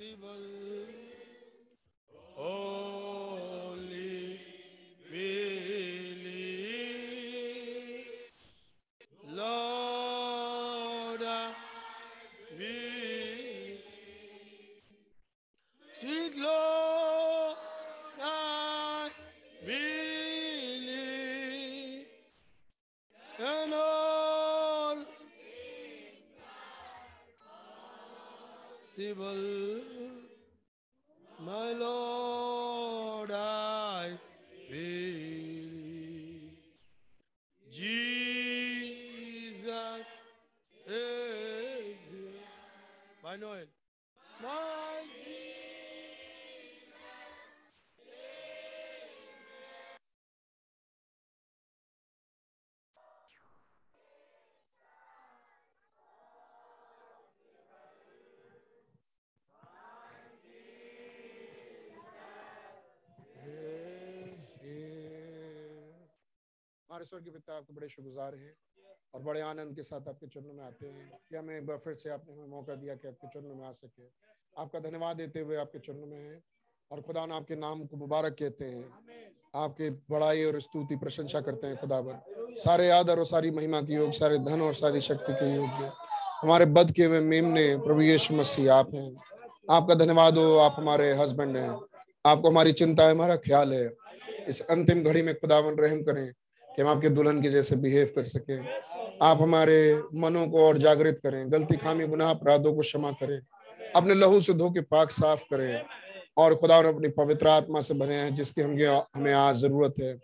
possible. हमारे स्वर्गीय पिता आपके बड़े शुक्रगुजार हैं और बड़े आनंद के साथ आपके चरणों में आते हैं। कि हमें फिर से आपने हमें मौका दिया कि आपके चरणों में आ सके। आपका धन्यवाद देते हुए आपके चरणों में है और खुदा ने आपके नाम को मुबारक कहते हैं। आपके बड़ाई और स्तुति प्रशंसा करते हैं खुदावर सारे आदर और सारी महिमा के योग, सारे धन और सारी शक्ति के योग हमारे बद के हुए मेमने प्रभु यीशु मसीह, आप हैं। आपका धन्यवाद हो, आप हमारे हस्बैंड हैं। आपको हमारी चिंता है हमारा ख्याल है। इस अंतिम घड़ी में खुदावन रहम करें। कि हम आपके दुल्हन के जैसे बिहेव कर सके। आप हमारे मनों को और जागृत करें, गलती खामी, गुनाह, अपराधों को क्षमा करें। अपने लहू से धो के पाक साफ़ करें और खुदा अपनी पवित्र आत्मा से बने हैं, जिसकी हम हमें आज ज़रूरत है।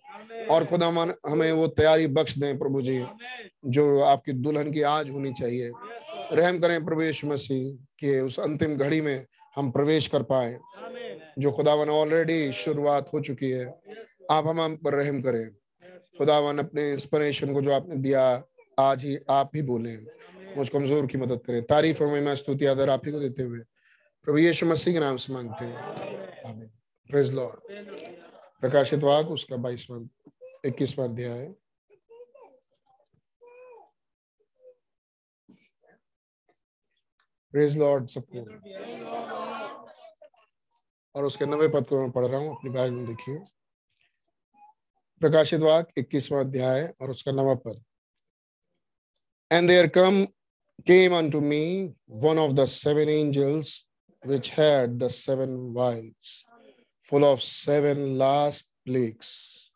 और खुदा हमें वो तैयारी बख्श दें प्रभु जी, जो आपकी दुल्हन की आज होनी चाहिए। रहम करें प्रवेश मसीह, के उस अंतिम घड़ी में हम प्रवेश कर पाए, जो खुदावन ऑलरेडी शुरुआत हो चुकी है। आप हम पर रहम करें। खुदावन अपने इंस्पिरेशन को जो आपने दिया, आज ही आप ही बोले। मुझ कमज़ोर की मदद करें। तारीफ़ और महिमा, स्तुति, आदर आप ही को देते हुए। प्रभु यीशु मसीह के नाम से मांगते हैं। प्रेज लॉर्ड प्रकाशित वाक, उसका बाईसवां, इक्कीसवां अध्याय। है प्रेज लॉर्ड सबको। और उसके नवे पद को मैं पढ़ रहा हूँ, अपनी बैग में देखिए। प्रकाशित वाक इक्कीसवां अध्याय और उसका नवा पद and there came came unto me one of the seven angels which had the seven vials full of seven last plagues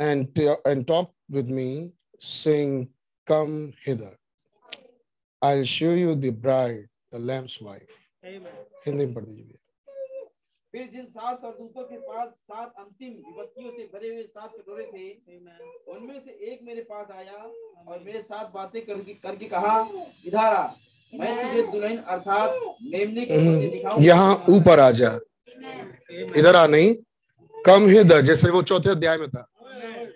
and and talked with me saying come hither i'll show you the bride the lamb's wife Hindi में पढ़ दीजिए फिर जिन सात सरदूतों के पास सात अंतिम विपत्तियों से भरे हुए सात कटोरे थे उनमें से एक मेरे पास आया और मेरे साथ बातें करके करके कहा इधर आ मैं तुझे दुल्हन अर्थात मेमने के यहाँ ऊपर आ जा। इधर आ नहीं कम हिदर जैसे वो चौथे अध्याय में था।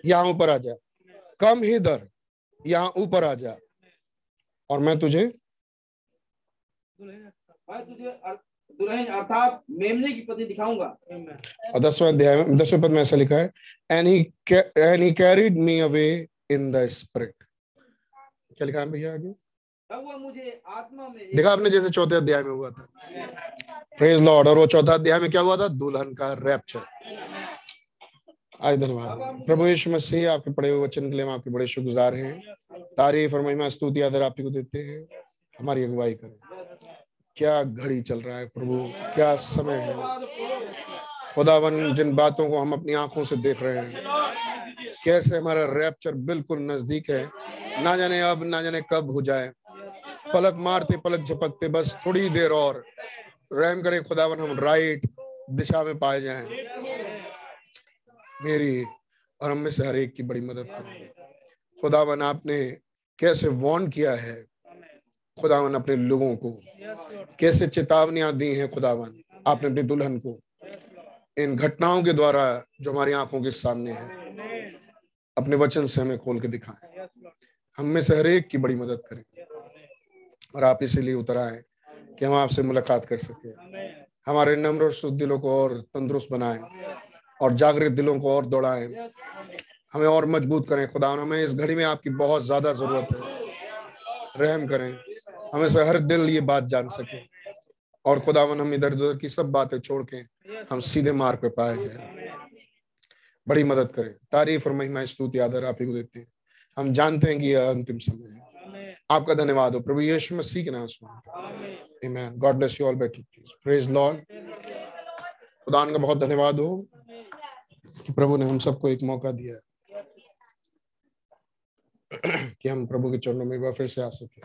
यहाँ ऊपर आ जा। कम हिदर यहाँ ऊपर आ जा। और मैं तुझे मैं तुझे अर्थात मेमने की पति दिखाऊँगा। और दसवें अध्याय में दसवें पद में ऐसा लिखा है and he and he carried me away in the spirit क्या लिखा है भैया आगे? तब वह मुझे आत्मा में देखा आपने जैसे चौथे अध्याय में हुआ था। प्रेज लॉर्ड और वो चौथा अध्याय में क्या हुआ था? दुल्हन का रैप्चर आज धन्यवाद। प्रभु यीशु मसीह आपके पढ़े हुए वचन के लिए हम आपके बड़े शुक्रगुजार हैं। तारीफ़ और महिमा स्तुति आदर आप ही को देते हैं। हमारी अगुवाई करें। क्या घड़ी चल रहा है प्रभु? क्या समय है? खुदावन, जिन बातों को हम अपनी आँखों से देख रहे हैं, कैसे हमारा रैप्चर बिल्कुल नज़दीक है। ना जाने अब, ना जाने कब हो जाए। पलक मारते, पलक झपकते, बस थोड़ी देर और। रहम करे खुदावन, हम राइट दिशा में पाए जाएँ। मेरी और हम में से हर एक की बड़ी मदद करें। खुदावन, आपने कैसे वॉर्न किया है? खुदावन अपने लोगों को। कैसे चेतावनियाँ दी हैं खुदावन आपने अपनी दुल्हन को। इन घटनाओं के द्वारा जो हमारी आँखों के सामने है। अपने वचन से हमें खोल के दिखाएँ। हम में से हर एक की बड़ी मदद करें। और आप इसीलिए उतर आए कि हम आपसे मुलाकात कर सके। हमारे नम्र और शुद्ध दिलों को और तंदुरुस्त बनाएँ। और जागृत दिलों को और दौड़ाएँ। हमें और मज़बूत करें खुदा हमें इस घड़ी में आपकी बहुत ज़्यादा ज़रूरत है। रहम करें। हमें से हर दिल ये बात जान सके। और खुदावन, हम इधर उधर की सब बातें छोड़ के हम सीधे मार्ग पे पाए जाए बड़ी मदद करें। तारीफ़ और महिमा, स्तुति, आदर आप ही को देते हैं। हम जानते हैं कि यह अंतिम समय है। आपका धन्यवाद हो। प्रभु यीशु मसीह के नाम से God bless you all please praise Lord खुदा का बहुत धन्यवाद हो कि प्रभु ने हम सबको एक मौका दिया। कि हम प्रभु के चरणों में एक बार फिर से आ सके।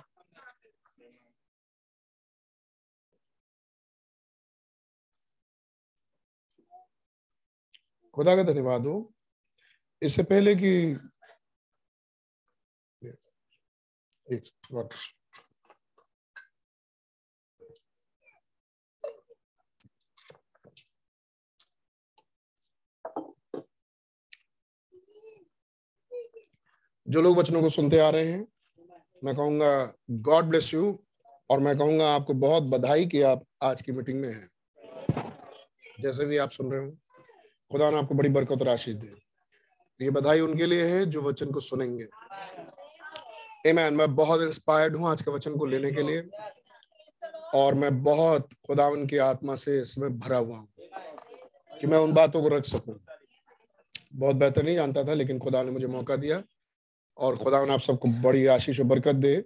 खुदा का धन्यवाद हो। इससे पहले कि एक जो लोग वचनों को सुनते आ रहे हैं, मैं कहूँगा गॉड ब्लेस यू और मैं कहूँगा, आपको बहुत बधाई कि आप आज की मीटिंग में हैं। जैसे भी आप सुन रहे हो, खुदा ने आपको बड़ी बरकत और आशीष दे। ये बधाई उनके लिए है जो वचन को सुनेंगे। एमैन मैं बहुत इंस्पायर्ड हूँ आज के वचन को लेने के लिए, और मैं बहुत खुदावन की आत्मा से इसमें भरा हुआ हूँ, कि मैं उन बातों को रख सकूँ। बहुत बेहतर नहीं जानता था, लेकिन खुदा ने मुझे मौका दिया। और खुदा आप सबको बड़ी आशीष और बरकत दे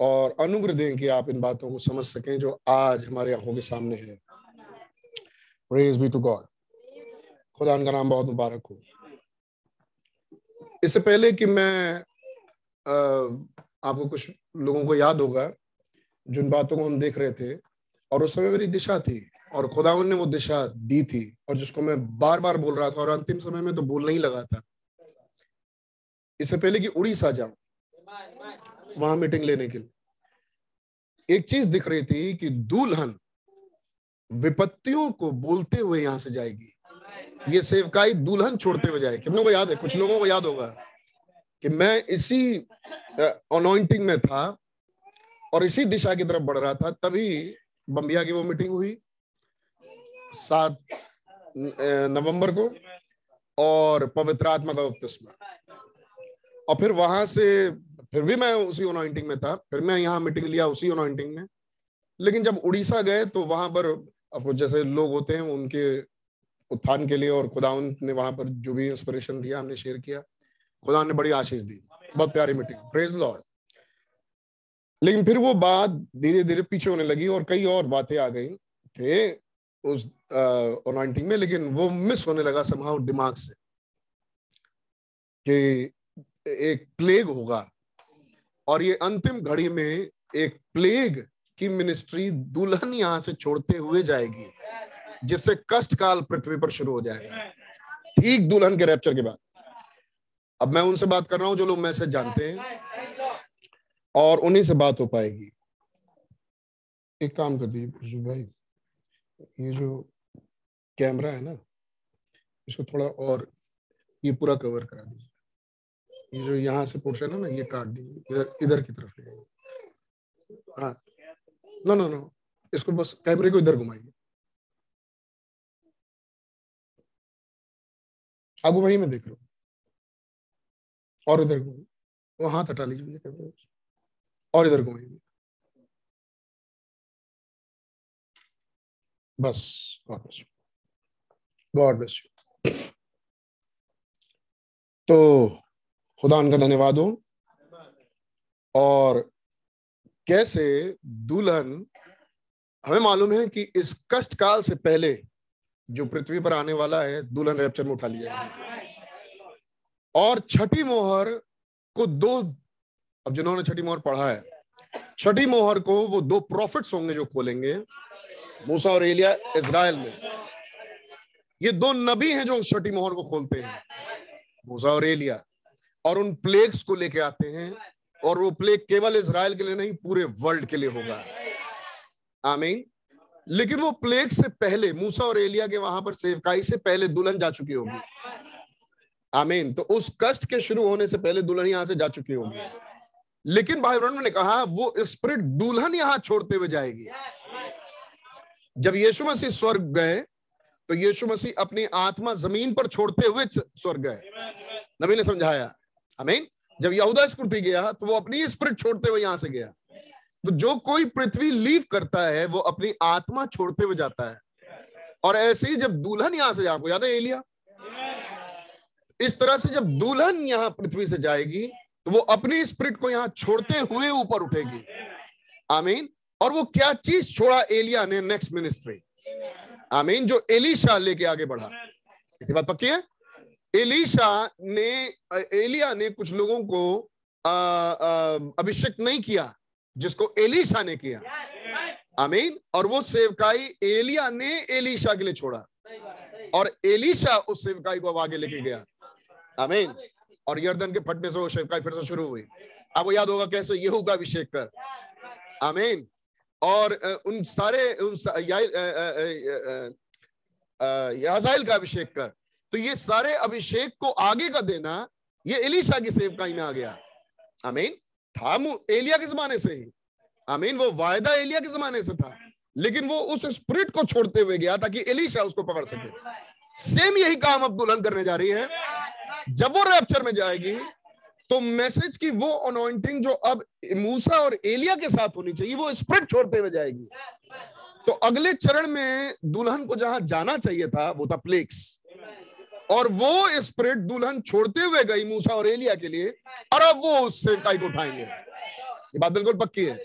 और अनुग्रह दें कि आप इन बातों को समझ सकें जो आज हमारे आँखों के सामने है। प्रेज बी टू गॉड खुदा का नाम बहुत मुबारक हो। इससे पहले कि मैं आपको कुछ लोगों को याद होगा, जिन बातों को हम देख रहे थे, और उस समय मेरी दिशा थी, और खुदावन ने वो दिशा दी थी, और जिसको मैं बार बार बोल रहा था, और अंतिम समय में तो बोलने ही लगा था। इससे पहले कि उड़ीसा जाऊँ, वहाँ मीटिंग लेने के लिए। एक चीज़ दिख रही थी कि दुल्हन विपत्तियों को बोलते हुए यहाँ से जाएगी। ये सेवकाई दुल्हन छोड़ते हुए जाए कितनों को याद है? कुछ लोगों को याद होगा कि मैं इसी अनोइंटिंग में था और इसी दिशा की तरफ़ बढ़ रहा था। तभी बम्बिया की वो मीटिंग हुई, सात नवंबर को, और पवित्र आत्मा का उपतिस्मा और फिर वहाँ से फिर भी मैं उसी अनोइंटिंग में था, फिर मैं यहाँ मीटिंग लिया उसी अनोइंटिंग में। लेकिन जब उड़ीसा गए तो वहाँ पर जैसे लोग होते हैं, उनके उत्थान के लिए और खुदा ने वहाँ पर जो भी इंस्पिरेशन दिया, हमने शेयर किया, खुदा ने बड़ी आशीष दी। बहुत प्यारी मीटिंग प्रेज लॉर्ड लेकिन फिर वो बात धीरे धीरे पीछे होने लगी और कई और बातें आ गई थे उस अनोइंटिंग में, लेकिन वो मिस होने लगा समहाउ दिमाग से कि एक प्लेग होगा। और ये अंतिम घड़ी में एक प्लेग की मिनिस्ट्री दुल्हन यहाँ से छोड़ते हुए जाएगी, जिससे कष्ट काल पृथ्वी पर शुरू हो जाएगा। ठीक दुल्हन के रैप्चर के बाद। अब मैं उनसे बात कर रहा हूँ, जो लोग मैसेज जानते हैं, और उन्हीं से बात हो पाएगी। एक काम कर दीजिए भाई, ये जो कैमरा है ना, इसको थोड़ा और ये पूरा कवर करा दीजिए। ये जो यहाँ से पोर्शन है ना, ये काट दीजिए इधर इधर की तरफ़ ले हाँ। नो नो नो इसको बस कैमरे को इधर घुमाइए। आगू वही मैं देख रहा हूँ। और इधर घूमिए वो हाथ हटा लीजिए कैमरे और इधर घुमाइए। बस यू गॉड ब्लेस यू। तो खुदा उनका धन्यवाद हो। और कैसे दुल्हन, हमें मालूम है कि इस कष्ट काल से पहले जो पृथ्वी पर आने वाला है, दुल्हन रैप्चर में उठा लिया और छठी मोहर को दो, अब जिन्होंने छठी मोहर पढ़ा है, छठी मोहर को वो दो प्रॉफिट्स होंगे जो खोलेंगे, मूसा और एलिया इज़राइल में। ये दो नबी हैं जो छठी मोहर को खोलते हैं, मूसा और एलिया। और उन प्लेग्स को लेके आते हैं, और वो प्लेग केवल इसराइल के लिए नहीं, पूरे वर्ल्ड के लिए होगा। आमीन। लेकिन वो प्लेग से पहले, मूसा और एलिया के वहाँ पर सेवकाई से पहले दुल्हन जा चुकी होगी। आमीन। तो उस कष्ट के शुरू होने से पहले दुल्हन यहाँ से जा चुकी होगी। लेकिन भाई बहन ने कहा, वो स्प्रिट दुल्हन यहाँ छोड़ते हुए जाएगी। जब यीशु मसीह स्वर्ग गए तो यीशु मसीह अपनी आत्मा ज़मीन पर छोड़ते हुए स्वर्ग गए। नबी ने समझाया अमीन जब यहूदा स्फूर्ति गया तो वो अपनी स्प्रिट छोड़ते हुए यहाँ से गया। तो जो कोई पृथ्वी लीव करता है, वो अपनी आत्मा छोड़ते हुए जाता है। और ऐसे ही जब दुल्हन यहाँ से, आपको याद है एलिया? इस तरह से जब दुल्हन यहाँ पृथ्वी से जाएगी तो वो अपनी स्प्रिट को यहाँ छोड़ते हुए ऊपर उठेगी। आमीन और वो क्या चीज़ छोड़ा एलिया ने? नेक्स्ट मिनिस्ट्री आमीन जो एलिशा लेके आगे बढ़ा। इतनी बात पक्की है? एलिशा ने एलिया ने कुछ लोगों को अभिषेक नहीं किया, जिसको एलिशा ने किया। आमीन। और वो सेवकाई एलिया ने एलिशा के लिए छोड़ा। और एलिशा उस सेवकाई को अब आगे लेके गया। आमीन। और यर्दन के फटने से वो सेवकाई फिर से शुरू हुई। आपको याद होगा कैसे ये होगा अभिषेक कर। आमीन। और उन सारे, उन याजाइल का अभिषेक कर। तो ये सारे अभिषेक को आगे का देना, ये एलिशा की सेवकाई में आ गया। आमीन। था एलिया के जमाने से ही। आमीन, वो वायदा एलिया के जमाने से था। लेकिन वो उस स्प्रिट को छोड़ते हुए गया ताकि एलिशा उसको पकड़ सके। सेम यही काम अब दुल्हन करने जा रही है। जब वो रैप्चर में जाएगी तो मैसेज की वो अनोइंटिंग जो अब मूसा और एलिया के साथ होनी चाहिए, वो स्प्रिट छोड़ते हुए जाएगी। तो अगले चरण में दुल्हन को जहाँ जाना चाहिए था, वो था प्लेक्स और वो स्प्रिट दुल्हन छोड़ते हुए गई मूसा और एलिया के लिए, और अब वो उस सेवकाई को उठाएँगे। ये बात बिल्कुल पक्की है।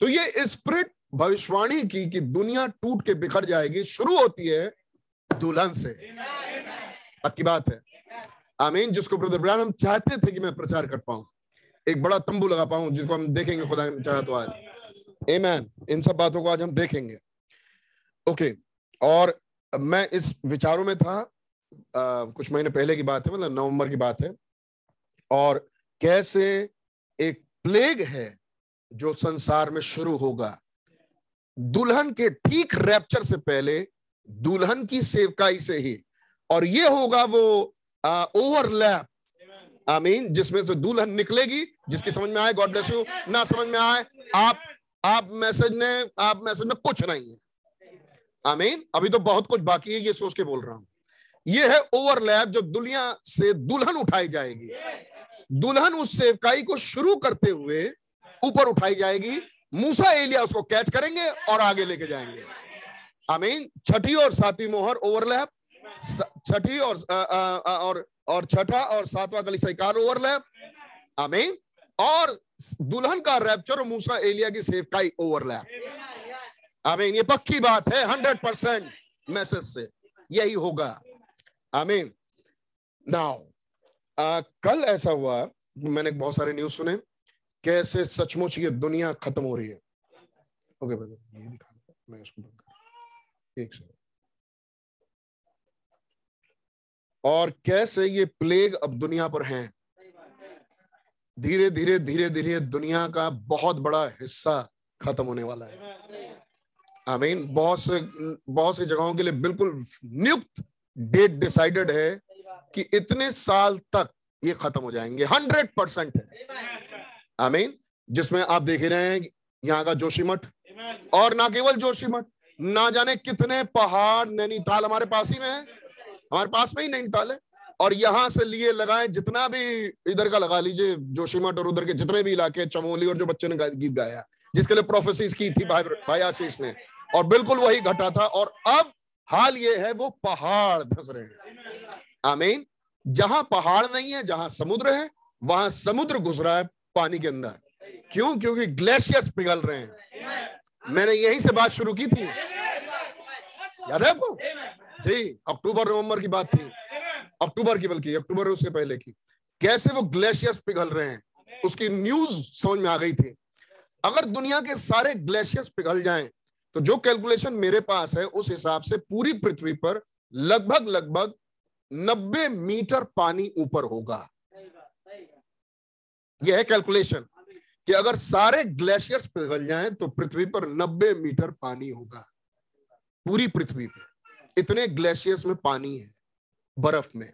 तो ये स्प्रिट भविष्यवाणी की कि दुनिया टूट के बिखर जाएगी, शुरू होती है दुल्हन से। पक्की बात है। आमीन। जिसको ब्रदर ब्रानम चाहते थे कि मैं प्रचार कर पाऊँ। एक बड़ा तंबू लगा पाऊँ, जिसको हम देखेंगे, खुदा ने चाहे तो आज। एमैन इन सब बातों को आज हम देखेंगे। ओके और मैं इस विचारों में था कुछ महीने पहले की बात है मतलब नवंबर की बात है। और कैसे एक प्लेग है जो संसार में शुरू होगा। दुल्हन के ठीक रैप्चर से पहले दुल्हन की सेवकाई से ही। और ये होगा वो ओवरलैप आमीन, जिसमें से दुल्हन निकलेगी, जिसकी समझ में आए गॉड ब्लेस यू ना समझ में आए, आप आप मैसेज ने, आप मैसेज में कुछ नहीं है। आमीन, अभी तो बहुत कुछ बाकी है, ये सोच के बोल रहा हूँ। ये है ओवरलैप जो दुनिया से दुल्हन उठाई जाएगी। दुल्हन उस सेवकाई को शुरू करते हुए ऊपर उठाई जाएगी। मूसा एलिया उसको कैच करेंगे और आगे लेके जाएँगे। आमीन। छठी और सातवीं मोहर ओवरलैप छठी और आ, आ, आ, और और छठा और सातवां कलिसाइकार ओवरलैप आमीन। और दुल्हन का रैप्चर और मूसा एलिया की सेवकाई ओवरलैप आमीन। ये पक्की बात है हंड्रेड परसेंट मैसेज से। यही होगा। आमीन नाउ कल ऐसा हुआ, मैंने बहुत सारे न्यूज़ सुने कैसे सचमुच ये दुनिया खत्म हो रही है। ओके ब्रदर ये दिखा मैं इसको बंद कर एक सेकंड और कैसे ये प्लेग अब दुनिया पर हैं? धीरे धीरे धीरे धीरे दुनिया का बहुत बड़ा हिस्सा खत्म होने वाला है। आमीन बहुत से, बहुत सी जगहों के लिए बिल्कुल नियुक्त डेट डिसाइडेड है कि इतने साल तक ये खत्म हो जाएँगे। हंड्रेड परसेंट है। आमीन जिसमें आप देख रहे हैं, यहाँ का जोशीमठ और ना केवल जोशीमठ ना जाने कितने पहाड़ नैनीताल हमारे पास ही में है। हमारे पास में ही नैनीताल है। और यहाँ से लिए लगाए जितना भी इधर का लगा लीजिए जोशीमठ और उधर के जितने भी इलाके, चमोली और जो बच्चे ने गीत गाया, जिसके लिए प्रोफेसिस की थी भाई भाई आशीष ने। और बिल्कुल वही घटा था। और अब हाल ये है, वो पहाड़ धस रहे हैं। आमीन। जहाँ पहाड़ नहीं है, जहाँ समुद्र है, वहाँ समुद्र घुस रहा है पानी के अंदर। क्यों? क्योंकि ग्लेशियर्स पिघल रहे हैं। मैंने यहीं से बात शुरू की थी। याद है आपको? जी, अक्टूबर, नवंबर की बात थी। अक्टूबर की बल्कि, अक्टूबर उससे पहले की। कैसे वो ग्लेशियर्स पिघल रहे हैं, उसकी न्यूज़ समझ में आ गई थी। अगर दुनिया के सारे ग्लेशियर्स पिघल जाएँ तो जो कैलकुलेशन मेरे पास है, उस हिसाब से पूरी पृथ्वी पर लगभग लगभग 90 मीटर पानी ऊपर होगा। यह है कैलकुलेशन कि अगर सारे ग्लेशियर्स पिघल जाएँ तो पृथ्वी पर 90 मीटर पानी होगा। पूरी पृथ्वी पर इतने ग्लेशियर्स में पानी है, बर्फ़ में।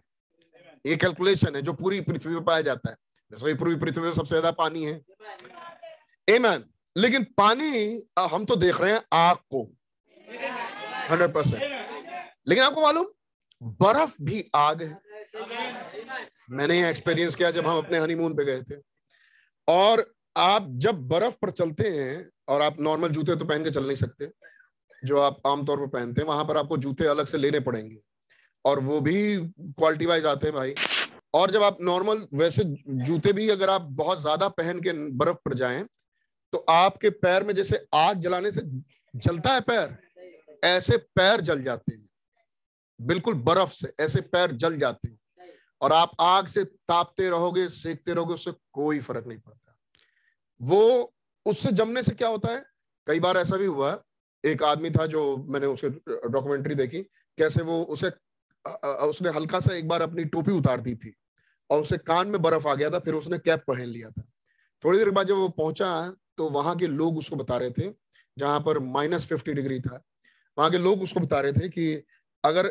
ये कैलकुलेशन है, जो पूरी पृथ्वी पे पाया जाता है। वैसे पूरी पृथ्वी में सबसे ज़्यादा पानी है। एमैन लेकिन पानी हम तो देख रहे हैं आग को। Hundred percent. लेकिन आपको मालूम, बर्फ़ भी आग है। मैंने ये एक्सपीरियंस किया जब हम अपने हनीमून पे गए थे। और आप जब बर्फ़ पर चलते हैं, और आप नॉर्मल जूते तो पहन के चल नहीं सकते, जो आप आमतौर पर पहनते हैं, वहाँ पर आपको जूते अलग से लेने पड़ेंगे। और वो भी क्वालिटी वाइज आते हैं भाई। और जब आप नॉर्मल वैसे जूते भी अगर आप बहुत ज़्यादा पहन के बर्फ़ पर जाएँ तो आपके पैर में जैसे आग जलाने से जलता है पैर? ऐसे पैर जल जाते हैं। बिल्कुल बर्फ़ से ऐसे पैर जल जाते हैं। और आप आग से तापते रहोगे, सेकते रहोगे, उससे कोई फ़र्क नहीं पड़ता। वो उससे जमने से क्या होता है? कई बार ऐसा भी हुआ, एक आदमी था जो मैंने उसके डॉक्यूमेंट्री देखी, कैसे वो उसे उसने हल्का सा एक बार अपनी टोपी उतार दी थी और उसे कान में बर्फ़ आ गया था, फिर उसने कैप पहन लिया था। थोड़ी देर बाद जब वो पहुँचा तो वहाँ के लोग उसको बता रहे थे, जहाँ पर माइनस फिफ्टी डिग्री था। वहाँ के लोग उसको बता रहे थे कि अगर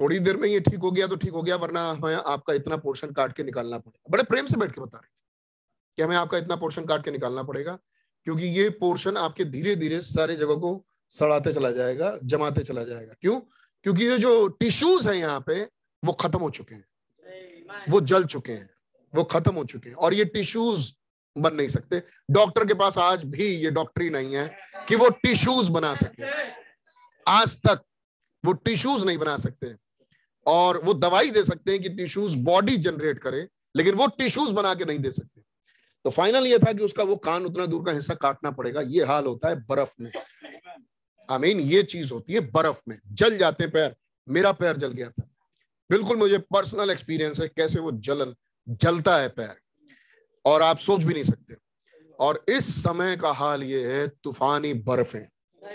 थोड़ी देर में ये ठीक हो गया तो ठीक हो गया, वरना हमें आपका इतना पोर्शन काट के निकालना पड़ेगा। बड़े प्रेम से बैठ के बता रहे थे कि हमें आपका इतना पोर्शन काट के निकालना पड़ेगा, क्योंकि ये पोर्शन आपके धीरे धीरे सारे जगह को सड़ाते चला जाएगा, जमाते चला जाएगा। क्यों? क्योंकि ये जो टिश्यूज है यहाँ पे, वो खत्म हो चुके हैं। वो जल चुके हैं। वो खत्म हो चुके हैं। और ये टिश्यूज बन नहीं सकते। डॉक्टर के पास आज भी ये डॉक्टरी नहीं है कि वो टिश्यूज बना सके। आज तक वो टिश्यूज नहीं बना सकते। और वो दवाई दे सकते हैं कि टिश्यूज बॉडी जनरेट करे, लेकिन वो टिश्यूज बना के नहीं दे सकते। तो फाइनल ये था कि उसका वो कान उतना दूर का हिस्सा काटना पड़ेगा। ये हाल होता है बर्फ़ में। आई मीन ये चीज़ होती है बर्फ़ में। जल जाते पैर। मेरा पैर जल गया था। बिल्कुल मुझे पर्सनल एक्सपीरियंस है कैसे वो जलन जलता है पैर। और आप सोच भी नहीं सकते। और इस समय का हाल ये है, तूफानी बर्फ़।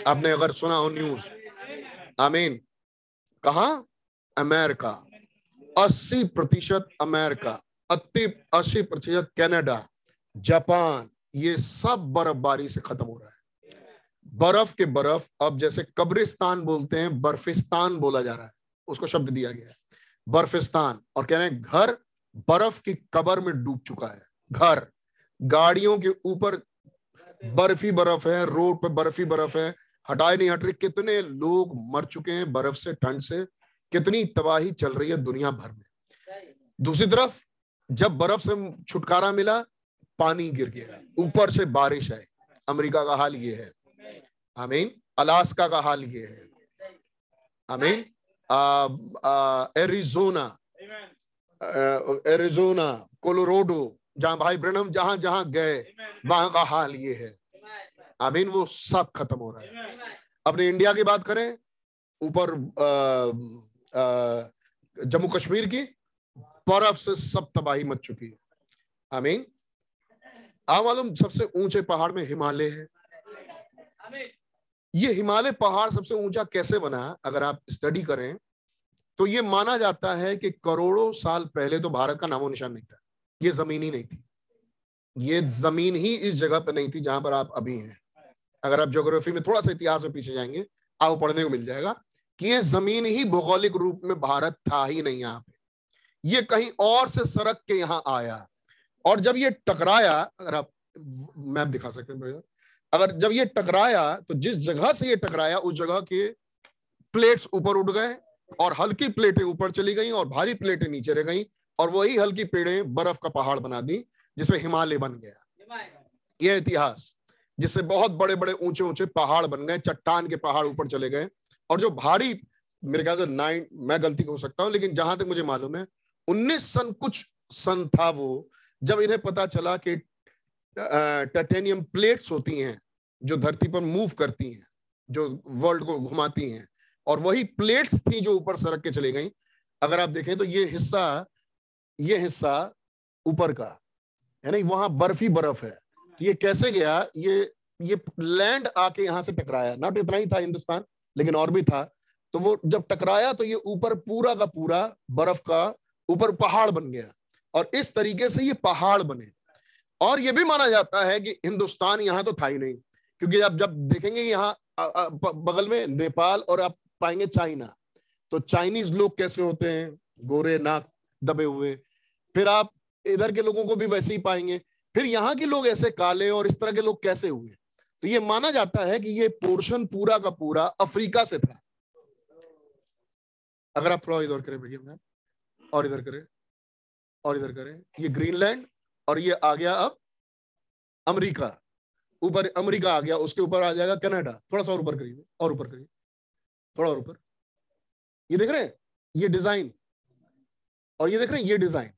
आपने अगर सुना हो न्यूज़, आमीन। कहा? अमेरिका। 80 प्रतिशत अमेरिका अस्सी प्रतिशत कनाडा, जापान, ये सब बर्फबारी से खत्म हो रहा है। बर्फ़ के बर्फ़, अब जैसे कब्रिस्तान बोलते हैं, बर्फिस्तान बोला जा रहा है। उसको शब्द दिया गया है। बर्फिस्तान, और कह रहे हैं, घर बर्फ़ की कबर में डूब चुका है। घर। गाड़ियों के ऊपर बर्फ़ी बर्फ़ है रोड पे बर्फ़ी बर्फ़ है। हटाए नहीं हट रही कितने लोग मर चुके हैं बर्फ़ से ठंड से। कितनी तबाही चल रही है दुनिया भर में। दूसरी तरफ़ जब बर्फ़ से छुटकारा मिला पानी गिर गया। ऊपर से बारिश है अमेरिका का हाल ये है। आमीन। अलास्का का हाल ये है। आमीन। एरिजोना। Arizona Colorado. जहाँ भाई ब्रनम जहाँ जहाँ गए वहाँ का हाल ये है। आमीन वो सब खत्म हो रहा है। अपने इंडिया की बात करें ऊपर जम्मू कश्मीर की बर्फ़ से सब तबाही मच चुकी है। आमीन। आप मालूम सबसे ऊँचे पहाड़ में हिमालय है। ये हिमालय पहाड़ सबसे ऊँचा कैसे बना अगर आप स्टडी करें तो ये माना जाता है कि करोड़ों साल पहले तो भारत का नामो निशान नहीं था। ये ज़मीन ही नहीं थी। ये ज़मीन ही इस जगह पर नहीं थी जहाँ पर आप अभी हैं। अगर आप ज्योग्राफी में थोड़ा सा इतिहास में पीछे जाएँगे, आपको पढ़ने को मिल जाएगा कि ये ज़मीन ही भौगोलिक रूप में भारत था ही नहीं यहाँ पे। ये कहीं और से सड़क के यहाँ आया। और जब ये टकराया, अगर आप मैप दिखा सकते हैं भैया, अगर जब ये टकराया तो जिस जगह से ये टकराया, उस जगह के प्लेट्स ऊपर उठ गए और हल्की प्लेटें ऊपर चली गई और भारी प्लेटें नीचे रह गई। और वही हल्की पेड़े बर्फ़ का पहाड़ बना दी जिसे हिमालय बन गया। यह इतिहास, जिससे बहुत बड़े बड़े ऊँचे ऊँचे पहाड़ बन गए, चट्टान के पहाड़ ऊपर चले गए। और जो भारी, मेरे ख्याल से नाइन, मैं गलती हो सकता हूँ, लेकिन जहाँ तक मुझे मालूम है, उन्नीस सन कुछ सन था वो, जब इन्हें पता चला कि टाइटेनियम प्लेट्स होती हैं, जो धरती पर मूव करती हैं, जो वर्ल्ड को घुमाती हैं, और वही प्लेट्स थी जो ऊपर सरक के चली गई। अगर आप देखें तो ये हिस्सा ये हिस्सा ऊपर का है ना वहाँ बर्फ़ ही बर्फ़ है। तो ये कैसे गया? ये ये लैंड आके यहाँ से टकराया। नॉट इतना ही था हिंदुस्तान, लेकिन और भी था। तो वो जब टकराया तो ये ऊपर पूरा का पूरा बर्फ़ का ऊपर पहाड़ बन गया। और इस तरीके से ये पहाड़ बने। और ये भी माना जाता है कि हिंदुस्तान यहाँ तो था ही नहीं, क्योंकि आप जब देखेंगे यहाँ बगल में नेपाल और आप पाएँगे चाइना। तो चाइनीज़ लोग कैसे होते हैं? गोरे नाक दबे हुए। फिर आप इधर के लोगों को भी वैसे ही पाएँगे। फिर यहाँ के लोग ऐसे काले और इस तरह के लोग कैसे हुए तो ये माना जाता है कि ये पोर्शन पूरा का पूरा अफ्रीका से था। अगर आप थोड़ा इधर करें भैया, मैम, और इधर करें, और इधर करें, ये ग्रीनलैंड और ये आ गया अब अमेरिका। ऊपर अमेरिका आ गया, उसके ऊपर आ जाएगा कनाडा। थोड़ा सा और ऊपर करिए, और ऊपर करिए, थोड़ा और ऊपर। ये देख रहे हैं, ये डिज़ाइन, और ये देख रहे हैं, ये डिज़ाइन।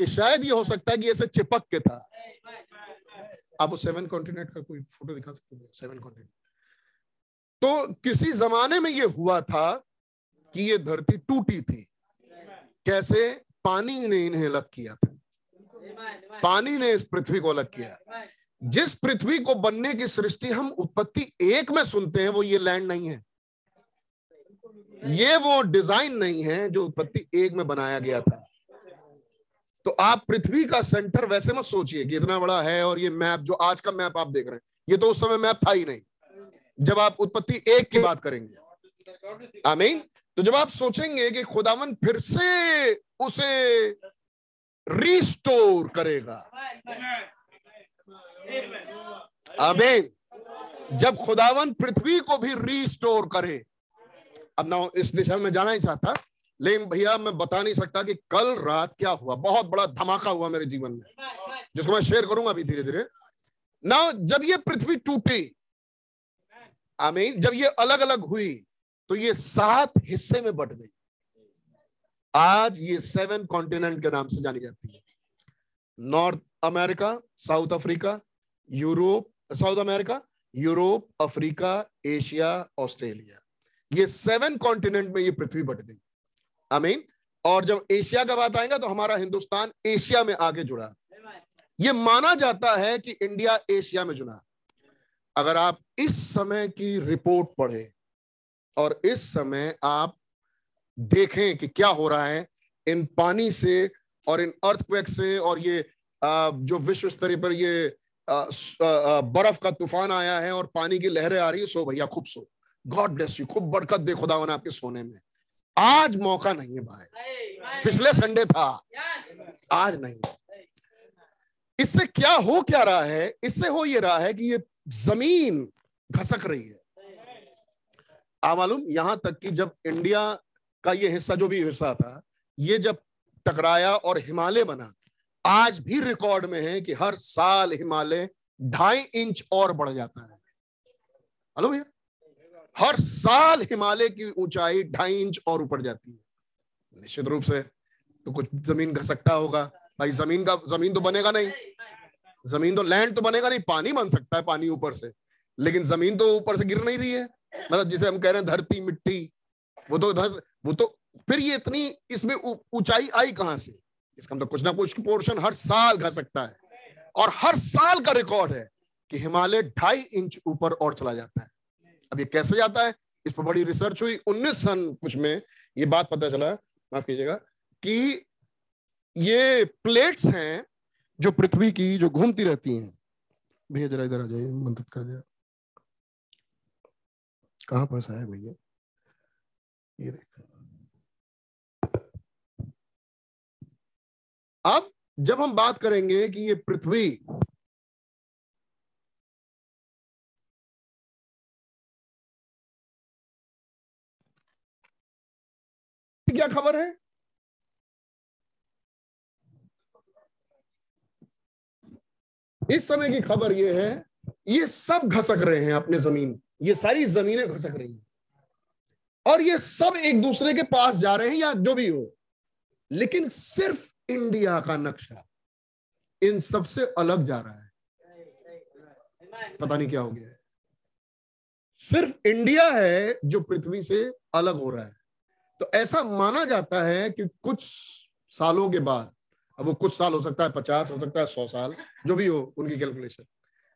कि शायद ये हो सकता है कि ऐसे चिपक के था। आप वो सेवन कॉन्टिनेंट का कोई फ़ोटो दिखा सकते हैं? सेवन कॉन्टिनेंट तो किसी जमाने में ये हुआ था कि ये धरती टूटी थी। कैसे? पानी ने इन्हें अलग किया था। पानी ने इस पृथ्वी को अलग किया। जिस पृथ्वी को बनने की सृष्टि हम उत्पत्ति एक में सुनते हैं, वो ये लैंड नहीं है। ये वो डिज़ाइन नहीं है जो उत्पत्ति एक में बनाया गया था। तो आप पृथ्वी का सेंटर वैसे मत सोचिए कि इतना बड़ा है और ये मैप जो आज का मैप आप देख रहे हैं। ये तो उस समय मैप था ही नहीं। जब आप उत्पत्ति एक की बात करेंगे। आमीन। तो जब आप सोचेंगे कि खुदावन फिर से उसे रिस्टोर करेगा। आमीन। जब खुदावन पृथ्वी को भी रिस्टोर करे। अब ना इस दिशा में जाना ही चाहता। लेकिन भैया, मैं बता नहीं सकता कि कल रात क्या हुआ। बहुत बड़ा धमाका हुआ मेरे जीवन में, जिसको मैं शेयर करूँगा अभी धीरे धीरे ना जब ये पृथ्वी टूटी, आमीन, जब ये अलग अलग हुई तो ये सात हिस्से में बट गई। आज ये सेवन कॉन्टिनेंट के नाम से जानी जाती है। North America South Africa Europe South America Europe Africa Asia Australia ये सेवन कॉन्टिनेंट में ये पृथ्वी बट गई। आमीन। और जब एशिया का बात आएगा तो हमारा हिंदुस्तान एशिया में आगे जुड़ा। ये माना जाता है कि इंडिया एशिया में जुड़ा। अगर आप इस समय की रिपोर्ट पढ़े और इस समय आप देखें कि क्या हो रहा है, इन पानी से और इन अर्थक्वेक से और ये जो विश्व स्तरीय पर ये बर्फ़ का तूफ़ान आया है और पानी की लहरें आ रही है, सो भैया खूब सो। गॉड ब्लेस यू खूब बरकत दे खुदावन आपके सोने में। आज मौका नहीं है भाई। पिछले संडे था। आज नहीं इससे क्या हो क्या रहा है? इससे हो ये रहा है कि ये ज़मीन घसक रही है। आ मालूम, यहाँ तक कि जब इंडिया का ये हिस्सा, जो भी हिस्सा था, ये जब टकराया और हिमालय बना, आज भी रिकॉर्ड में है कि हर साल हिमालय ढाई इंच और बढ़ जाता है। हेलो भैया। हर साल हिमालय की ऊंचाई ढाई इंच और ऊपर जाती है। निश्चित रूप से तो कुछ ज़मीन घसकता होगा। भाई, ज़मीन का, ज़मीन तो बनेगा नहीं। ज़मीन तो लैंड तो बनेगा नहीं, पानी बन सकता है पानी ऊपर से। लेकिन ज़मीन तो ऊपर से गिर नहीं रही है। मतलब जिसे हम कह रहे हैं धरती, मिट्टी, वो तो वो तो फिर ये इतनी, इसमें ऊंचाई आई कहाँ से? इसका मतलब कुछ ना कुछ पोर्शन हर साल घस सकता है। और हर साल का रिकॉर्ड है कि हिमालय ढाई इंच ऊपर और चला जाता है। अब ये कैसे जाता है? इस पर बड़ी रिसर्च हुई। उन्नीस सन कुछ में ये बात पता चला, माफ़ कीजिएगा, कि ये प्लेट्स हैं जो पृथ्वी की, जो घूमती रहती हैं। भैया जरा इधर आ जाइए, मदद कर दिया कहाँ पर है भैया? ये देख। अब जब हम बात करेंगे कि ये पृथ्वी क्या खबर है? इस समय की खबर यह है, ये सब घसक रहे हैं अपने ज़मीन, ये सारी जमीनें घसक रही हैं। और ये सब एक दूसरे के पास जा रहे हैं या जो भी हो। लेकिन सिर्फ़ इंडिया का नक्शा इन सबसे अलग जा रहा है। पता नहीं क्या हो गया है। सिर्फ़ इंडिया है जो पृथ्वी से अलग हो रहा है। तो ऐसा माना जाता है कि कुछ सालों के बाद, अब वो कुछ साल हो सकता है, पचास हो सकता है, सौ साल, जो भी हो, उनकी कैलकुलेशन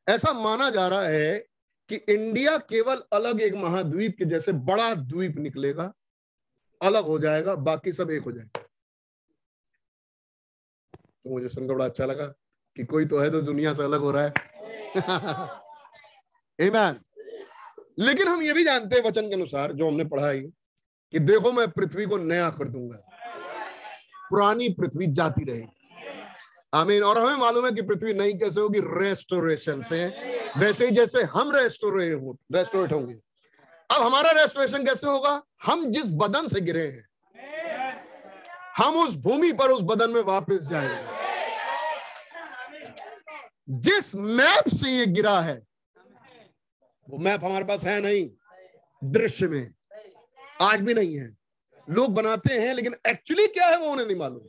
ऐसा माना जा रहा है कि इंडिया केवल अलग एक महाद्वीप के जैसे बड़ा द्वीप निकलेगा, अलग हो जाएगा, बाकी सब एक हो जाएगा। तो मुझे सुनकर बड़ा अच्छा लगा कि कोई तो है तो दुनिया से अलग हो रहा है. लेकिन हम ये भी जानते हैं वचन के अनुसार, जो हमने पढ़ा ही कि देखो मैं पृथ्वी को नया कर दूँगा। पुरानी पृथ्वी जाती रहेगी। आमीन। और हमें मालूम है कि पृथ्वी नई कैसे होगी? रेस्टोरेशन से। वैसे ही जैसे हम रेस्टोरेट रेस्टोरेट होंगे। अब हमारा रेस्टोरेशन कैसे होगा? हम जिस बदन से गिरे हैं, हम उस भूमि पर उस बदन में वापस जाएँगे। जिस मैप से ये गिरा है, वो मैप हमारे पास है नहीं, दृश्य में। आज भी नहीं है। लोग बनाते हैं, लेकिन एक्चुअली क्या है वो उन्हें नहीं मालूम।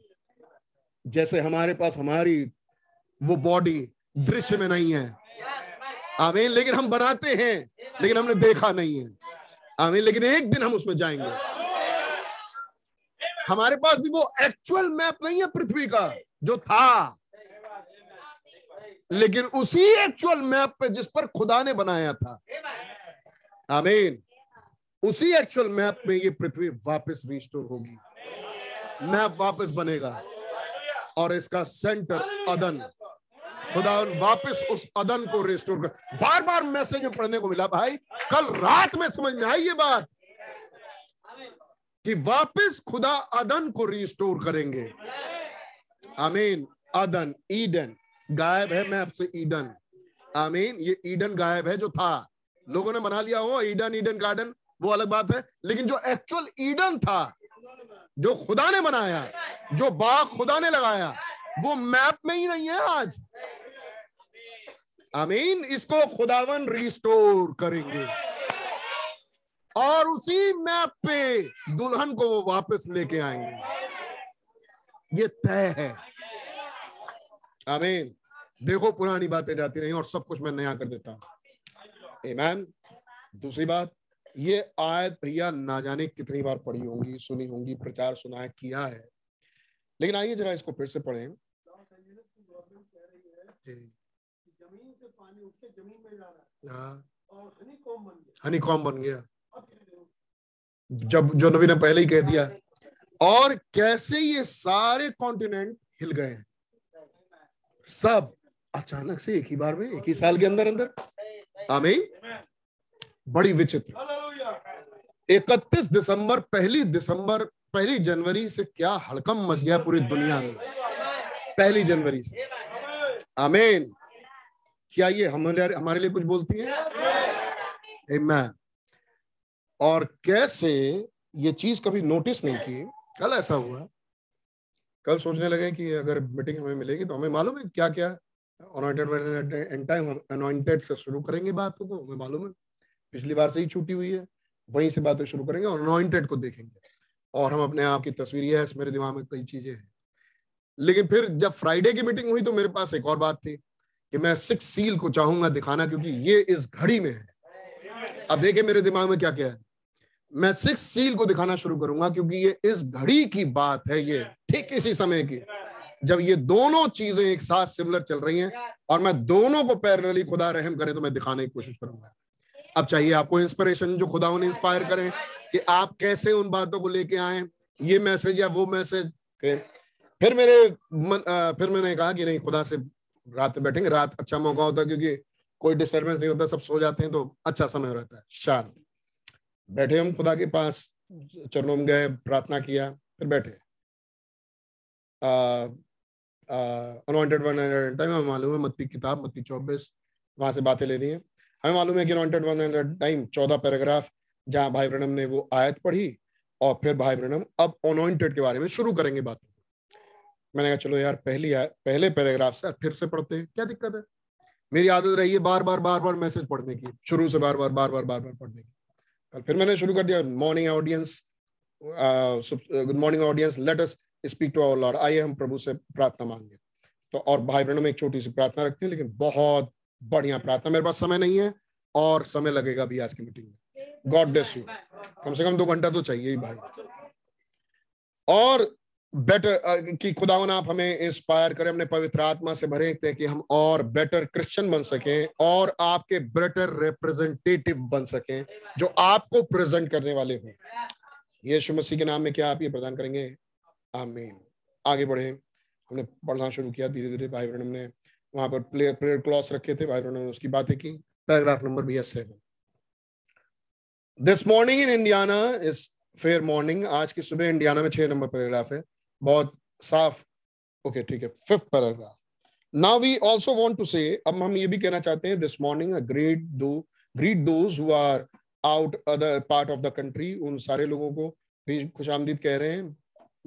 जैसे हमारे पास हमारी वो बॉडी दृश्य में नहीं है। आमीन, लेकिन हम बनाते हैं, लेकिन हमने देखा नहीं है। आमीन, लेकिन एक दिन हम उसमें जाएँगे। हमारे पास भी वो एक्चुअल मैप नहीं है पृथ्वी का, जो था। लेकिन उसी एक्चुअल मैप पे जिस पर खुदा ने बनाया था। आमीन। उसी एक्चुअल मैप में ये पृथ्वी वापस रिस्टोर होगी। मैप वापस बनेगा। और इसका सेंटर अदन। खुदा वापस उस अदन को रिस्टोर कर। बार बार मैसेज में पढ़ने को मिला, भाई, कल रात में समझ में आई ये बात कि वापस खुदा अदन को रिस्टोर करेंगे। आमीन अदन ईडन गायब है मैप से ईडन आमीन ये ईडन गायब है जो था। लोगों ने बना लिया हो ईडन ईडन गार्डन वो अलग बात है। लेकिन जो एक्चुअल ईडन था, जो खुदा ने बनाया, जो बाग खुदा ने लगाया, वो मैप में ही नहीं है आज। आमीन। इसको खुदावन रिस्टोर करेंगे। और उसी मैप पे दुल्हन को वो वापस लेके आएँगे। ये तय है। आमीन। देखो, पुरानी बातें जाती रही और सब कुछ मैं नया कर देता हूँ। दूसरी बात ये आयत भैया ना जाने कितनी बार पढ़ी होंगी, सुनी होंगी, प्रचार सुना है, किया है। लेकिन आइए जरा इसको फिर से पढ़ें। है। हनी कॉम बन गया। जब जो नबी ने पहले ही कह दिया, और कैसे ये सारे कॉन्टिनेंट हिल गए हैं। सब। अचानक से एक ही बार में, एक ही साल के अंदर अंदर आमीन। बड़ी विचित्र। इकतीस दिसंबर पहली दिसंबर पहली जनवरी से क्या हड़कम मच गया पूरी दुनिया में? पहली जनवरी से। आमीन। क्या ये हमारे हमारे लिए कुछ बोलती है? Amen. और कैसे ये चीज़ कभी नोटिस नहीं की? कल ऐसा हुआ। कल सोचने लगे कि अगर मीटिंग हमें मिलेगी तो हमें मालूम है क्या क्या अनॉइंटेड एंड टाइम हम अनॉइंटेड से शुरू करेंगे बात को हमें मालूम है। पिछली बार से ही छूटी हुई है। वहीं से बातें शुरू करेंगे और अनॉइंटेड को देखेंगे। और हम अपने आप की तस्वीर, ये है मेरे दिमाग में कई चीज़ें हैं। लेकिन फिर जब फ्राइडे की मीटिंग हुई तो मेरे पास एक और बात थी कि मैं सिक्स सील को चाहूँगा दिखाना, क्योंकि ये इस घड़ी में है। अब देखिए मेरे दिमाग में क्या क्या है। मैं सिक्स सील को दिखाना शुरू करूँगा, क्योंकि ये इस घड़ी की बात है ये, ठीक इसी समय की। जब ये दोनों चीज़ें एक साथ सिमिलर चल रही हैं और मैं दोनों को पैरेलली खुदा रहम करे तो मैं दिखाने की कोशिश करूँगा। अब चाहिए आपको इंस्पिरेशन जो खुदा उन्हें इंस्पायर करें कि आप कैसे उन बातों को लेके आए। ये मैसेज या वो मैसेज फिर मेरे मन, आ, फिर मैंने कहा कि नहीं खुदा से रात बैठेंगे। रात अच्छा मौका होता है क्योंकि कोई डिस्टर्बेंस नहीं होता सब सो जाते हैं तो अच्छा समय रहता है। शांत बैठे हम खुदा के पास चरणों में गए प्रार्थना किया फिर बैठे। अनवांटेड वन टाइम मालूम है मत्ती किताब मत्ती चौबीस वहाँ से बातें लेनी है। हमें मालूम है कि अनवांटेड वन एट टाइम चौदह पैराग्राफ जहाँ भाई ब्रनम ने वो आयत पढ़ी और फिर भाई ब्रनम अब अनवांटेड के बारे में शुरू करेंगे बातें। मैंने कहा चलो यार पहली आय, पहले पैराग्राफ से फिर से पढ़ते हैं। क्या दिक्कत है? मेरी आदत रही है बार बार बार बार मैसेज पढ़ने की। शुरू से बार बार बार बार बार बार पढ़ने की। कल फिर मैंने शुरू कर दिया morning audience good morning audience let us speak to our Lord आइए हम प्रभु से प्रार्थना मांगे। तो और भाई बहनों में एक छोटी सी प्रार्थना रखते हैं लेकिन बहुत बढ़िया प्रार्थना, मेरे पास समय नहीं है और समय लगेगा भी आज की मीटिंग में। गॉड ब्लेस यू कम से कम दो घंटा तो चाहिए ही भाई। और बेटर कि खुदावन आप हमें इंस्पायर करें, अपने पवित्र आत्मा से भरे कि हम और बेटर क्रिश्चियन बन सकें और आपके बेटर रिप्रेजेंटेटिव बन सकें, जो आपको प्रेजेंट करने वाले हों। यीशु मसीह के नाम में क्या आप ये प्रदान करेंगे? आमीन। आगे बढ़े। हमने पढ़ना शुरू किया धीरे धीरे भाई बहन ने वहाँ पर प्लेयर प्रेयर क्लॉस रखे थे, भाई ने उसकी बातें की। पैराग्राफ नंबर भी है seven this morning in Indiana is fair morning आज की सुबह इंडियाना में छह नंबर पैराग्राफ है। बहुत साफ़। ओके ठीक है। Fifth paragraph now we also want to say अब हम ये भी कहना चाहते हैं this morning great to greet those who are out other part of the country उन सारे लोगों को भी खुश आमदीद कह रहे हैं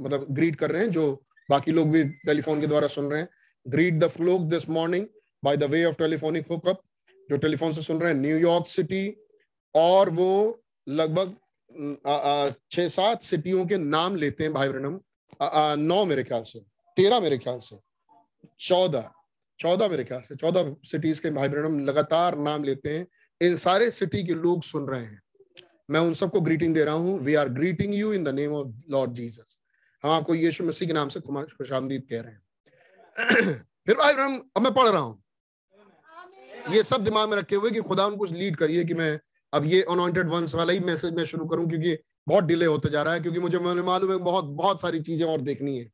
मतलब ग्रीट कर रहे हैं, जो बाकी लोग भी टेलीफोन के द्वारा सुन रहे हैं। Greet the flock this morning by the way of telephonic hookup जो टेलीफोन से सुन रहे हैं न्यूयॉर्क सिटी और वो लगभग छह सात सिटियों के नाम लेते हैं भाई ब्रनम नौ मेरे ख्याल से, तेरह मेरे ख्याल से, चौदह चौदह मेरे ख्याल से, चौदह सिटीज़ के भाई ब्रनम लगातार नाम लेते हैं। इन सारे सिटी के लोग सुन रहे हैं। मैं उन सबको ग्रीटिंग दे रहा हूँ। We are greeting you in the name of Lord Jesus हम आपको यीशु मसीह के नाम से खुश आमदीद कह रहे हैं। फिर भाई ब्रह्म अब मैं पढ़ रहा हूँ। ये सब दिमाग में रखे हुए कि खुदा उनको लीड करिए कि मैं अब ये अनॉइंटेड वंस वाला ही मैसेज मैं शुरू करूँ क्योंकि बहुत डिले होते जा रहा है क्योंकि मुझे मालूम है बहुत बहुत सारी चीज़ें और देखनी है।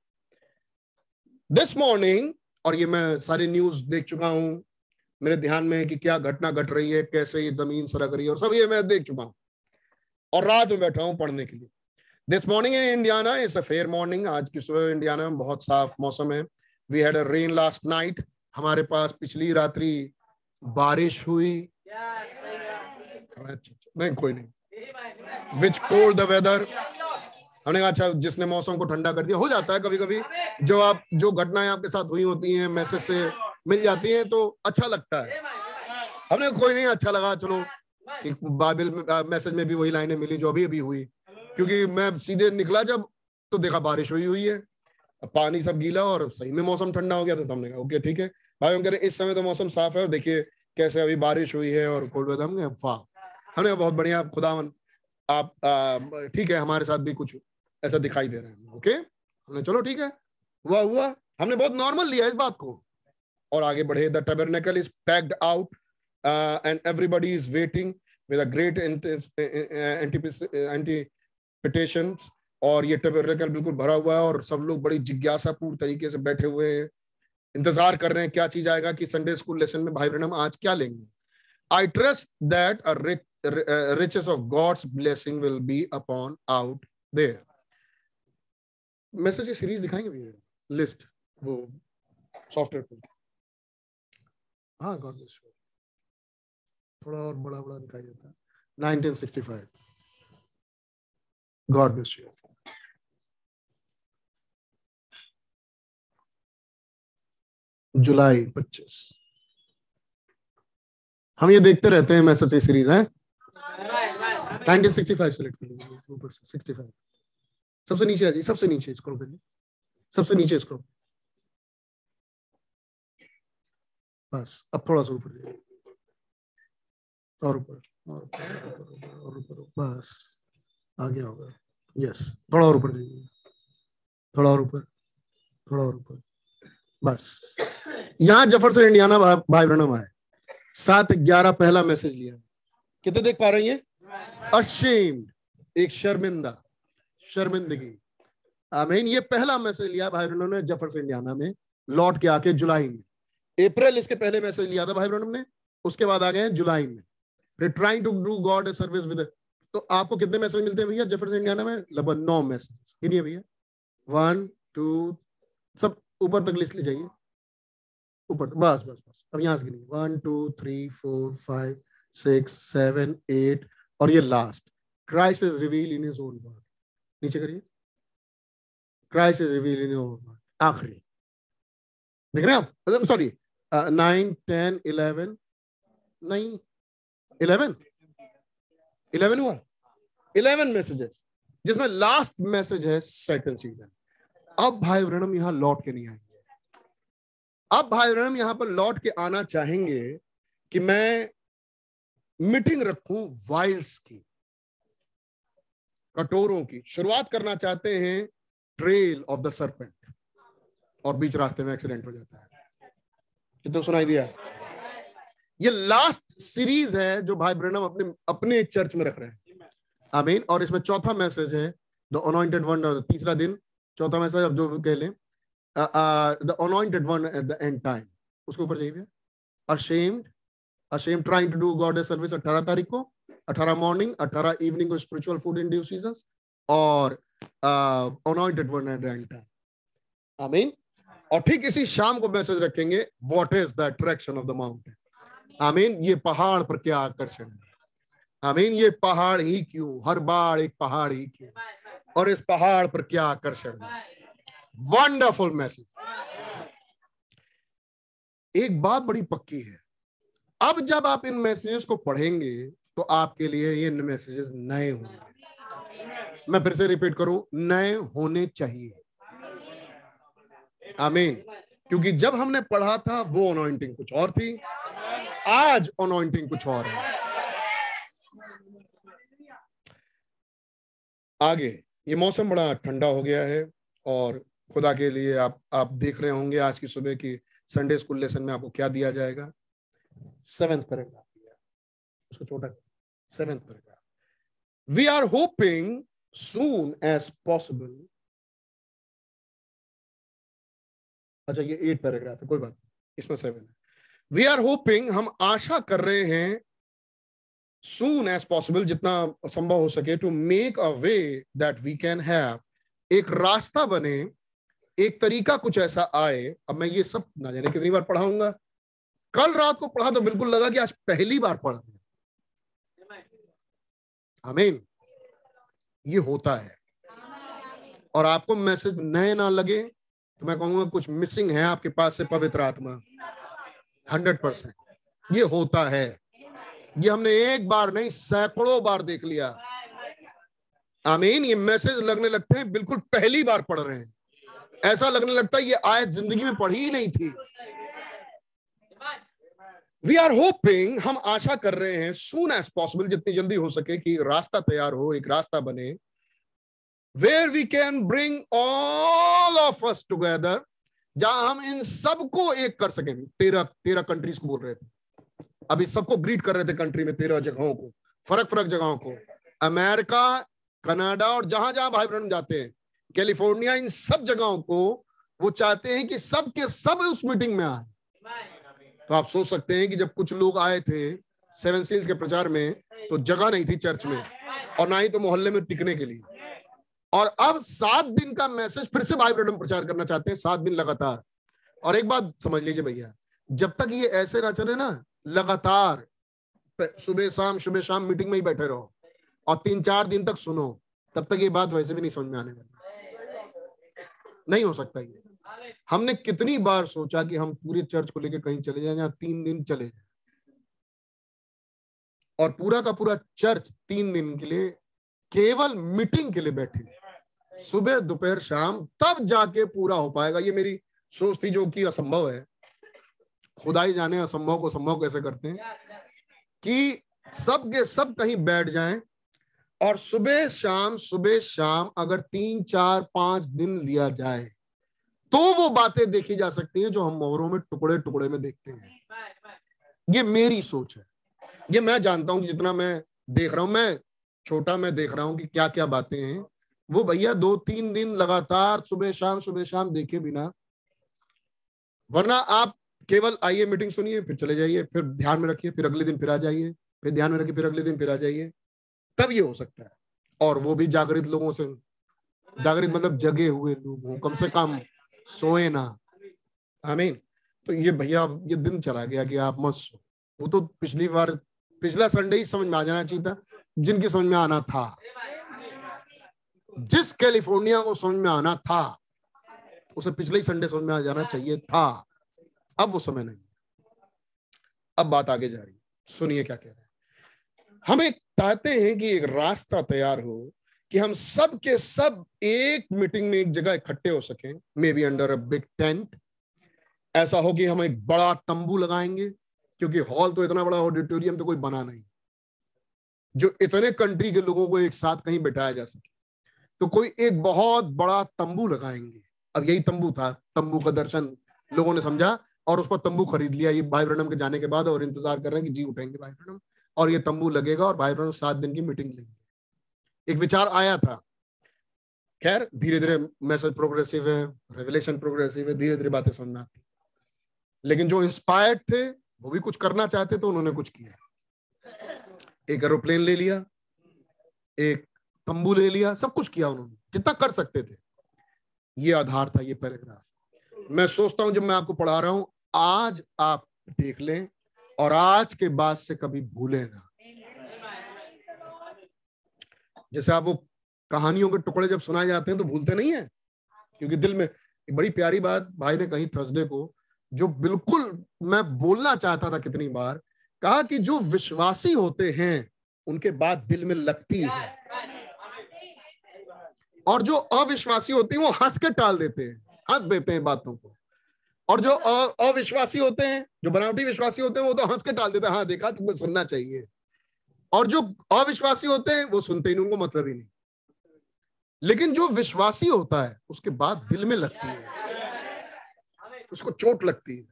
दिस मॉर्निंग और ये मैं सारी न्यूज़ देख चुका हूँ मेरे ध्यान में है कि क्या घटना घट गट रही है कैसे ये ज़मीन सरक रही है और सब ये मैं देख चुका हूँ। और रात में बैठा हूँ पढ़ने के लिए। This morning in Indiana is a fair morning आज की सुबह इंडियाना में बहुत साफ़ मौसम है। We had a rain last night हमारे पास पिछली रात्रि बारिश हुई। नहीं, कोई नहीं। विच कोल्ड द वेदर हमने कहा अच्छा जिसने मौसम को ठंडा कर दिया, हो जाता है कभी कभी जो आप, जो घटनाएँ आपके साथ हुई होती हैं मैसेज से मिल जाती हैं तो अच्छा लगता है। हमने कोई नहीं अच्छा लगा, चलो। बाइबल मैसेज में भी वही लाइनें मिली, जो अभी अभी हुई। क्योंकि मैं सीधे निकला जब तो देखा बारिश हुई हुई है। पानी सब गीला और सही में मौसम ठंडा हो गया था तो हमने कहा, ओके, ठीक है। भाई, हम कह रहे, इस समय तो मौसम साफ़ है और देखिए कैसे अभी बारिश हुई है और कोल्ड वेदर हमने वाह, हमने बहुत बढ़िया खुदावन, आप ठीक है, हमारे साथ भी कुछ ऐसा दिखाई दे रहा है। ओके? हमने चलो, ठीक है। हुआ हुआ। हमने बहुत नॉर्मल लिया इस बात को। और आगे बढ़े the tabernacle is packed out and everybody is waiting with a great anticipation और ये टेबरनेकल बिल्कुल भरा हुआ है और सब लोग बड़ी जिज्ञासापूर्ण तरीके से बैठे हुए हैं। इंतज़ार कर रहे हैं क्या चीज़ आएगा कि संडे स्कूल लेसन में भाई बहन आज क्या लेंगे। I trust that a riches of God's blessing will be upon out there. Message series दिखाएँगे भैया? लिस्ट वो सॉफ्टवेयर पे। हाँ गॉड ब्लेस थोड़ा और बड़ा बड़ा दिखाई देता है। 1965 गॉड ब्लेस यू जुलाई 25 हम ये देखते रहते हैं मैसेज सीरीज़ है? 1965 सेलेक्ट कर लीजिए, ऊपर से 65 सबसे नीचे आ जाइए, सबसे नीचे स्क्रॉल करिए। सबसे नीचे स्क्रॉल बस, अब थोड़ा सा ऊपर जाइए। और ऊपर और ऊपर और ऊपर बस, आगे होगा यस थोड़ा और ऊपर जाइए। थोड़ा और ऊपर, थोड़ा और ऊपर। बस। यहाँ ज़फ़र से इंडियाना भाई ब्रणम आए। सात ग्यारह पहला मैसेज लिया कितने देख पा रही है? अशेम्ड एक शर्मिंदा, शर्मिंदगी। आमीन, ये पहला मैसेज लिया भाई बहनों ने ज़फ़र से इंडियाना में, लौट के आके जुलाई में। अप्रैल इसके पहले मैसेज लिया था भाई बहनों ने, उसके बाद आ गए जुलाई में। Trying to do God service with तो आपको कितने मैसेज मिलते हैं भैया ज़फ़र से इंडियाना में? लगभग नौ मैसेज। गिनिए भैया। वन टू सब ऊपर तक लिस्ट ले जाइए। ऊपर, बस बस बस। अब यहाँ से गिनिए। One two three four five six seven eight और ये last Christ is reveal in his own word नीचे करिए। Christ is reveal in own word आखिरी। देख रहे हैं आप? सॉरी नाइन टेन इलेवन नहीं इलेवन इलेवन हुआ? इलेवन मैसेजेस जिसमें लास्ट मैसेज है सेकंड सीज़न अब भाई ब्रणम यहाँ लौट के नहीं आएँगे। अब भाई ब्रणम यहाँ पर लौट के आना चाहेंगे कि मैं मीटिंग रखूँ वाइल्स की, कटोरों की। शुरुआत करना चाहते हैं ट्रेल ऑफ़ द सरपेंट और बीच रास्ते में एक्सीडेंट हो जाता है। कितने सुनाई दिया? ये लास्ट सीरीज़ है जो भाई ब्रनम अपने अपने चर्च में रख रहे हैं। आमीन और इसमें चौथा मैसेज है द अनॉइंटेड वन तीसरा दिन, चौथा मैसेज अब जो कह लें। The anointed one at the end time उसके ऊपर जाइए ashamed ashamed trying to do God service 18 तारीख को 18 मॉर्निंग 18 इवनिंग को spiritual food in due seasons और anointed one at end time आमीन और ठीक इसी शाम को मैसेज रखेंगे what is the attraction of the mountain आमीन ये पहाड़ पर क्या आकर्षण है? आमीन ये पहाड़ ही क्यों? हर बार एक पहाड़ ही क्यों? और इस पहाड़ पर क्या आकर्षण है? वंडरफुल मैसेज एक बात बड़ी पक्की है। अब जब आप इन मैसेजेस को पढ़ेंगे तो आपके लिए ये मैसेजेस नए होंगे। मैं फिर से रिपीट करूँ, नए होने चाहिए। आमीन क्योंकि जब हमने पढ़ा था, वो अनॉइंटिंग कुछ और थी। आज अनॉइंटिंग कुछ और है। आगे, ये मौसम बड़ा ठंडा हो गया है और खुदा के लिए आप आप देख रहे होंगे आज की सुबह की संडे स्कूल लेसन में आपको क्या दिया जाएगा? सेवेंथ पैराग्राफ दिया उसको छोटा seventh paragraph we are hoping soon as possible अच्छा ये एट पैराग्राफ है, कोई बात नहीं। इसमें सेवन है। वी आर होपिंग हम आशा कर रहे हैं सून एज पॉसिबल जितना संभव हो सके to make a way that we can have एक रास्ता बने एक तरीका कुछ ऐसा आए, अब मैं ये सब ना जाने कितनी बार पढ़ाऊँगा। कल रात को पढ़ा तो बिल्कुल लगा कि आज पहली बार पढ़ रहे आमीन। ये होता है। और आपको मैसेज नए ना लगे तो मैं कहूँगा कुछ मिसिंग है आपके पास से पवित्र आत्मा। Hundred percent. ये होता है। ये हमने एक बार नहीं, सैकड़ों बार देख लिया। आमीन। ये मैसेज लगने लगते हैं, बिल्कुल पहली बार पढ़ रहे हैं। ऐसा लगने लगता है, ये आयत ज़िंदगी में पढ़ी ही नहीं थी। वी आर होपिंग हम आशा कर रहे हैं सून एज पॉसिबल जितनी जल्दी हो सके, कि रास्ता तैयार हो, एक रास्ता बने where we can bring all of us together जहाँ हम इन सबको एक कर सकें। तेरह तेरह कंट्रीज़ को बोल रहे थे। अभी सबको ग्रीट कर रहे थे कंट्री में, तेरह जगहों को फ़र्क फ़र्क जगहों को। अमेरिका, कनाडा, और जहाँ जहाँ भाई बहन जाते हैं कैलिफ़ोर्निया इन सब जगहों को वो चाहते हैं कि सब के सब उस मीटिंग में आए। तो आप सोच सकते हैं कि जब कुछ लोग आए थे सेवन सील्स के प्रचार में तो जगह नहीं थी चर्च में और ना ही तो मोहल्ले में टिकने के लिए। और अब सात दिन का मैसेज फिर से भाई ब्रडम प्रचार करना चाहते हैं सात दिन लगातार। और एक बात समझ लीजिए भैया जब तक ये ऐसे ना चले ना लगातार सुबह शाम सुबह शाम मीटिंग में ही बैठे रहो और तीन चार दिन तक सुनो तब तक ये बात वैसे भी नहीं समझ में आने वाली। नहीं हो सकता ये। हमने कितनी बार सोचा कि हम पूरे चर्च को लेकर कहीं चले जाएँ या तीन दिन चले जाएँ। और पूरा का पूरा चर्च तीन दिन के लिए केवल मीटिंग के लिए बैठे। सुबह, दोपहर, शाम, तब जाके पूरा हो पाएगा। ये मेरी सोच थी जो कि असंभव है। खुदाई जाने असंभव को संभव कैसे करते हैं? कि सब के सब कहीं बैठ जाएँ और सुबह शाम सुबह शाम अगर तीन, चार, पाँच दिन लिया जाए तो वो बातें देखी जा सकती हैं जो हम मोहरों में टुकड़े टुकड़े में देखते हैं। ये मेरी सोच है। ये मैं जानता हूँ जितना मैं देख रहा हूँ, मैं छोटा मैं देख रहा हूँ कि क्या क्या बातें हैं। वो भैया दो, तीन दिन लगातार सुबह शाम सुबह शाम देखे बिना, वरना आप केवल आइए, मीटिंग सुनिए, फिर चले जाइए, फिर ध्यान में रखिए, फिर अगले दिन फिर आ जाइए, फिर ध्यान में रखिए, फिर अगले दिन फिर आ जाइए। तब ये हो सकता है। और वो भी जागृत लोगों से। जागृत मतलब जगे हुए लोग हों, कम से कम सोए ना। आमीन। तो ये भैया, ये दिन चला गया कि आप मत सो। वो तो पिछली बार, पिछला संडे ही समझ में आ जाना चाहिए था, जिनकी समझ में आना था। जिस कैलिफ़ोर्निया को समझ में आना था, उसे पिछले ही संडे समझ में आ जाना चाहिए था। अब वो समय नहीं अब बात आगे जा रही सुनिए क्या कह रहे हैं। हम चाहते हैं कि एक रास्ता तैयार हो कि हम सब के सब एक मीटिंग में एक जगह इकट्ठे हो सके may be under a big tent ऐसा हो कि हम एक बड़ा तंबू लगाएँगे, क्योंकि हॉल तो इतना बड़ा ऑडिटोरियम तो कोई बना नहीं। जो इतने कंट्री के लोगों को एक साथ कहीं बैठाया जा सके। तो कोई एक बहुत बड़ा तंबू लगाएँगे। अब यही तंबू था, तंबू का दर्शन लोगों ने समझा और उस पर तंबू खरीद लिया। ये भाई ब्रणम के जाने के बाद और इंतज़ार कर रहे हैं कि जी उठेंगे भाई ब्रणम और ये तंबू लगेगा और भाई ब्रणम सात दिन की मीटिंग लेंगे। एक विचार आया था, खैर धीरे धीरे मैसेज प्रोग्रेसिव है रेवलेशन प्रोग्रेसिव है धीरे धीरे बातें में आती लेकिन जो इंस्पायर्ड थे, वो भी कुछ करना चाहते तो उन्होंने कुछ किया। एक एरोप्लेन ले लिया, एक तंबू ले लिया, सब कुछ किया उन्होंने, जितना कर सकते थे। ये आधार था, ये पैराग्राफ मैं सोचता हूँ, जब मैं आपको पढ़ा रहा हूँ, आज आप देख लें और आज के बाद से कभी भूले ना। जैसे आप वो कहानियों के टुकड़े जब सुनाए जाते हैं तो भूलते नहीं है, क्योंकि दिल में बड़ी प्यारी बात, भाई ने कही थर्सडे को, जो बिल्कुल मैं बोलना चाहता था कितनी बार, कहा कि जो विश्वासी होते हैं, उनके बात दिल में लगती है। और जो अविश्वासी होते हैं, वो हंस के टाल देते हैं, हंस देते हैं बातों को। और जो अविश्वासी होते हैं, जो बनावटी विश्वासी होते हैं, वो तो हंस के टाल देते हैं हाँ देखा तुम्हें सुनना चाहिए। और जो अविश्वासी होते हैं, वो सुनते ही उनको मतलब ही नहीं। लेकिन जो विश्वासी होता है, उसके बाद दिल में लगती है। उसको चोट लगती है।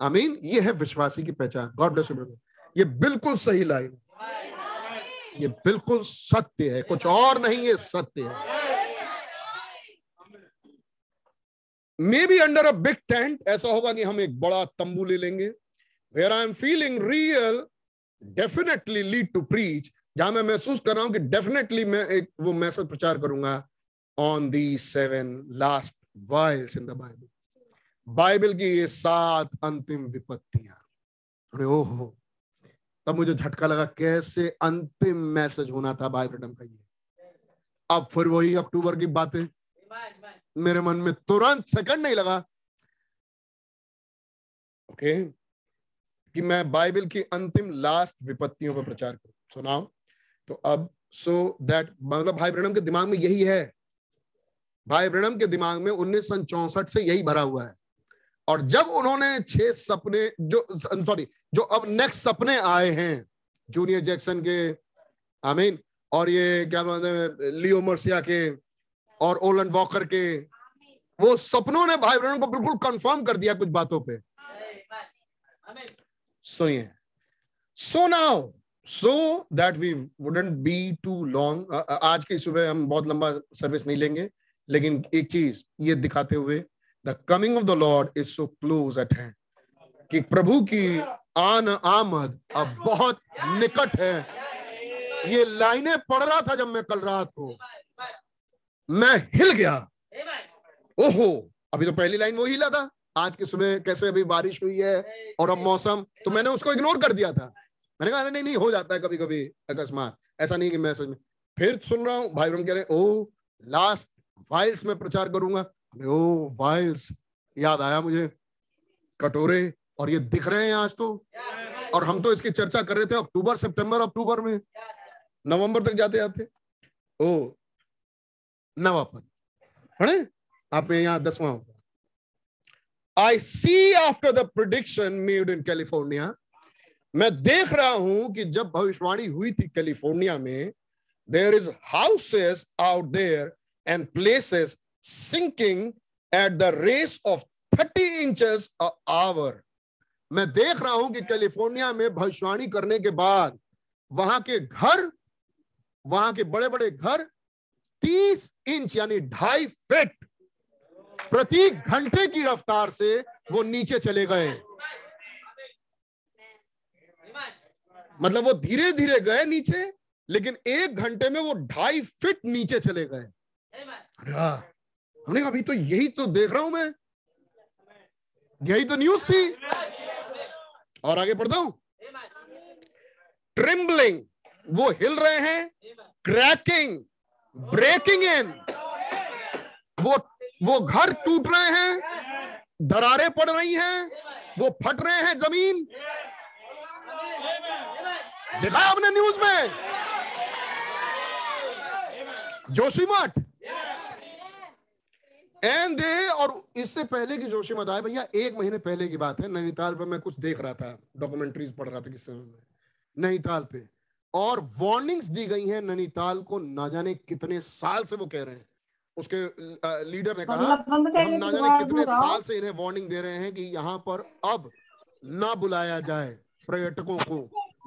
आमीन, ये है विश्वासी की पहचान। God bless you, brother. ये बिल्कुल सही लाइन ये बिल्कुल सत्य है। कुछ और नहीं है, सत्य है। May be under a big tent ऐसा होगा कि हम एक बड़ा तंबू ले लेंगे where I am feeling real definitely lead to preach जहाँ मैं महसूस कर रहा हूँ कि डेफिनेटली मैं एक वो मैसेज प्रचार करूँगा on the seven last vials in the Bible Bible की ये सात अंतिम विपत्तियाँ। ओहो, तब मुझे झटका लगा कैसे अंतिम मैसेज होना था बाइबल का ये। अब फिर वही अक्टूबर की बातें। मेरे मन में तुरंत सेकंड नहीं लगा। ओके कि मैं बाइबल की अंतिम लास्ट विपत्तियों पर प्रचार करूँ। सुनाओ। तो अब सो दैट मतलब भाई ब्रणम के दिमाग में यही है। भाई ब्रणम के दिमाग में उन्नीस सौ चौसठ से यही भरा हुआ है। और जब उन्होंने छह सपने, जो सॉरी जो अब नेक्स्ट सपने आए हैं जूनियर जैक्सन के आई मीन और ये क्या बोलते हैं लियो मर्सिया के और ओलन वॉकर के, वो सपनों ने भाई बहनों को बिल्कुल कंफर्म कर दिया कुछ बातों पे। सुनिए। So now so that we wouldn't be too long आज की सुबह हम बहुत लंबा सर्विस नहीं लेंगे, लेकिन एक चीज़ ये दिखाते हुए the coming of the Lord is so close at hand कि प्रभु की आन आमद अब बहुत निकट है। ये लाइनें पढ़ रहा था जब मैं कल रात को मैं हिल गया। ओहो अभी तो पहली लाइन वो हिला था। आज की सुबह कैसे अभी बारिश हुई है और अब मौसम तो मैंने उसको इग्नोर कर दिया था। मैंने कहा नहीं नहीं हो जाता है कभी कभी अकस्मात। ऐसा नहीं कि मैं सच में फिर सुन रहा हूँ भाई कह रहे ओ लास्ट वाइल्स में प्रचार करूँगा। ओ वाइल्स याद आया मुझे। कटोरे और ये दिख रहे हैं आज तो। और हम तो इसकी चर्चा कर रहे थे अक्टूबर सितंबर अक्टूबर में। नवंबर तक जाते जाते ओ नवापन है आप यहाँ दसवां होगा। I see after the prediction made in California मैं देख रहा हूँ कि जब भविष्यवाणी हुई थी कैलिफ़ोर्निया में there is houses out there and places sinking at the rate of thirty inches hour मैं देख रहा हूँ कि कैलिफ़ोर्निया में भविष्यवाणी करने के बाद, वहाँ के घर, वहाँ के बड़े बड़े घर तीस इंच यानी ढाई फिट प्रति घंटे की रफ्तार से वो नीचे चले गए। मतलब वो धीरे धीरे गए नीचे, लेकिन एक घंटे में वो ढाई फिट नीचे चले गए। हमने अभी तो यही तो देख रहा हूँ मैं। यही तो न्यूज़ थी। और आगे पढ़ता हूँ। ट्रिम्बलिंग वो हिल रहे हैं। क्रैकिंग ब्रेकिंग इन वो वो घर टूट रहे हैं, दरारें पड़ रही हैं, वो फट रहे हैं ज़मीन। देखा आपने न्यूज़ में? जोशी मठ। एंड दे और इससे पहले की जोशी मठ आए, भैया, एक महीने पहले की बात है, नैनीताल पर मैं कुछ देख रहा था डॉक्यूमेंट्रीज पढ़ रहा था किस समय में। नैनीताल पे। और वार्निंग्स दी गई हैं नैनीताल को ना जाने कितने साल से वो कह रहे हैं। उसके लीडर ने कहा हम ना जाने कितने साल से इन्हें वार्निंग दे रहे हैं कि यहाँ पर अब ना बुलाया जाए पर्यटकों को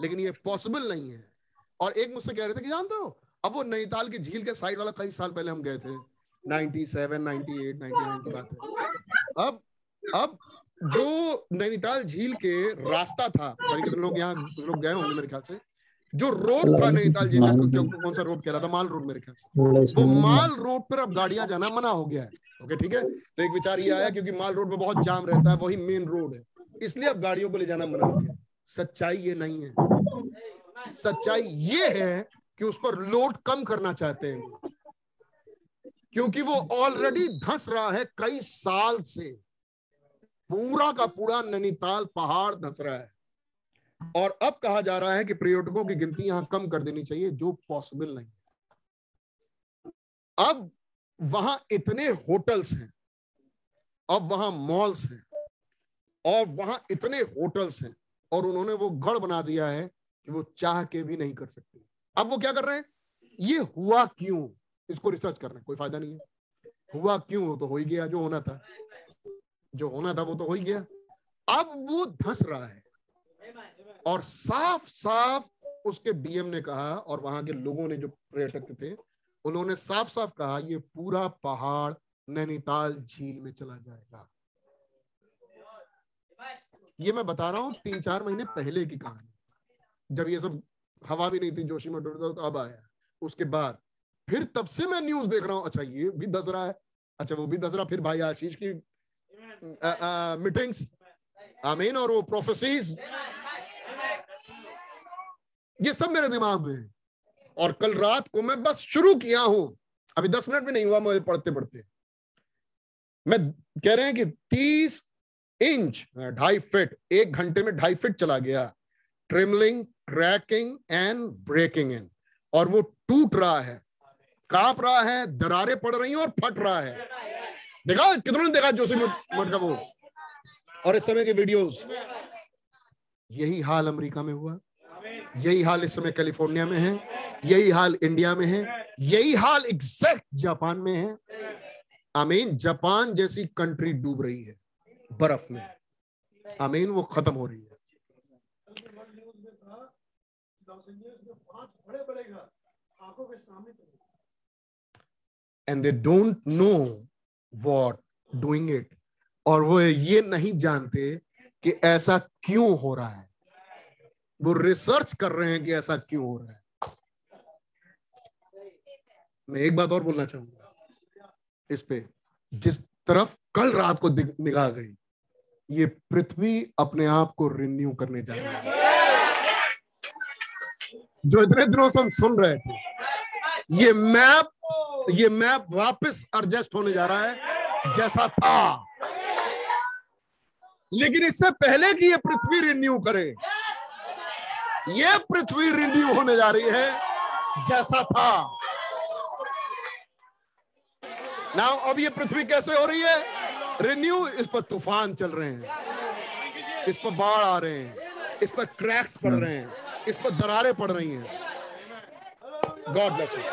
लेकिन ये पॉसिबल नहीं है। और एक मुझसे कह रहे थे कि जानते हो अब वो नैनीताल की झील के साइड वाला कई साल पहले हम गए थे। 97, 98, 99 की बात है। अब अब जो नैनीताल झील के रास्ता था लोग यहाँ लोग गए होंगे मेरे ख्याल से? जो रोड था नैनीताल का कौन सा रोड कह रहा था माल रोड मेरे ख्याल से। तो माल रोड पर अब गाड़ियाँ जाना मना हो गया है। ओके ठीक है? तो एक विचार ये आया क्योंकि माल रोड पे बहुत जाम रहता है वही मेन रोड है। इसलिए अब गाड़ियों को ले जाना मना हो गया। सच्चाई ये नहीं है। सच्चाई ये है कि उस पर लोड कम करना चाहते हैं। क्योंकि वो ऑलरेडी धंस रहा है कई साल से। पूरा का पूरा नैनीताल पहाड़ धस रहा है। और अब कहा जा रहा है कि पर्यटकों की गिनती यहाँ कम कर देनी चाहिए, जो पॉसिबल नहीं अब वहाँ इतने होटल्स हैं, अब वहाँ मॉल्स हैं, और वहाँ इतने होटल्स हैं, और उन्होंने वो गढ़ बना दिया है कि वो चाह के भी नहीं कर सकते। अब वो क्या कर रहे हैं? ये हुआ क्यों? इसको रिसर्च कर रहे हैं, कोई फ़ायदा नहीं है। हुआ क्यों? वो तो हो ही गया, जो होना था। जो होना था वो तो हो ही गया। अब वो धस रहा है। और साफ़ साफ़ उसके डीएम ने कहा और वहाँ के लोगों ने जो पर्यटक थे, उन्होंने साफ़ साफ़ कहा, ये पूरा पहाड़ नैनीताल झील में चला जाएगा. ये मैं बता रहा हूँ तीन चार महीने पहले की कहानी। जब ये सब हवा भी नहीं थी, जोशी में तो अब आया। उसके बाद फिर तब से मैं न्यूज़ देख रहा हूँ अच्छा ये भी दस रहा है। अच्छा वो भी दस रहा फिर भाई आशीष की मीटिंग्स आमीन, और वो प्रोफेसीज ये सब मेरे दिमाग में है। और कल रात को मैं बस शुरू किया हूँ। अभी दस मिनट भी नहीं हुआ मुझे पढ़ते पढ़ते। मैं कह रहे हैं कि तीस इंच ढाई फिट, एक घंटे में ढाई फिट चला गया। Trembling, cracking and breaking in और वो टूट रहा है। काँप रहा है, दरारे पड़ रही हैं और फट रहा है। देखा? कितनों ने देखा जोशी मठ का वो? और इस समय के वीडियोस। यही हाल अमेरिका में हुआ। यही हाल इस समय कैलिफ़ोर्निया में है, यही हाल इंडिया में है, यही हाल एग्जैक्ट जापान में है। आमीन, जापान जैसी कंट्री डूब रही है, बर्फ़ में। आमीन, वो खत्म हो रही है। And they don't know what doing it और वो ये नहीं जानते कि ऐसा क्यों हो रहा है। वो रिसर्च कर रहे हैं कि ऐसा क्यों हो रहा है। मैं एक बात और बोलना चाहूँगा। इस पे जिस तरफ़ कल रात को निगाह गई, ये पृथ्वी अपने आप को रिन्यू करने जा रही है। जो इतने दिनों से हम सुन रहे थे, ये मैप ये मैप वापस एडजस्ट होने जा रहा है, जैसा था। लेकिन इससे पहले कि ये पृथ्वी रिन्यू करे ये पृथ्वी रिन्यू होने जा रही है, जैसा था। ना अब ये पृथ्वी कैसे हो रही है? रिन्यू इस पर तूफ़ान चल रहे हैं। इस पर बाढ़ आ रहे हैं। इस पर क्रैक्स पड़ रहे हैं। इस पर दरारें पड़ रही हैं। God bless you.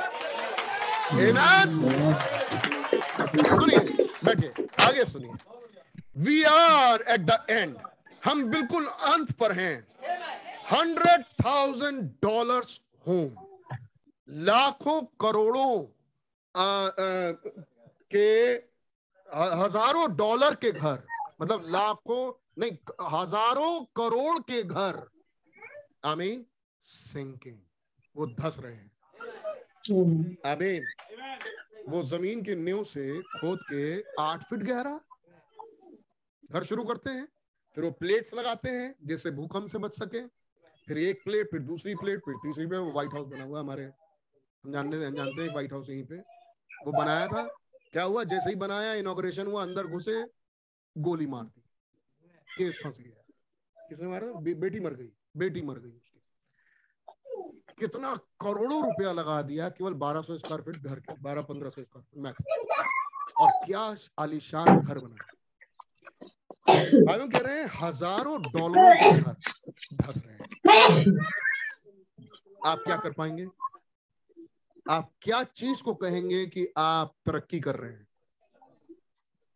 सुनिए, बैठिए। आगे सुनिए। We are at the end हम बिल्कुल अंत पर हैं। हंड्रेड थाउज़ेंड डॉलर होम लाखों करोड़ों आ, आ, के हज़ारों डॉलर के घर। मतलब लाखों नहीं हज़ारों करोड़ के घर। आई मीन सिंकिंग वो धस रहे हैं। आई मीन वो ज़मीन के नींव से खोद के आठ फीट गहरा। घर शुरू करते हैं फिर वो प्लेट्स लगाते हैं जिससे भूकंप से बच सके। फिर एक प्लेट फिर दूसरी प्लेट फिर तीसरी प्लेट वो व्हाइट हाउस बना हुआ हमारे हम जानते हम जानते हैं व्हाइट हाउस यहीं पे। वो बनाया था। क्या हुआ? जैसे ही बनाया इनोग्रेशन हुआ अंदर घुसे गोली मार दी। केस फंस गया। किसने मारा? बे, बेटी मर गई। बेटी मर गई उसकी। कितना करोड़ों रुपया लगा दिया केवल 1200 स्क्वायर फीट घर के 12 1500 स्क्वायर फीट मैक्स और क्या आलिशान घर बना भाइयों कह रहे हैं हज़ारों डॉलरों धस रहे हैं। आप क्या कर पाएँगे? आप क्या चीज़ को कहेंगे कि आप तरक्की कर रहे हैं?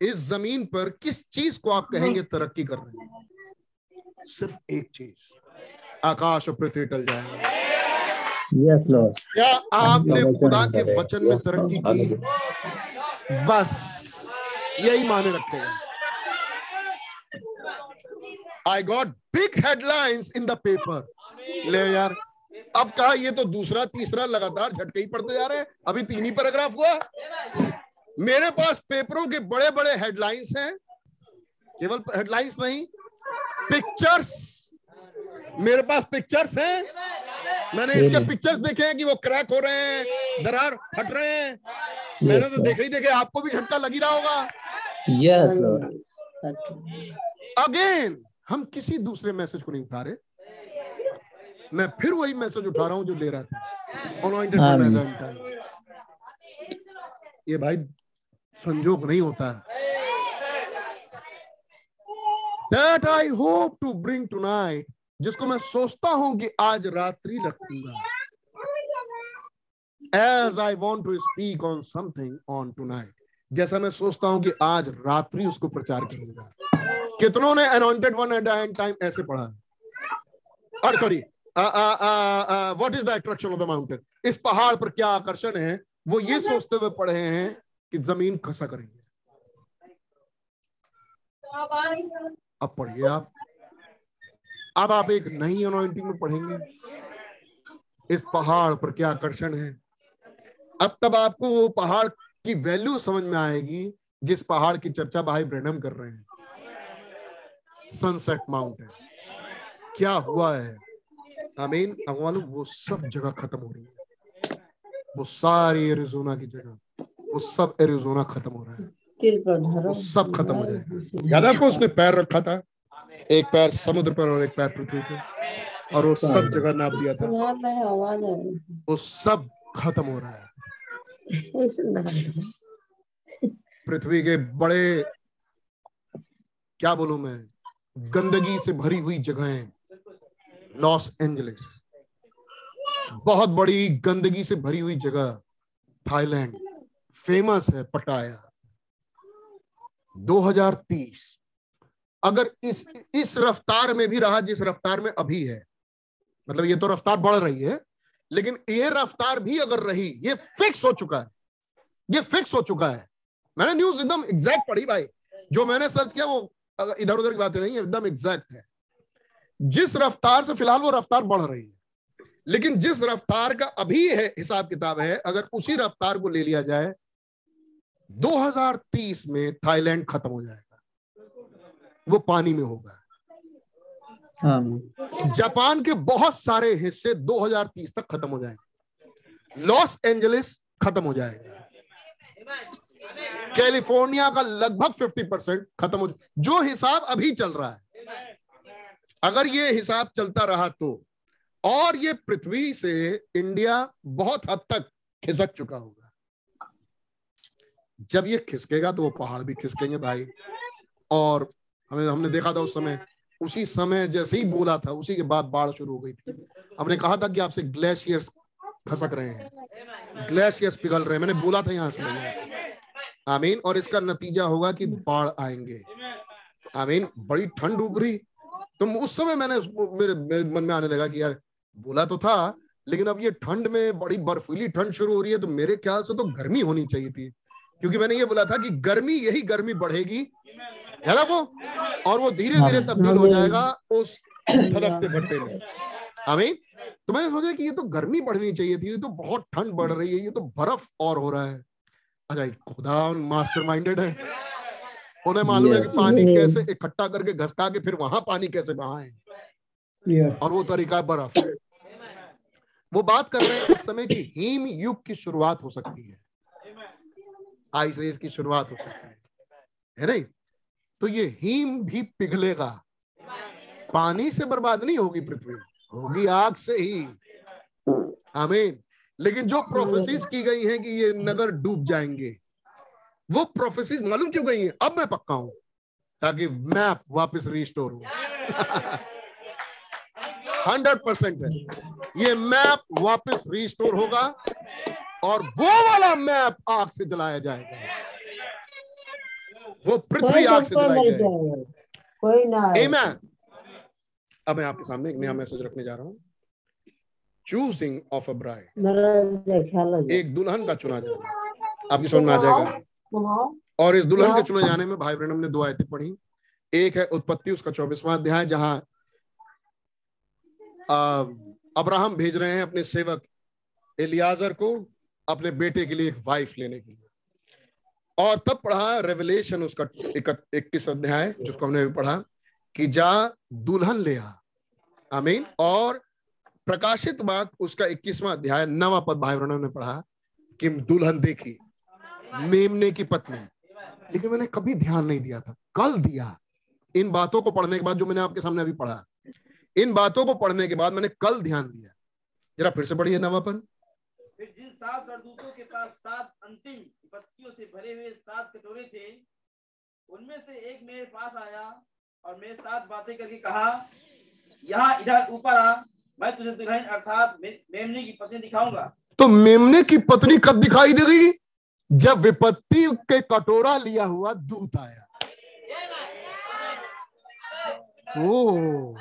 इस ज़मीन पर किस चीज़ को आप कहेंगे तरक्की कर रहे हैं? सिर्फ़ एक चीज़ आकाश और पृथ्वी टल जाएगा। Yes, Lord. क्या आपने खुदा के वचन में तरक्की की? बस यही माने रखेगा। I got big headlines in the paper ले यार अब कहा ये तो दूसरा तीसरा लगातार झटके ही पड़ते जा रहे हैं? अभी तीन ही पैराग्राफ हुआ? मेरे पास पेपरों के बड़े बड़े हेडलाइंस हैं। केवल हेडलाइंस नहीं पिक्चर्स मेरे पास पिक्चर्स हैं। मैंने इसके पिक्चर्स देखे हैं कि वो क्रैक हो रहे हैं दरार फट रहे हैं। मैंने तो देखे ही देखे आपको भी झटका लगी रहा होगा. अगेन हम किसी दूसरे मैसेज को नहीं उठा रहे। मैं फिर वही मैसेज उठा रहा हूँ जो ले रहा था। Time. ये भाई संजोग नहीं होता। है that I hope to to tonight जिसको मैं सोचता हूँ कि आज रात्रि रखूँगा। As I want to speak on something on tonight जैसा मैं सोचता हूँ कि आज रात्रि उसको प्रचार करूँगा। कितनों ने anointed one at a time ऐसे पढ़ा? और sorry what is the attraction of the mountain इस पहाड़ पर क्या आकर्षण है? वो ये सोचते हुए पढ़े हैं कि ज़मीन खसा करेंगे। अब पढ़िए आप। अब आप एक नई अनॉइंटिंग में पढ़ेंगे। इस पहाड़ पर क्या आकर्षण है? अब तब आपको वो पहाड़ की वैल्यू समझ में आएगी, जिस पहाड़ की चर्चा भाई ब्रैनम कर रहे हैं। सनसेट माउंटेन क्या हुआ है? आमीन अब मालूम वो सब जगह खत्म हो रही है। वो सारी एरिजोना की जगह वो सब एरिजोना खत्म हो रहा है। वो सब खत्म हो जाएगा। याद आपको उसने पैर रखा था? एक पैर समुद्र पर और एक पैर पृथ्वी पर। और वो सब जगह नाप दिया था। वो सब खत्म हो रहा है। पृथ्वी के बड़े क्या बोलू मैं? गंदगी से भरी हुई जगहें, लॉस एंजलिस। बहुत बड़ी गंदगी से भरी हुई जगह, थाईलैंड। फ़ेमस है पटाया। 2030 अगर इस इस रफ्तार में भी रहा जिस रफ्तार में अभी है मतलब ये तो रफ्तार बढ़ रही है, लेकिन ये रफ्तार भी अगर रही, ये फिक्स हो चुका है। ये फिक्स हो चुका है। मैंने न्यूज़ एकदम एग्जैक्ट पढ़ी भाई। जो मैंने सर्च किया वो इधर उधर की बातें नहीं है एकदम एग्जैक्ट है। जिस रफ्तार से फ़िलहाल वो रफ्तार बढ़ रही है लेकिन जिस रफ्तार का अभी है हिसाब किताब है अगर उसी रफ्तार को ले लिया जाए 2030 में थाईलैंड खत्म हो जाएगा। वो पानी में होगा। जापान के बहुत सारे हिस्से 2030 तक खत्म हो जाएँगे। लॉस एंजलिस खत्म हो जाएगा। कैलिफ़ोर्निया का लगभग 50 परसेंट खत्म हो जो हिसाब अभी चल रहा है। अगर ये हिसाब चलता रहा तो और ये पृथ्वी से इंडिया बहुत हद तक खिसक चुका होगा। जब ये खिसकेगा तो वो पहाड़ भी खिसकेंगे भाई। और हमें, हमने देखा था उस समय, उसी समय जैसे ही बोला था, उसी के बाद बाढ़ शुरू हो गई थी। हमने कहा था कि आपसे ग्लेशियर्स खसक रहे हैं। ग्लेशियर्स पिघल रहे हैं। मैंने बोला था यहाँ से। आमीन और इसका नतीजा होगा कि बाढ़ आएँगे। आमीन बड़ी ठंड उभरी। तो उस समय मैंने मेरे मेरे मन में आने लगा कि यार बोला तो था लेकिन अब ये ठंड में बड़ी बर्फीली ठंड शुरू हो रही है तो मेरे ख्याल से तो गर्मी होनी चाहिए थी। क्योंकि मैंने ये बोला था कि गर्मी यही गर्मी बढ़ेगी। है ना वो? और वो धीरे धीरे तब्दील हो जाएगा उस धड़कते भट्टे में। आमीन तो मैंने सोचा कि ये तो गर्मी बढ़नी चाहिए थी ये तो बहुत ठंड बढ़ रही है ये तो बर्फ़ और हो रहा है। अच्छा खुदा मास्टर माइंडेड है। उन्हें मालूम है कि पानी कैसे इकट्ठा करके घसका के फिर वहाँ पानी कैसे बहाए। और वो तरीका है बर्फ़। वो बात कर रहे हैं इस समय की हिम युग की शुरुआत हो सकती है। आइस एज की शुरुआत हो सकती है। है नहीं? तो ये हिम भी पिघलेगा। पानी से बर्बाद नहीं होगी पृथ्वी। होगी आग से ही। आमीन। लेकिन जो प्रोफेसिस की गई हैं कि ये नगर डूब जाएँगे वो प्रोफेसिस मालूम क्यों गई हैं? अब मैं पक्का हूँ ताकि मैप वापस रिस्टोर हो। हंड्रेड परसेंट है। ये मैप वापस रिस्टोर होगा और वो वाला मैप आग से जलाया जाएगा। वो पृथ्वी आग से जलाई जाएगी। कोई ना अब मैं आपके सामने एक नया मैसेज रखने जा रहा हूँ। चूजिंग ऑफ़ अ ब्राइड है। एक दुल्हन का चुना जाना आपकी समझ में आ जाएगा? और इस दुल्हन के चुने जाने में भाई ब्रहणम ने दो आयतें पढ़ी। एक है उत्पत्ति उसका चौबीसवां अध्याय जहाँ अब्राहम भेज रहे हैं अपने सेवक एलियाजर को अपने बेटे के लिए एक वाइफ लेने के लिए। और तब पढ़ा रेवलेशन उसका इक्कीस अध्याय जिसको हमने पढ़ा कि जा दुल्हन ले आ। आमीन। और प्रकाशित बात उसका इक्कीसवां अध्याय, नवा पद भाई ब्रहणम ने पढ़ा कि दुल्हन देखी, मेमने की पत्नी। लेकिन मैंने कभी ध्यान नहीं दिया था, कल दिया। इन बातों को पढ़ने के बाद जो मैंने आपके सामने अभी पढ़ा, इन बातों को पढ़ने के बाद मैंने कल ध्यान दिया। जरा फिर से पढ़िए नवापन फिर जिन सात सरदूतों के पास सात अंतिम विपत्तियों से भरे हुए सात कटोरे थे, उनमें से एक मेरे पास आया और मेरे साथ बातें करके कहा, यहाँ इधर ऊपर आ मैं तुझे दुल्हन अर्थात मेमने की पत्नी दिखाऊँगा। तो मेमने की पत्नी कब दिखाई देगी? जब विपत्ति के कटोरा लिया हुआ दूत आया। ओ।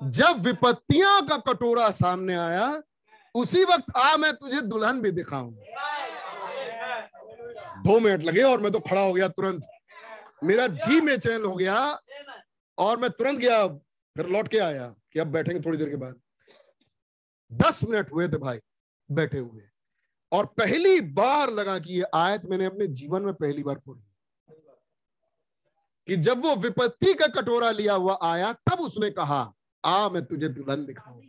जब विपत्तियों का कटोरा सामने आया, उसी वक्त आ, मैं तुझे दुल्हन भी दिखाऊँगा दो मिनट लगे और मैं तो खड़ा हो गया तुरंत। मेरा जी में चैन हो गया और मैं तुरंत गया, फिर लौट के आया। कि अब बैठेंगे थोड़ी देर के बाद। दस मिनट हुए थे भाई, बैठे हुए। और पहली बार लगा कि ये आयत मैंने अपने जीवन में पहली बार पढ़ी। कि जब वो विपत्ति का कटोरा लिया हुआ आया, तब उसने कहा, आ, मैं तुझे दुल्हन दिखाऊँ।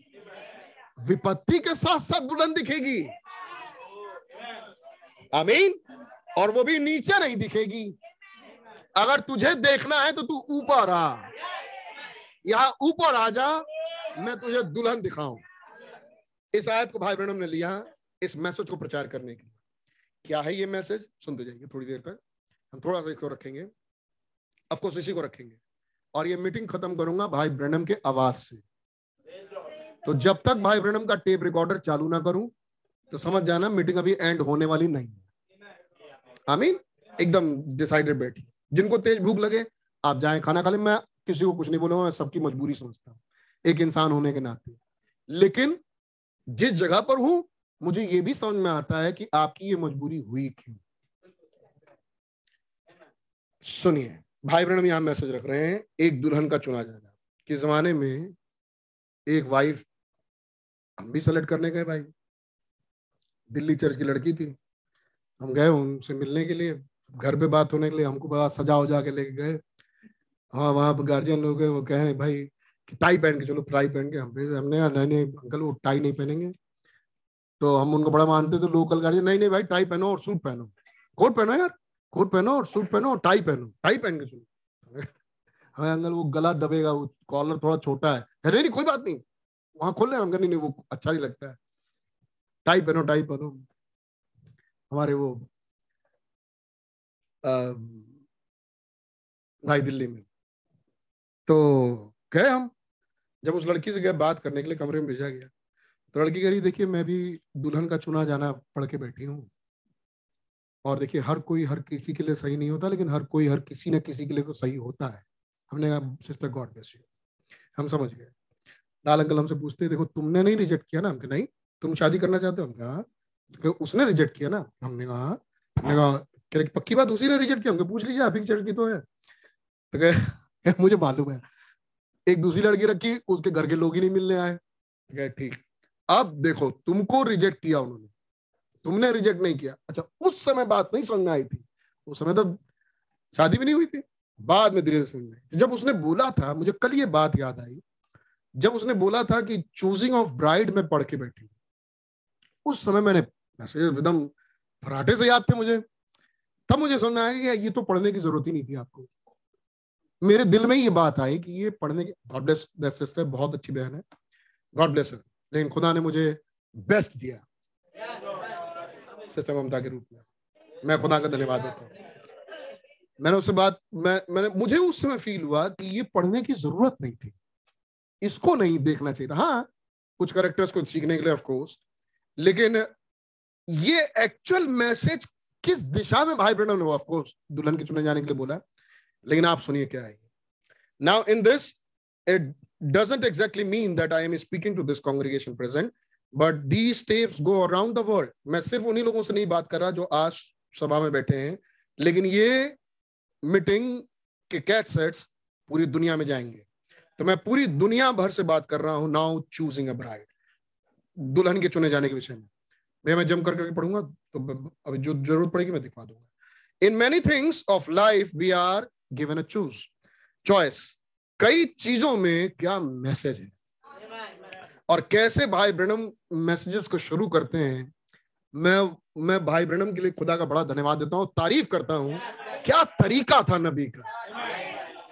विपत्ति के साथ साथ दुल्हन दिखेगी। आमीन। और वो भी नीचे नहीं दिखेगी। अगर तुझे देखना है तो तू ऊपर आ। यहाँ ऊपर आ जा, मैं तुझे दुल्हन दिखाऊँ। इस आयत को भाई बहनों ने लिया इस मैसेज को प्रचार करने के लिए। क्या है ये मैसेज सुनते जाइए थोड़ी देर तक हम थोड़ा सा इसको रखेंगे। अफकोर्स इसी को रखेंगे। और ये मीटिंग खत्म करूँगा भाई ब्रणम के आवाज़ से। तो जब तक भाई ब्रणम का टेप रिकॉर्डर चालू ना करूँ तो समझ जाना मीटिंग अभी एंड होने वाली नहीं आमीन एकदम डिसाइडेड बैठी। जिनको तेज भूख लगे, आप जाए खाना खा ले। मैं किसी को कुछ नहीं बोलूँगा मैं सबकी मजबूरी समझता हूँ। एक इंसान होने के नाते। लेकिन जिस जगह पर हूँ, मुझे ये भी समझ में आता है कि आपकी ये मजबूरी हुई क्यों? सुनिए भाई बहन यहाँ मैसेज रख रहे हैं, एक दुल्हन का चुना जाना। कि जमाने में एक वाइफ हम भी सेलेक्ट करने गए भाई। दिल्ली चर्च की लड़की थी। हम गए उनसे मिलने के लिए, घर पे बात होने के लिए, हमको बड़ा सजा उजा के लेके गए। हाँ वहाँ पर गार्जियन लोग वो कह रहे हैं भाई कि टाई पहन के चलो टाई पहन के हम हमने नहीं नहीं अंकल वो टाई नहीं पहनेंगे। तो हम उनको बड़ा मानते थे लोकल गार्जियन नहीं नहीं भाई टाई पहनो और सूट पहनो। कोट पहनो यार कोट पहनो और सूट पहनो और टाई पहनो टाई पहन के चलो। हाँ अंकल वो गला दबेगा वो कॉलर थोड़ा छोटा है। नहीं नहीं, कोई बात नहीं। वहाँ खोल रहे हम नहीं नहीं वो अच्छा नहीं लगता है। टाई पहनो टाई पहनो। हमारे वो भाई दिल्ली में। तो गए हम। जब उस लड़की से गए, बात करने के लिए कमरे में भेजा गया। तो लड़की कह रही, देखिए, मैं भी दुल्हन का चुना जाना पढ़ के बैठी हूँ। और देखिए, हर कोई हर किसी के लिए सही नहीं होता, लेकिन हर कोई, हर किसी न किसी के लिए तो सही होता है। हमने कहा, सिस्टर, गॉड ब्लेस यू। हम समझ गए। लाल अंकल हमसे पूछते, देखो, तुमने नहीं रिजेक्ट किया ना? हमने नहीं, तुम शादी करना चाहते हो? हम कहा उसने रिजेक्ट किया ना? हमने कहा। हमने कहा पक्की बात, उसी ने रिजेक्ट किया? हमको पूछ लीजिए, आप ही की तो है। तो मुझे मालूम है। एक दूसरी लड़की रखी, उसके घर के लोग ही नहीं मिलने आए। ठीक अब देखो, तुमको रिजेक्ट किया उन्होंने। तुमने रिजेक्ट नहीं किया। अच्छा उस समय बात नहीं समझ में आई थी। उस समय तो शादी भी नहीं हुई थी। बाद में धीरे धीरे समझ में जब उसने बोला था, मुझे कल ये बात याद आई, जब उसने बोला था कि चूजिंग ऑफ़ ब्राइड में पढ़ के बैठी उस समय मैंने एकदम फराटे से याद थे मुझे। तब मुझे समझ में आया कि ये तो पढ़ने की ज़रूरत ही नहीं थी आपको। मेरे दिल में ये बात आई कि ये पढ़ने की गॉड ब्लेस दैट सिस्टर बहुत अच्छी बहन है। गॉड ब्लेस लेकिन खुदा ने मुझे बेस्ट दिया। सिस्टर ममता के रूप में। मैं खुदा का धन्यवाद देता हूँ। मैंने उससे बात, मैं, मैंने, मुझे उस समय फील हुआ कि ये पढ़ने की ज़रूरत नहीं थी। इसको नहीं देखना चाहिए था। हाँ कुछ करेक्टर्स को सीखने के लिए ऑफ़ कोर्स लेकिन ये एक्चुअल मैसेज किस दिशा में भाई ब्रहण ने ऑफ़ कोर्स दुल्हन के चुने जाने के लिए बोला। लेकिन आप सुनिए क्या है। Now in this it doesn't exactly mean that I am speaking to this congregation present, but these tapes go around the world. मैं सिर्फ़ उन्हीं लोगों से नहीं बात कर रहा जो आज सभा में बैठे हैं लेकिन ये मीटिंग के कैट सेट्स पूरी दुनिया में जाएँगे। तो मैं पूरी दुनिया भर से बात कर रहा हूँ नाउ चूजिंग अ ब्राइड दुल्हन के चुने जाने के विषय में। भैया मैं जम कर करके पढ़ूँगा तो अभी जो ज़रूरत पड़ेगी मैं दिखा दूँगा। In many things of life we are given a choose choice कई चीज़ों में क्या मैसेज है? और कैसे भाई ब्रणम मैसेजेस को शुरू करते हैं? मैं मैं भाई ब्रणम के लिए खुदा का बड़ा धन्यवाद देता हूँ। तारीफ़ करता हूँ। क्या तरीका था नबी का?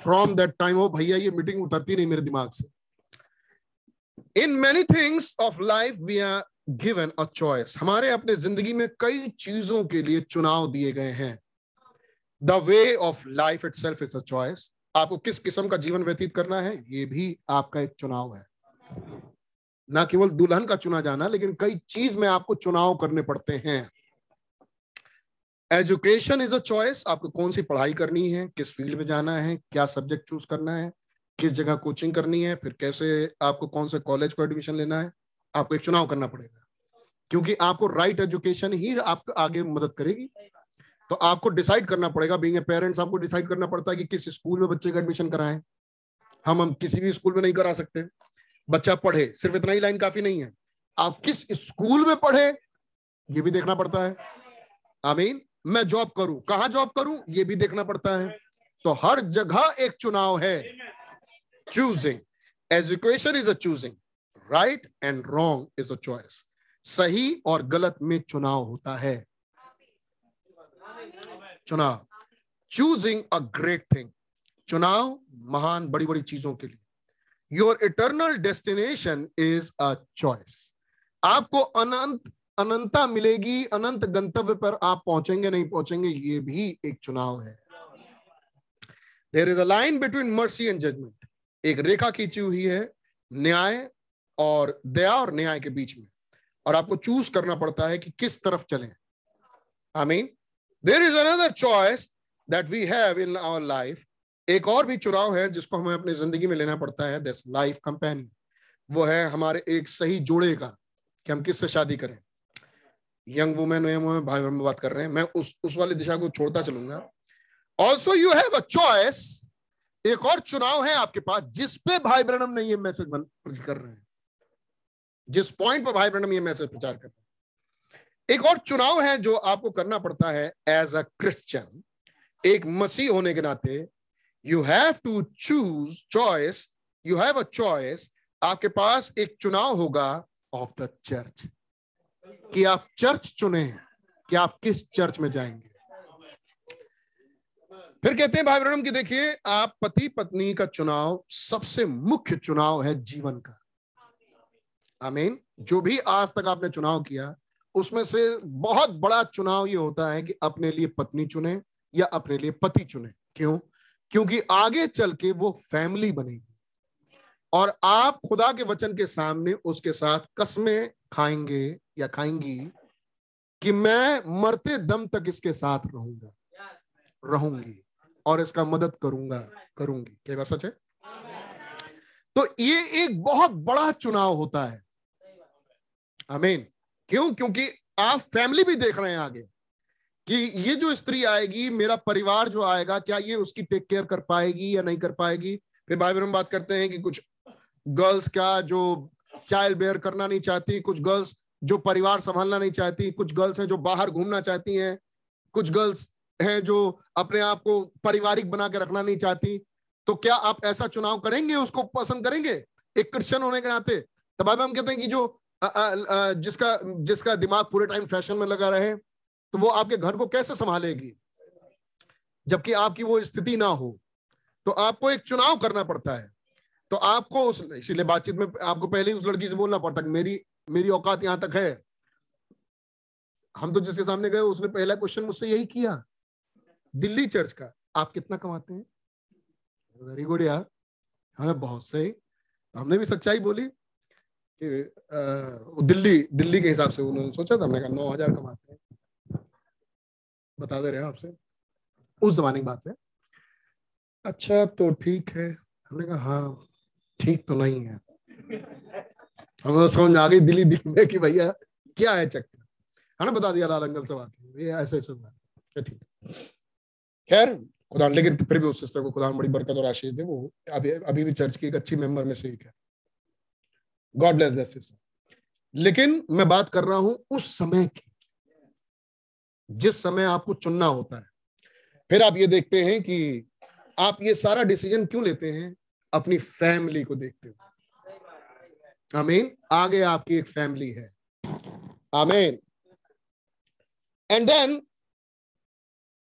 फ्रॉम दैट टाइम ओ भैया, ये मीटिंग उतरती नहीं मेरे दिमाग से। In many things of life we are given a choice हमारे अपने ज़िंदगी में कई चीज़ों के लिए चुनाव दिए गए हैं। The way of life itself is a choice आपको किस किस्म का जीवन व्यतीत करना है, ये भी आपका एक चुनाव है। ना केवल दुल्हन का चुना जाना, लेकिन कई चीज़ में आपको चुनाव करने पड़ते हैं। एजुकेशन इज़ अ चॉइस आपको कौन सी पढ़ाई करनी है, किस फ़ील्ड में जाना है, क्या सब्जेक्ट चूज़ करना है, किस जगह कोचिंग करनी है, फिर कैसे आपको कौन से कॉलेज को एडमिशन लेना है, आपको एक चुनाव करना पड़ेगा। क्योंकि आपको राइट right एजुकेशन ही आपको आगे मदद करेगी। तो आपको डिसाइड करना पड़ेगा बीइंग ए पेरेंट्स आपको डिसाइड करना पड़ता है कि किस स्कूल में बच्चे का एडमिशन कराएँ। हम हम किसी भी स्कूल में नहीं करा सकते। बच्चा पढ़े, सिर्फ़ इतना ही लाइन काफ़ी नहीं है। आप किस स्कूल में पढ़े, ये भी देखना पड़ता है। आमीन मैं जॉब करूँ। कहा जॉब करूँ, ये भी देखना पड़ता है। तो हर जगह एक चुनाव है। Choosing education is a choosing right and wrong is a choice सही और गलत में चुनाव होता है। चुनाव। चूजिंग अ ग्रेट थिंग चुनाव महान बड़ी बड़ी चीज़ों के लिए। Your eternal destination is a choice आपको अनंत अनंता मिलेगी, अनंत गंतव्य पर आप पहुँचेंगे, नहीं पहुँचेंगे, ये भी एक चुनाव है। There is a line between mercy and judgement एक रेखा खींची हुई है, न्याय और दया और न्याय के बीच में। और आपको चूज़ करना पड़ता है कि किस तरफ़ चलें। I mean there is another choice that we have in our life एक और भी चुनाव है जिसको हमें अपनी ज़िंदगी में लेना पड़ता है दिस लाइफ कंपेनियन वो है हमारे एक सही जोड़े का कि हम किससे शादी करें। यंग वुमेन में भाई बहन बात कर रहे हैं। मैं उस उस वाली दिशा को छोड़ता चलूँगा। Also you have a choice एक और चुनाव है आपके पास जिस पे भाई ब्रणम ने ये मैसेज कर रहे हैं। जिस पॉइंट पर भाई ब्रणम ये मैसेज प्रचार कर रहे हैं। एक और चुनाव है जो आपको करना पड़ता है एज अ क्रिश्चियन एक मसीह होने के नाते you have to choose choice you have a choice आपके पास एक चुनाव होगा ऑफ़ द चर्च कि आप चर्च चुने, कि आप किस चर्च में जाएँगे? फिर कहते हैं भाई ब्रणम की देखिए, आप पति पत्नी का चुनाव सबसे मुख्य चुनाव है जीवन का। आमीन। जो भी आज तक आपने चुनाव किया उसमें से बहुत बड़ा चुनाव ये होता है कि अपने लिए पत्नी चुने या अपने लिए पति चुने। क्यों? क्योंकि आगे चल के वो फैमिली बनेगी। और आप खुदा के वचन के सामने उसके साथ कस्में खाएँगे या खाएँगी कि मैं मरते दम तक इसके साथ रहूँगा। रहूँगी और इसका मदद करूँगा, करूँगी। क्या सच है? तो ये एक बहुत बड़ा चुनाव होता है। अमीन क्यों? क्योंकि आप फैमिली भी देख रहे हैं आगे कि ये जो स्त्री आएगी, मेरा परिवार जो आएगा, क्या ये उसकी टेक केयर कर पाएगी या नहीं कर पाएगी? फिर भाई बहन हम बात करते हैं कि कुछ गर्ल्स का जो चाइल्ड बेयर करना नहीं चाहती, कुछ गर्ल्स जो परिवार संभालना नहीं चाहती, कुछ गर्ल्स हैं जो बाहर घूमना चाहती हैं, कुछ गर्ल्स हैं जो अपने आप को पारिवारिक बना के रखना नहीं चाहती। तो क्या आप ऐसा चुनाव करेंगे, उसको पसंद करेंगे? एक क्रिश्चियन होने के नाते। तब हम कहते हैं कि जो जिसका जिसका दिमाग पूरे टाइम फ़ैशन में लगा रहे तो वो आपके घर को कैसे संभालेगी? जबकि आपकी वो स्थिति ना हो तो आपको एक चुनाव करना पड़ता है। तो आपको उस, इसीलिए बातचीत में आपको पहले ही उस लड़की से बोलना पड़ता कि मेरी मेरी औकात यहाँ तक है। हम तो जिसके सामने गए, उसने पहला क्वेश्चन मुझसे यही किया। दिल्ली चर्च का। आप कितना कमाते हैं? वेरी गुड यार। हमें बहुत सही। हमने भी सच्चाई बोली। कि दिल्ली दिल्ली के हिसाब से उन्होंने सोचा था हमने कहा नौ हज़ार कमाते हैं। बता दे रहे हैं आपसे। उस जमाने की बात है। अच्छा तो ठीक है। हमने कहा हाँ ठीक तो नहीं है। हमें समझ आ गई दिल्ली दिल में कि भैया, क्या है चक्कर? हमने बता दिया लाल अंगल से बात। ये ऐसे ऐसे क्या ठीक खैर खुदा लेकिन फिर भी उस सिस्टर को खुदा बड़ी बरकत और आशीष दे। वो अभी अभी भी चर्च की एक अच्छी मेंबर में से एक है। गॉड ब्लेस सिस्टर लेकिन मैं बात कर रहा हूँ उस समय की, जिस समय आपको चुनना होता है। फिर आप ये देखते हैं कि आप ये सारा डिसीज़न क्यों लेते हैं? अपनी फैमिली को देखते हुए। आमीन आगे आपकी एक फैमिली है। आमीन and then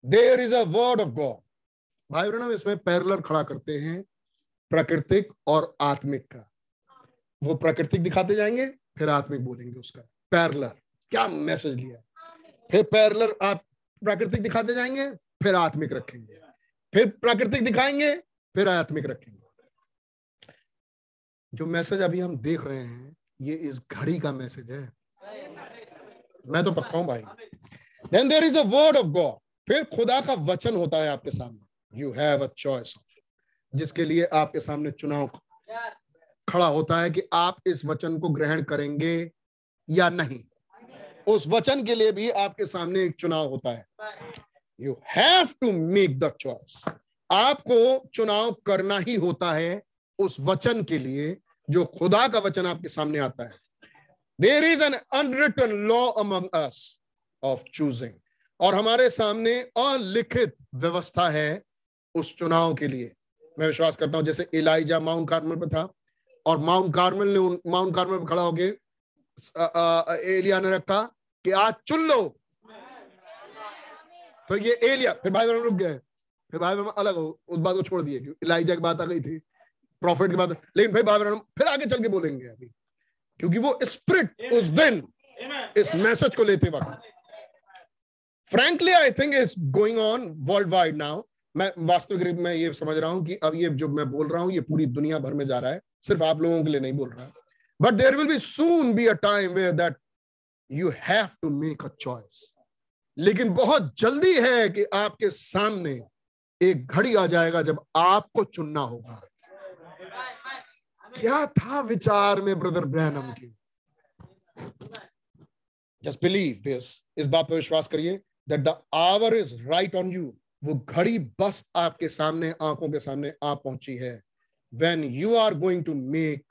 there is a word of God भाई ब्रहणम इसमें पैरलर खड़ा करते हैं प्राकृतिक और आत्मिक का। वो प्राकृतिक दिखाते जाएँगे, फिर आत्मिक बोलेंगे उसका। पैरलर, क्या मैसेज लिया? फिर पैरलर आप प्राकृतिक दिखाते जाएँगे, फिर आत्मिक रखेंगे। फिर प्राकृतिक दिखाएँगे, फिर आत्मिक रखेंगे। जो मैसेज अभी हम देख रहे हैं, ये इस घड़ी का मैसेज है। मैं तो पक्का हूँ भाई। Then there is a word of God फिर खुदा का वचन होता है आपके सामने। यू हैव अ चॉइस जिसके लिए आपके सामने चुनाव। खड़ा होता है कि आप इस वचन को ग्रहण करेंगे या नहीं। उस वचन के लिए भी आपके सामने एक चुनाव होता है। You have to make the choice आपको चुनाव करना ही होता है उस वचन के लिए जो खुदा का वचन आपके सामने आता है। There is an unwritten law among us of choosing और हमारे सामने अलिखित व्यवस्था है उस चुनाव के लिए। मैं विश्वास करता हूँ, जैसे इलाइजा माउंट कार्मल पर था और माउंट कार्मल ने माउंट कार्मल पे खड़ा होके एलिया ने रखा कि आज चुन लो। तो ये एलिया, फिर भाई बहन रुक गए। फिर भाई बहन अलग हो, उस बात को छोड़ दिए इलाइजा की बात आ गई थी प्रॉफिट की बात। लेकिन भाई भाई बहन, फिर आगे चल के बोलेंगे अभी, क्योंकि वो स्प्रिट उस दिन, इस मैसेज को लेते वक्त। Frankly I think is going on worldwide now मैं वास्तविक रूप में ये समझ रहा हूँ कि अब ये जो मैं बोल रहा हूँ, ये पूरी दुनिया भर में जा रहा है। सिर्फ़ आप लोगों के लिए नहीं बोल रहा but there will be soon be a time where that you have to make a choice लेकिन बहुत जल्दी है कि आपके सामने एक घड़ी आ जाएगा जब आपको चुनना होगा। क्या था विचार में ब्रदर ब्रहनम की? जस्ट बिलीव दिस इस बात पर विश्वास करिए that the hour is right on you वो घड़ी बस आपके सामने, आँखों के सामने आ पहुँची है। When you are going to make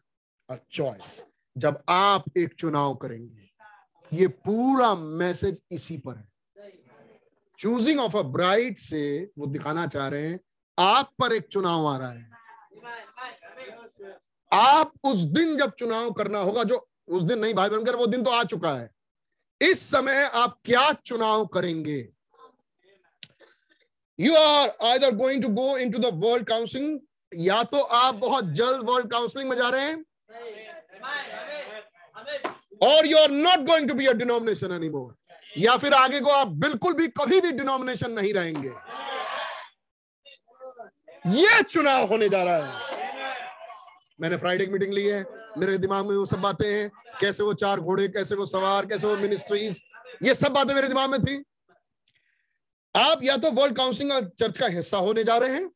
a choice जब आप एक चुनाव करेंगे, ये पूरा मैसेज इसी पर है। चूजिंग ऑफ़ अ ब्राइट से वो दिखाना चाह रहे हैं, आप पर एक चुनाव आ रहा है। आप उस दिन जब चुनाव करना होगा, जो उस दिन नहीं भाई बनकर वो दिन तो आ चुका है। इस समय आप क्या चुनाव करेंगे? You are either going to go into the world counselling या तो आप बहुत जल्द वर्ल्ड काउंसिलिंग में जा रहे हैं और you are not going to be a denomination any more या फिर आगे को आप बिल्कुल भी कभी भी डिनोमिनेशन नहीं रहेंगे। ये चुनाव होने जा रहा है। मैंने फ्राइडे की मीटिंग ली है। मेरे दिमाग में वो सब बातें हैं। कैसे वो चार घोड़े, कैसे वो सवार, कैसे वो मिनिस्ट्रीज ये सब बातें मेरे दिमाग में थी। आप या तो वर्ल्ड काउंसिलिंग चर्च का हिस्सा होने जा रहे हैं,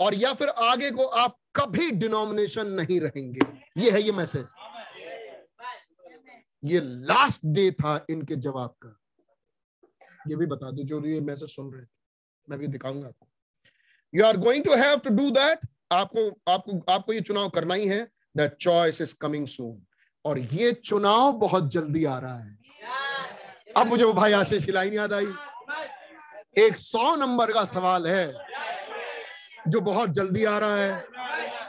और या फिर आगे को आप कभी डिनोमिनेशन नहीं रहेंगे। ये है ये मैसेज ये लास्ट डे था इनके जवाब का। ये भी बता दो, जो ये मैसेज सुन रहे थे मैं भी दिखाऊँगा आपको। You are going to have to do that आपको आपको आपको ये चुनाव करना ही है। The choice is coming soon और ये चुनाव बहुत जल्दी आ रहा है। अब मुझे वो भाई आशीष की लाइन याद आई। एक सौ नंबर का सवाल है जो बहुत जल्दी आ रहा है।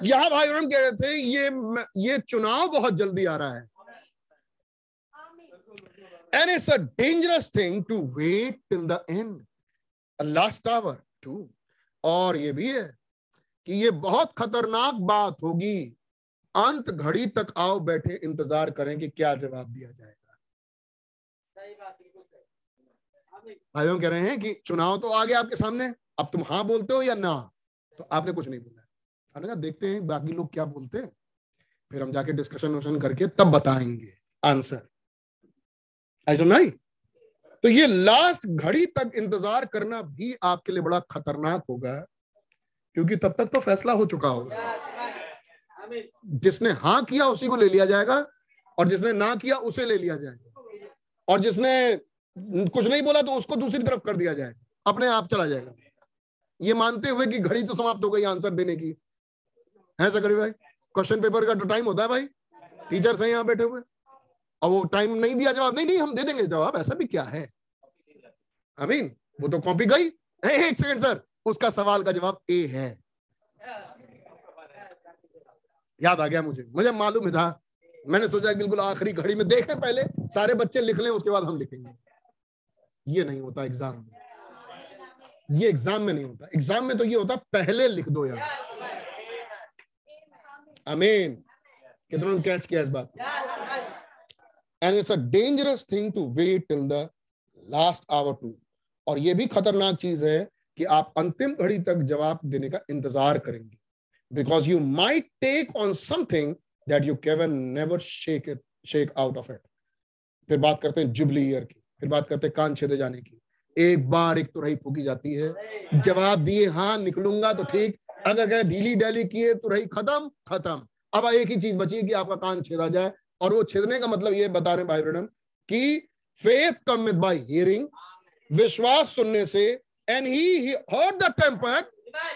यह भाई कह रहे थे, ये ये चुनाव बहुत जल्दी आ रहा है। And it's a dangerous thing to wait till the end last hour to और ये भी है कि ये बहुत खतरनाक बात होगी। अंत घड़ी तक आओ, बैठे, इंतज़ार करें कि क्या जवाब दिया जाएगा भाइयों कह रहे हैं कि चुनाव तो आ गया आपके सामने, अब तुम हाँ बोलते हो या ना? तो आपने कुछ नहीं बोला। हमने कहा, देखते हैं बाकी लोग क्या बोलते हैं। फिर हम जाके डिस्कशन वोशन करके तब बताएँगे। आंसर ऐसा नहीं तो ये लास्ट घड़ी तक इंतज़ार करना भी आपके लिए बड़ा खतरनाक होगा, क्योंकि तब तक तो फैसला हो चुका होगा। जिसने हाँ किया उसी को ले लिया जाएगा, और जिसने ना किया उसे ले लिया जाएगा। और जिसने कुछ नहीं बोला तो उसको दूसरी तरफ़ कर दिया जाए। अपने आप चला जाएगा। ये मानते हुए कि घड़ी तो समाप्त हो गई आंसर देने की। है सकरी भाई? क्वेश्चन पेपर का तो टाइम होता है भाई। टीचर्स हैं यहाँ बैठे हुए। और वो टाइम नहीं दिया जवाब। नहीं नहीं, हम दे देंगे जवाब। ऐसा भी क्या है? आई मीन वो तो कॉपी गई। एक सेकंड सर उसका सवाल का जवाब ए है। याद आ गया मुझे। मुझे मालूम था। मैंने सोचा बिल्कुल आखिरी घड़ी में देखें पहले। सारे बच्चे लिख लें, उसके बाद हम लिखेंगे। ये नहीं होता एग्ज़ाम में। ये एग्ज़ाम में नहीं होता। एग्ज़ाम में तो ये होता, पहले लिख दो यार। अमीन कितनों ने कैच किया इस बात and it's a dangerous thing to wait till the last hour to और ये भी खतरनाक चीज़ है कि आप अंतिम घड़ी तक जवाब देने का इंतज़ार करेंगे। Because you might take on something that you can never shake it shake out of it फिर बात करते हैं जुबली ईयर की। फिर बात करते हैं कान छेदे जाने की। एक बार एक तुरही फूकी जाती है। जवाब दिए हाँ निकलूँगा तो ठीक। अगर कहे ढीली डैली किए तुरही खत्म खत्म। अब एक ही चीज़ बची कि आपका कान छेदा जाए। और वो छेदने का मतलब ये बता रहे भाई ब्रम कि faith come with by hearing विश्वास सुनने से and he heard the trumpet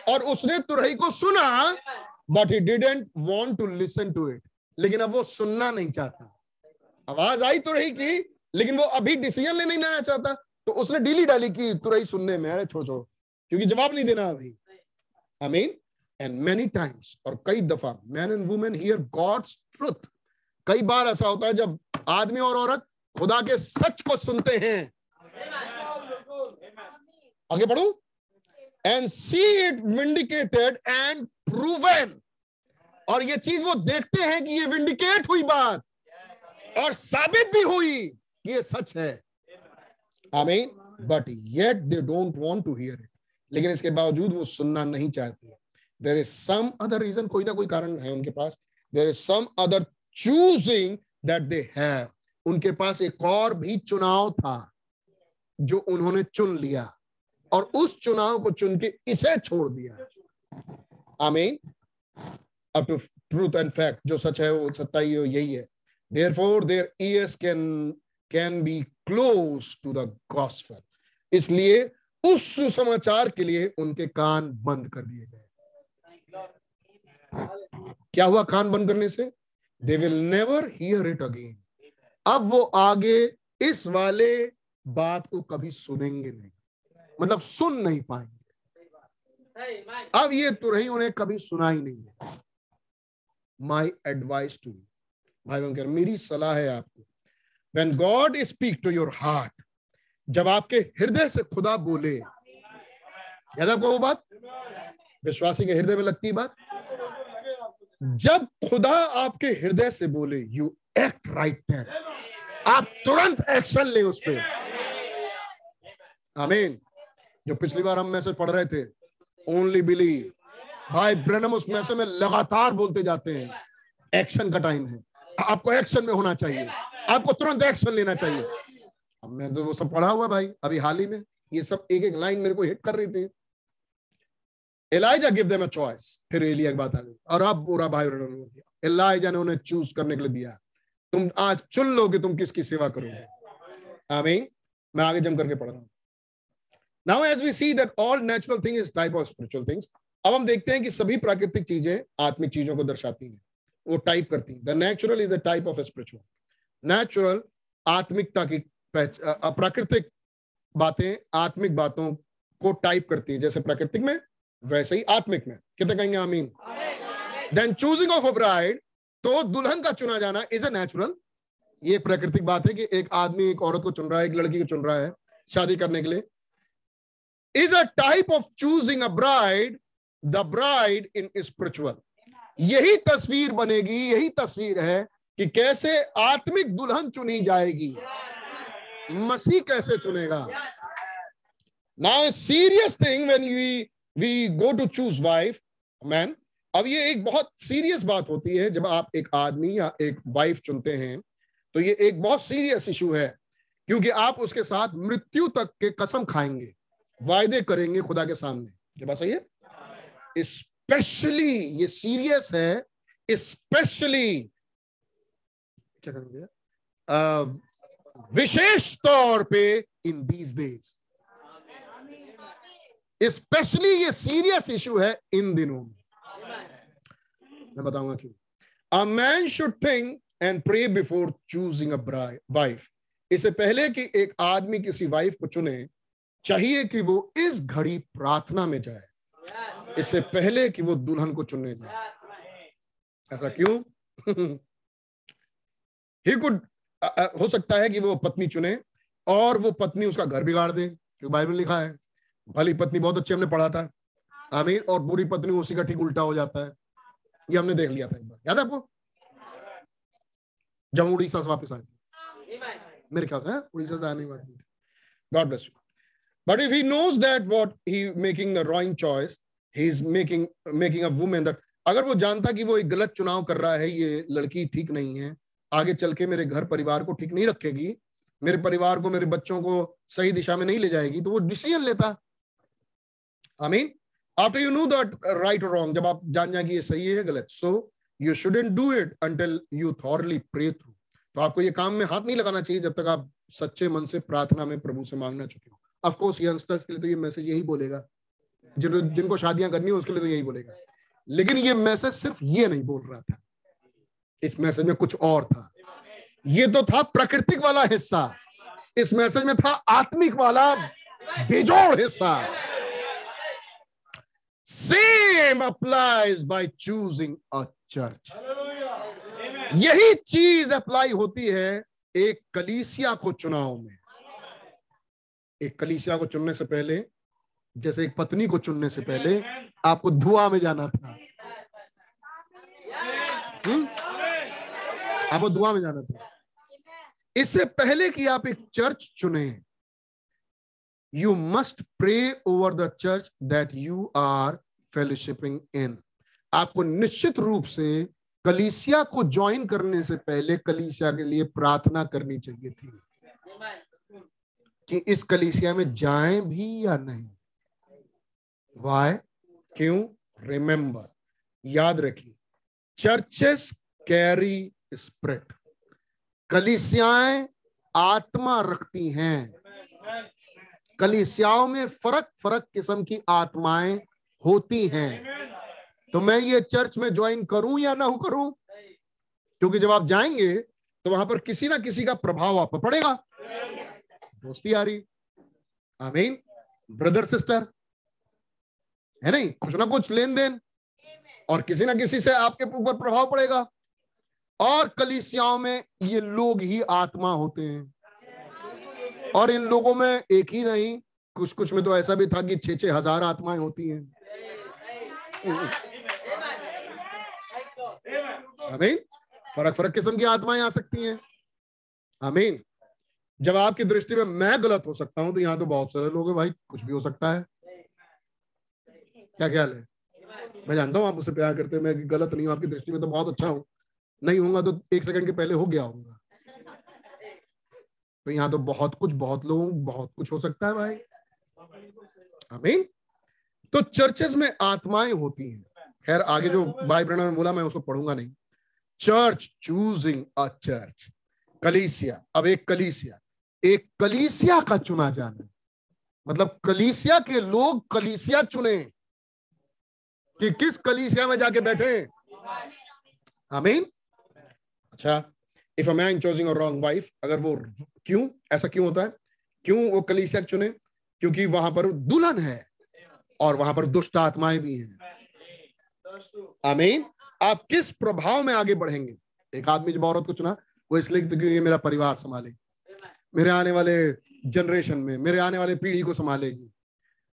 और उसने तुरही को सुना but he didn't want to listen to it लेकिन अब वो सुनना नहीं चाहता। आवाज़ आई तुरही की लेकिन वो अभी डिसीज़न लेने नहीं लेना चाहता। तो उसने डीली डाली की तुरही सुनने में, अरे छोड़ छोड़। क्योंकि जवाब नहीं देना अभी। I mean and many times और कई दफ़ा man and women hear God's truth कई बार ऐसा होता है जब आदमी और औरत खुदा के सच को सुनते हैं। आगे बढ़ू? And see it vindicated and proven और ये चीज़ वो देखते हैं कि ये विंडिकेट हुई बात। और साबित भी हुई। ये सच है। I mean but yet they don't want to hear it लेकिन इसके बावजूद वो सुनना नहीं चाहती there is some other reason कोई ना कोई कारण है उनके पास। There is some other choosing that they have उनके पास एक और भी चुनाव था, जो उन्होंने चुन लिया। और उस चुनाव को चुन के इसे छोड़ दिया। I mean up to truth and fact जो सच है वो सच्चाई यही है। Therefore their ears can can be close to the gospel इसलिए उस सुसमाचार के लिए उनके कान बंद कर दिए गए। क्या हुआ कान बंद करने से? They will never hear it again अब वो आगे इस वाले बात को कभी सुनेंगे नहीं। मतलब सुन नहीं पाएँगे। अब ये तुरही उन्हें कभी सुना ही नहीं है। माई एडवाइस टू भाई मेरी सलाह है आपको when God speak to your heart जब आपके हृदय से खुदा बोले, याद आपको वो बात? विश्वासी के हृदय में लगती बात? जब खुदा आपके हृदय से बोले यू एक्ट राइट देयर आप तुरंत एक्शन ले उस पर आमीन जो पिछली बार हम मैसेज पढ़ रहे थे ओनली बिलीव भाई ब्रनम उस मैसेज में लगातार बोलते जाते हैं। एक्शन का टाइम है। आपको एक्शन में होना चाहिए। आपको तुरंत एक्शन लेना चाहिए। अब मैं तो वो सब पढ़ा हुआ भाई, अभी हाल ही में ये सब एक एक लाइन मेरे को हिट कर रही थी। Elijah give them a choice फिर एलिया की बात आ गई। और अब पूरा भाई एलाइजा ने उन्हें चूज़ करने के लिए दिया। तुम आज चुन लोगे, तुम किसकी सेवा करोगे? आमीन मैं आगे जम करके पढ़ रहा हूँ। Now as we see that all natural thing is type of spiritual things अब हम देखते हैं कि सभी प्राकृतिक चीज़ें आत्मिक चीज़ों को दर्शाती हैं। वो टाइप करती हैं। The natural is a type of spiritual natural आत्मिकता की प्राकृतिक बातें आत्मिक बातों को टाइप करती है। जैसे प्राकृतिक में, वैसे ही आत्मिक में। कितने कहेंगे आमीन? Then choosing of a bride तो दुल्हन का चुना जाना इज़ अ नेचुरल ये प्राकृतिक बात है कि एक आदमी एक औरत को चुन रहा है, एक लड़की को चुन रहा है शादी करने के लिए। Is a type of choosing a bride the bride in spiritual यही तस्वीर बनेगी, यही तस्वीर है कि कैसे आत्मिक दुल्हन चुनी जाएगी। मसीह कैसे चुनेगा। Now serious thing when we we go to choose wife man अब ये एक बहुत सीरियस बात होती है, जब आप एक आदमी या एक वाइफ चुनते हैं तो ये एक बहुत सीरियस इशू है, क्योंकि आप उसके साथ मृत्यु तक के कसम खाएँगे, वायदे करेंगे खुदा के सामने। क्या बात सही है? स्पेशली ये सीरियस है स्पेशली क्या करेंगे? विशेष तौर पे इन दीज डेज़ स्पेशली ये सीरियस इशू है इन दिनों में। मैं बताऊँगा क्यों? A man should think and pray before choosing a wife इससे पहले कि एक आदमी किसी वाइफ को चुने, चाहिए कि वो इस घड़ी प्रार्थना में जाए। इससे पहले कि वो दुल्हन को चुनने जाए। ऐसा क्यों? ही कुड हो सकता है कि वो पत्नी चुने और वो पत्नी उसका घर बिगाड़ दे क्योंकि बाइबल लिखा है। भली पत्नी बहुत अच्छे हमने पढ़ा था। आमीन। और बुरी पत्नी उसी का ठीक उल्टा हो जाता है। ये हमने देख लिया था एक बार। याद है आपको? जब उड़ीसा से वापस आए मेरे ख्याल से हाँ? उड़ीसा से आने बाद God bless you but if he knows that what he making the wrong choice he is making making a women that अगर वो जानता कि वो एक गलत चुनाव कर रहा है, ये लड़की ठीक नहीं है आगे चल के मेरे घर परिवार को ठीक नहीं रखेगी, मेरे परिवार को, मेरे बच्चों को सही दिशा में नहीं ले जाएगी तो वो डिसीज़न लेता। I mean after you know that right और रॉन्ग जब आप जान जाए कि ये सही है गलत so you shouldn't do it until you thoroughly pray through तो आपको ये काम में हाथ नहीं लगाना चाहिए जब तक आप सच्चे मन से प्रार्थना में प्रभु से मांगना चुके हो। ऑफकोर्स यंगस्टर्स के लिए तो ये मैसेज यही बोलेगा। जिन, जिनको शादियाँ करनी है, उसके लिए तो यही बोलेगा। लेकिन ये मैसेज सिर्फ़ ये नहीं बोल रहा था। इस मैसेज में कुछ और था। ये तो था प्राकृतिक वाला हिस्सा, इस मैसेज में था आत्मिक वाला बेजोड़ हिस्सा। Same applies by choosing a church यही चीज़ अप्लाई होती है एक कलीसिया को चुनाव में। एक कलीसिया को चुनने से पहले, जैसे एक पत्नी को चुनने से पहले, आपको धुआँ में जाना था। हम्म? आपको दुआ में जाना था। इससे पहले कि आप एक चर्च चुने you must pray over the church that you are fellowshipping in आपको निश्चित रूप से कलीसिया को ज्वाइन करने से पहले कलीसिया के लिए प्रार्थना करनी चाहिए थी कि इस कलीसिया में जाएँ भी या नहीं। वाय क्यों? रिमेंबर याद रखिए चर्चेस कैरी स्प्रिट कलिसियाएँ आत्मा रखती हैं। कलिसियाओं में फरक फरक किस्म की आत्माएँ होती हैं। तो मैं ये चर्च में ज्वाइन करूँ या ना करूँ? क्योंकि जब आप जाएँगे तो वहाँ पर किसी ना किसी का प्रभाव आप पड़ेगा। दोस्ती आ रही। आमीन। ब्रदर, सिस्टर, है नहीं? कुछ ना कुछ लेन देन। और किसी ना किसी से आपके ऊपर प्रभाव पड़ेगा। और कलिसियाओं में ये लोग ही आत्मा होते हैं। और इन लोगों में एक ही नहीं कुछ कुछ में तो ऐसा भी था कि छह छह हज़ार आत्माएँ होती हैं। अमीन फ़र्क फ़र्क किस्म की आत्माएँ आ सकती हैं। अमीन जब आपकी दृष्टि में मैं गलत हो सकता हूँ तो यहाँ तो बहुत सारे लोग हैं भाई, कुछ भी हो सकता है। क्या ख्याल है? मैं जानता हूँ आप मुझसे प्यार करते हैं, मैं गलत नहीं हूँ, आपकी दृष्टि में तो बहुत अच्छा हूँ। नहीं होगा तो एक सेकंड के पहले हो गया होगा तो यहाँ तो बहुत कुछ, बहुत लोग बहुत कुछ हो सकता है भाई। अमीन तो चर्चेस में आत्माएँ होती हैं। खैर, आगे जो भाई ब्रणा ने बोला, मैं उसको पढ़ूँगा नहीं। चर्च चूजिंग अ चर्च कलीसिया। अब एक कलीसिया। एक कलीसिया का चुना जाना। मतलब कलीसिया के लोग कलीसिया चुने। कि किस कलीसिया में जाके बैठे? आमीन अच्छा if a man choosing wrong wife अगर वो क्यों, ऐसा क्यों होता है? क्यों वो कलीसिया चुने? क्योंकि वहाँ पर दुल्हन है और वहाँ पर दुष्ट आत्माएँ भी हैं। आमीन। आप किस प्रभाव में आगे बढ़ेंगे? एक आदमी जब औरत को चुना, वो इसलिए क्योंकि मेरा परिवार संभाले मेरे आने वाले जनरेशन में, मेरे आने वाले पीढ़ी को संभालेगी।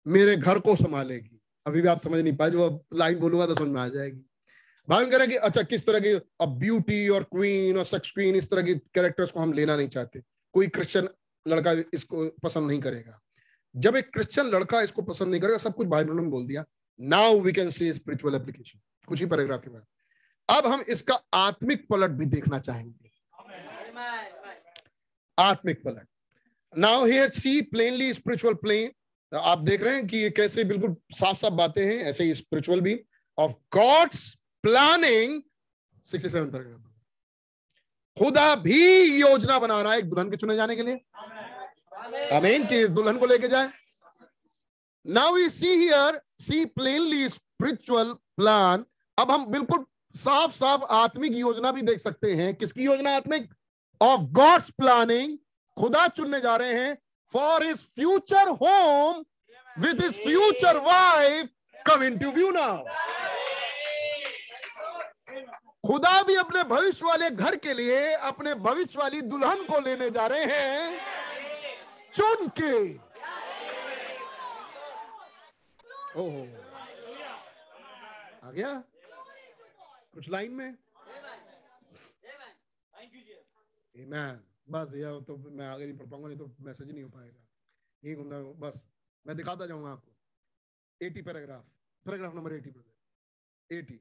मेरे घर को संभालेगी। अभी भी आप समझ नहीं पाए, जो लाइन बोलूँगा तो समझ में आ जाएगी। भाई करें कि अच्छा किस तरह की, अब ब्यूटी और क्वीन और सेक्स क्वीन इस तरह की कैरेक्टर्स को हम लेना नहीं चाहते। कोई क्रिश्चियन लड़का इसको पसंद नहीं करेगा। जब एक क्रिश्चियन लड़का इसको पसंद नहीं करेगा, सब कुछ भाई ने बोल दिया। Now we can see spiritual application कुछ ही पैराग्राफ के बाद। अब हम इसका आत्मिक पलट भी देखना चाहेंगे। आत्मिक पलट। Now here see plainly spiritual plain आप देख रहे हैं कि ये कैसे बिल्कुल साफ़ साफ़ बातें हैं, ऐसे ही स्पिरिचुअल भी। ऑफ़ गॉड्स प्लानिंग 67 पैराग्राफ खुदा भी योजना बना रहा है एक दुल्हन के चुने जाने के लिए। अमीन कि इस दुल्हन को लेके जाए। Now we see here see plainly spiritual plan अब हम बिल्कुल साफ़ साफ़ आत्मिक योजना भी देख सकते हैं। किसकी योजना आत्मिक? ऑफ़ गॉड्स प्लानिंग खुदा चुनने जा रहे हैं for his future home with his future wife come into now खुदा भी अपने भविष्य वाले घर के लिए अपने भविष्य वाली दुल्हन को लेने जा रहे हैं। चुन के। ओहो। आ गया? कुछ लाइन में? Amen. बस भैया तो मैं आगे नहीं पढ़ पाऊँगा, नहीं तो मैसेज नहीं हो पाएगा। यही घूमना बस, मैं दिखाता जाऊँगा आपको। Eighty paragraph paragraph number 80 brother 80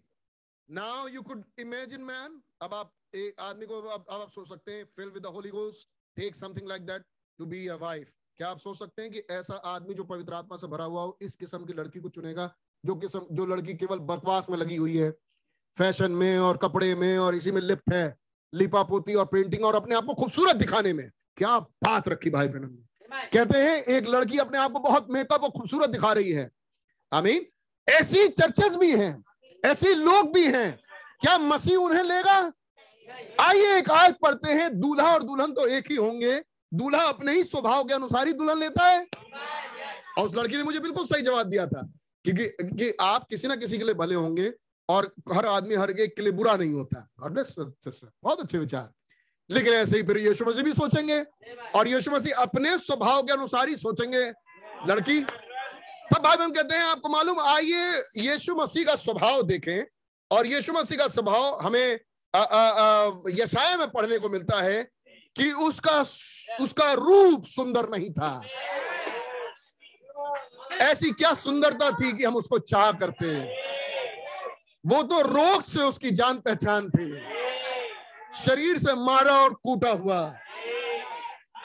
now you could imagine man अब आप एक आदमी को अब अब आप सोच सकते हैं fill with the Holy Ghost take something like that to be a wife क्या आप सोच सकते हैं कि ऐसा आदमी जो पवित्र आत्मा से भरा हुआ हो इस किस्म की लड़की को चुनेगा जो किस्म जो लड़की केवल बकवास में लगी हुई है फ़ैशन में और कपड़े में और इसी में लिप्त है लिपा पोती और पेंटिंग और अपने आप को खूबसूरत दिखाने में। क्या बात रखी भाई बहन ने। कहते हैं एक लड़की अपने आप को बहुत मेकअप और खूबसूरत दिखा रही है। आई मीन ऐसी चर्चेस भी हैं। ऐसे लोग भी हैं। क्या मसीह उन्हें लेगा? आइए एक आयत पढ़ते हैं। दूल्हा और दुल्हन तो एक ही होंगे। दूल्हा अपने ही स्वभाव के अनुसार ही दुल्हन लेता है। और उस लड़की ने मुझे बिल्कुल सही जवाब दिया था, क्योंकि कि आप किसी ना किसी के लिए भले होंगे और हर आदमी हर एक के लिए बुरा नहीं होता। बहुत अच्छे विचार। लेकिन ऐसे ही फिर यीशु मसीह भी सोचेंगे और यीशु मसीह अपने स्वभाव के अनुसार ही सोचेंगे। लड़की तब भाई बहन कहते हैं, आपको मालूम, आइए, यीशु मसीह का स्वभाव देखें। और यीशु मसीह का स्वभाव हमें यशाया में पढ़ने को मिलता है कि उसका उसका रूप सुंदर नहीं था। ऐसी क्या सुंदरता थी कि हम उसको चाह करते। वो तो रोग से उसकी जान पहचान थी। शरीर से मारा और कूटा हुआ।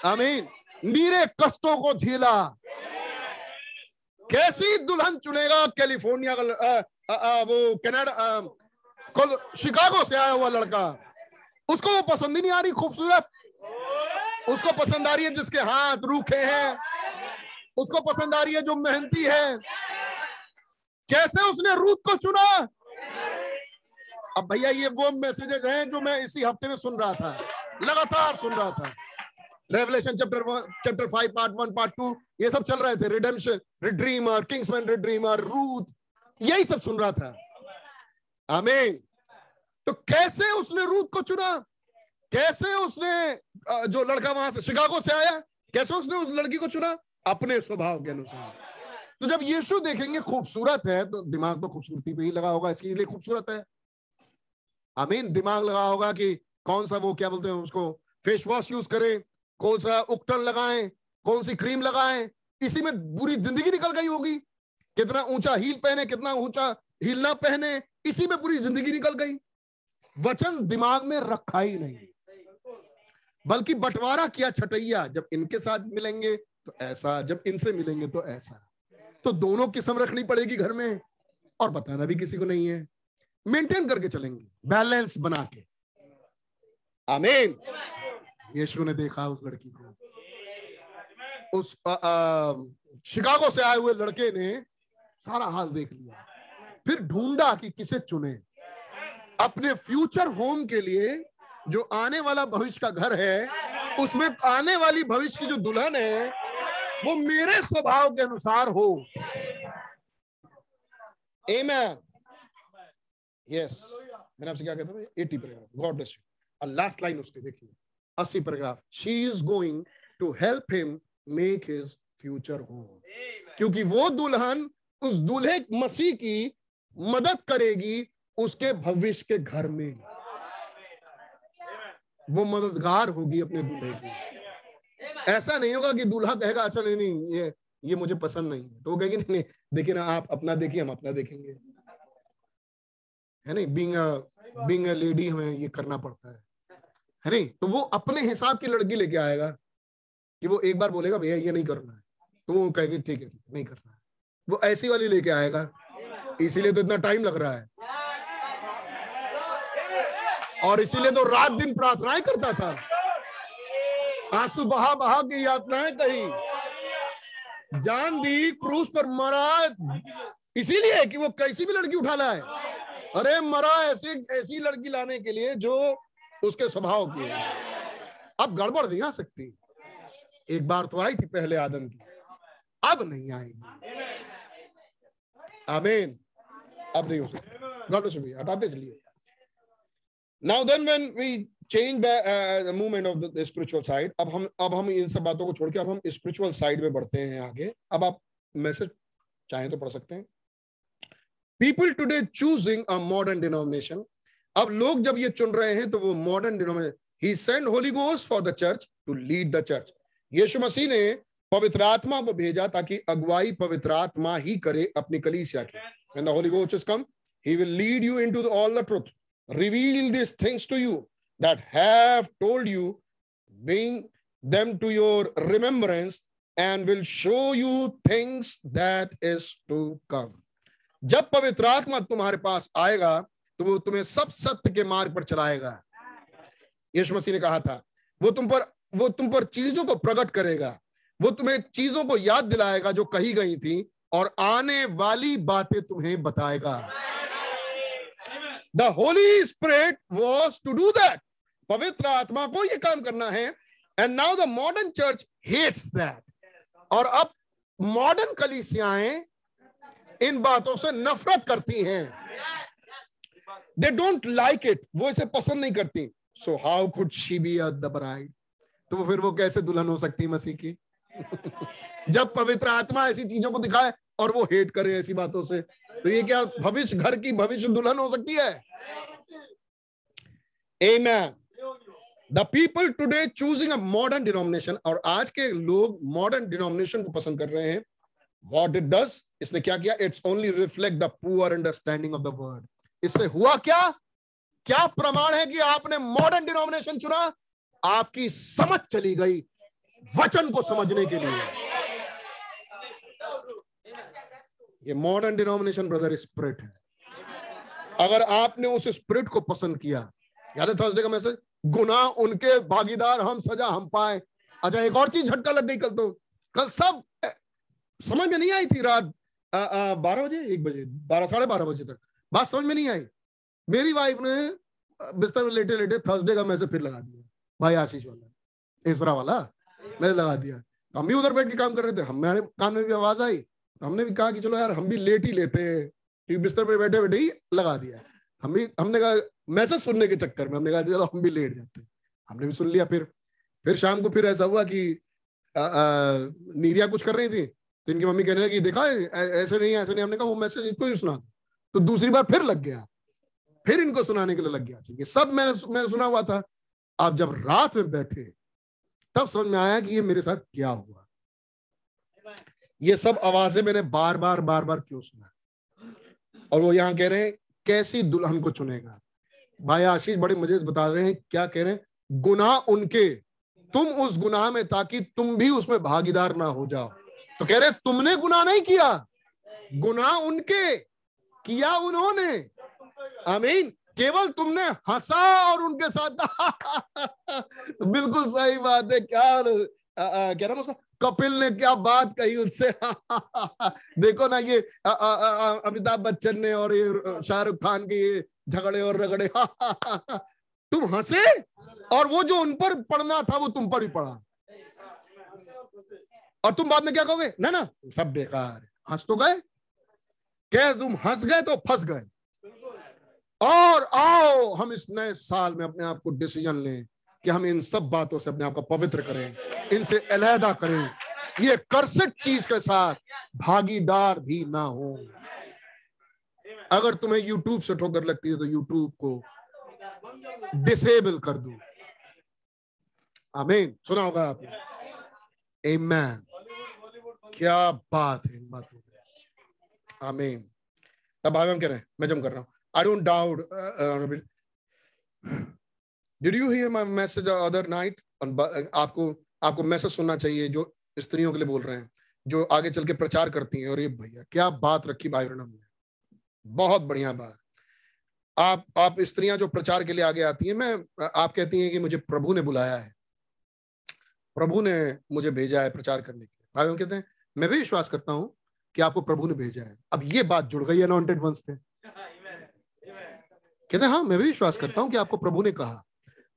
आमीन। नीरे कष्टों को झेला। कैसी दुल्हन चुनेगा? कैलिफ़ोर्निया का वो कनाडा शिकागो से आया हुआ लड़का। उसको वो पसंद ही नहीं आ रही, खूबसूरत। उसको पसंद आ रही है जिसके हाथ रूखे हैं। उसको पसंद आ रही है जो मेहनती है। कैसे उसने रूथ को चुना? अब भैया, ये वो मैसेजेस हैं जो मैं इसी हफ़्ते में सुन रहा था। लगातार सुन रहा था। Revelation chapter chapter five part one part two ये सब चल रहे थे। Redemption redeemer kinsman redeemer Ruth यही सब सुन रहा था। आमीन तो कैसे उसने रूथ को चुना? कैसे उसने जो लड़का वहाँ से शिकागो से आया, कैसे उसने उस लड़की को चुना? अपने स्वभाव के अनुसार। तो जब यीशु देखेंगे, खूबसूरत है तो दिमाग तो खूबसूरती पे ही लगा होगा, इसके लिए खूबसूरत है। आमीन दिमाग लगा होगा कि कौन सा वो, क्या बोलते हैं उसको फेस वॉश यूज़ करें कौन सा उकटन लगाएँ, कौन सी क्रीम लगाएँ, इसी में पूरी ज़िंदगी निकल गई होगी। कितना ऊँचा हील पहने, कितना ऊँचा हील ना पहने, इसी में पूरी ज़िंदगी निकल गई। वचन दिमाग में रखा ही नहीं। बल्कि बंटवारा किया छटैया, जब इनके साथ मिलेंगे तो ऐसा, जब इनसे मिलेंगे तो ऐसा। तो दोनों किस्म रखनी पड़ेगी घर में, और बताना भी किसी को नहीं है। मेंटेन करके चलेंगे बैलेंस बना के। आमीन यीशु ने देखा उस लड़की को। उस शिकागो से आए हुए लड़के ने सारा हाल देख लिया। फिर ढूंढा कि किसे चुने। अपने फ्यूचर होम के लिए जो आने वाला भविष्य का घर है, उसमें आने वाली भविष्य की जो दुल्हन है, वो मेरे स्वभाव के अनुसार हो। Amen. यस मैंने आपसे क्या कहता हूँ? Eighty paragraph God bless you और लास्ट लाइन उसके देखिए। अस्सी प्रकार she is going to help him make his future home क्योंकि वो दुल्हन उस दूल्हे मसीह की मदद करेगी उसके भविष्य के घर में। वो मददगार होगी अपने दूल्हे की। ऐसा नहीं होगा कि दूल्हा कहेगा अच्छा नहीं नहीं ये ये मुझे पसंद नहीं है। तो वो कहेगी नहीं नहीं देखिए ना आप अपना देखिए हम अपना देखेंगे। है नहीं? बींग बींग लेडी हमें ये करना पड़ता है। नहीं? तो वो अपने हिसाब की लड़की लेके आएगा कि वो एक बार बोलेगा भैया ये नहीं करना है। तो वो कहेगी ठीक है ठीक है, नहीं करना है। वो ऐसी वाली लेके आएगा। इसीलिए तो इतना टाइम लग रहा है। और इसीलिए तो रात दिन प्रार्थनाएँ करता था। आँसू बहा बहा की यातनाएँ कही। जान दी क्रूस पर मरा। इसीलिए कि वो कैसी भी लड़की उठा लाए। अरे मरा ऐसी ऐसी लड़की लाने के लिए जो उसके स्वभाव की है। अब गड़बड़ नहीं आ सकती। एक बार तो आई थी पहले आदम की। अब नहीं आएगी। आमीन। अब नहीं हो सकती। गॉड ब्लेस हटाते चलिए। Now then when we change movement of the spiritual side अब हम अब हम इन सब बातों को छोड़ के अब हम स्पिरिचुअल साइड में बढ़ते हैं आगे। अब आप मैसेज चाहें तो पढ़ सकते हैं। People today choosing a modern denomination अब लोग जब ये चुन रहे हैं तो वो modern denom he send Holy goes for the church to lead the church Yeshu Masih ने पवित्र आत्मा को भेजा ताकि अगुवाई पवित्र आत्मा ही करे अपनी कलीसिया की। And the Holy Ghost is come he will lead you into all the truth reveal this things to you that have told you being them to your remembrance and will show you things that is to come जब पवित्र आत्मा तुम्हारे पास आएगा तो वो तुम्हें सब सत्य के मार्ग पर चलाएगा। यीशु मसीह ने कहा था, वो तुम पर, वो तुम पर चीज़ों को प्रकट करेगा। वो तुम्हें चीज़ों को याद दिलाएगा जो कही गई थी, और आने वाली बातें तुम्हें बताएगा। The Holy Spirit was to do that पवित्र आत्मा को ये काम करना है and now the modern church hates that और अब मॉडर्न कलीसियाएँ इन बातों से नफरत करती हैं। दे डोंट लाइक इट वो इसे पसंद नहीं करती। So how could she be the bride तो फिर वो कैसे दुल्हन हो सकती मसीह की? जब पवित्र आत्मा ऐसी चीज़ों को दिखाए और वो हेट करे ऐसी बातों से तो ये क्या भविष्य घर की भविष्य दुल्हन हो सकती है? Amen. The people today choosing a modern denomination और आज के लोग मॉडर्न डिनोमिनेशन को पसंद कर रहे हैं। वॉट इट डज इसने क्या किया? It's only reflect the poor understanding of the word इससे हुआ क्या? क्या प्रमाण है कि आपने मॉडर्न डिनोमिनेशन चुना? आपकी समझ चली गई वचन को समझने के लिए। ये मॉडर्न डिनोमिनेशन ब्रदर स्पिरिट है। अगर आपने उस स्प्रिट को पसंद किया, याद है थर्सडे का मैसेज गुना उनके भागीदार, हम सजा हम पाए। अच्छा एक और चीज़ झटका लग गई कल तो। कल सब समझ में नहीं आई थी रात। बारह बजे? एक बजे। बारह, साढ़े बारह बजे तक। बात समझ में नहीं आई? मेरी वाइफ ने बिस्तर में लेटे लेटे थर्सडे का मैसेज फिर लगा दिया। भाई आशीष वाला इसरा वाला, मैंने लगा दिया। हम भी उधर बैठ के काम कर रहे थे। हमारे कान में भी आवाज़ आई। तो हमने भी कहा कि चलो यार, हम भी लेट ही लेते हैं। क्योंकि बिस्तर पर बैठे बैठे ही लगा दिया। हम भी, हमने कहा, मैसेज सुनने के चक्कर में हमने कहा, चलो, हम भी लेट जाते हैं। हमने भी सुन लिया फिर। फिर शाम को फिर ऐसा हुआ कि नीरिया कुछ कर रही थी। तो इनकी मम्मी कहने लगी, देखा ऐसे नहीं ऐसे नहीं हमने कहा, वो मैसेज इसको ही सुना। तो दूसरी बार फिर लग गया। फिर इनको सुनाने के लिए लग गया। ये सब मैंने मैंने सुना हुआ था। आप जब रात में बैठे, तब समझ में आया कि ये मेरे साथ क्या हुआ। ये सब आवाज़ें मैंने बार बार बार बार क्यों सुना? और वो यहाँ कह रहे हैं, कैसी दुल्हन को चुनेगा? भाई आशीष बड़े मज़े से बता रहे हैं, क्या कह रहे हैं? गुनाह उनके। तुम उस गुनाह में ताकि तुम भी उसमें भागीदार ना हो जाओ। तो कह रहे तुमने गुनाह नहीं किया। गुनाह उनके। किया उन्होंने। आमीन। केवल तुमने हंसा और उनके साथ बिल्कुल सही बात है। क्या नाम उसका कपिल ने क्या बात कही उससे? देखो ना ये अमिताभ बच्चन ने और ये शाहरुख खान के ये झगड़े और रगड़े। तुम हंसे और वो जो उन पर पढ़ना था, वो तुम पर ही पड़ा। और तुम बाद में क्या कहोगे? ना ना, सब बेकार हंस तो गए। क्या तुम हंस गए तो फंस गए। और आओ, हम इस नए साल में अपने आप को डिसीज़न लें कि हम इन सब बातों से अपने आप को पवित्र करें, इनसे अलहदा करें। ये करसट चीज़ के साथ भागीदार भी ना हो। अगर तुम्हें यूट्यूब से ठोकर लगती है तो यूट्यूब को डिसेबल कर दो। आमीन सुना होगा आपने? क्या बात है बातों आमीन तब भाई हम कह रहे हैं, मैं जम कर रहा हूँ। I don't doubt did you hear my message other night आपको आपको मैसेज सुनना चाहिए जो स्त्रियों के लिए बोल रहे हैं, जो आगे चल के प्रचार करती हैं। और ये भैया, क्या बात रखी भाई ब्रणम ने। बहुत बढ़िया बात। आप आप स्त्रियाँ जो प्रचार के लिए आगे आती हैं, मैं, आप कहती हैं कि मुझे प्रभु ने बुलाया है। प्रभु ने मुझे भेजा है प्रचार करने के लिए। भाई कहते हैं, मैं भी विश्वास करता हूँ कि आपको प्रभु ने भेजा है। अब ये बात जुड़ गई अनॉन्टेड वंस से। कहते हाँ मैं भी विश्वास करता हूँ कि आपको प्रभु ने कहा।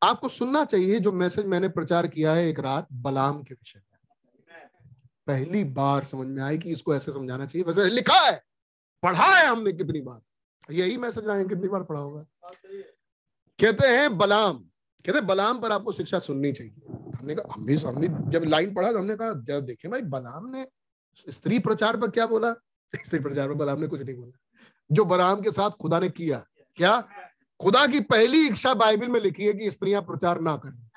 आपको सुनना चाहिए जो मैसेज मैंने प्रचार किया है एक रात बलाम के विषय में। पहली बार समझ में आई कि इसको ऐसे समझाना चाहिए। वैसे लिखा है, पढ़ा है हमने कितनी बार। यही मैसेज लाए कितनी बार पढ़ा होगा। कहते हैं, बलाम। कहते हैं, बलाम पर आपको शिक्षा सुननी चाहिए। हमने कहा हम भी हमने जब लाइन पढ़ा तो हमने कहा देखे भाई, बलाम ने स्त्री प्रचार पर क्या बोला? स्त्री प्रचार पर बलाम ने कुछ नहीं बोला। जो बराम के साथ खुदा ने किया, क्या? खुदा की पहली इच्छा बाइबल में लिखी है कि स्त्रियाँ प्रचार ना करें।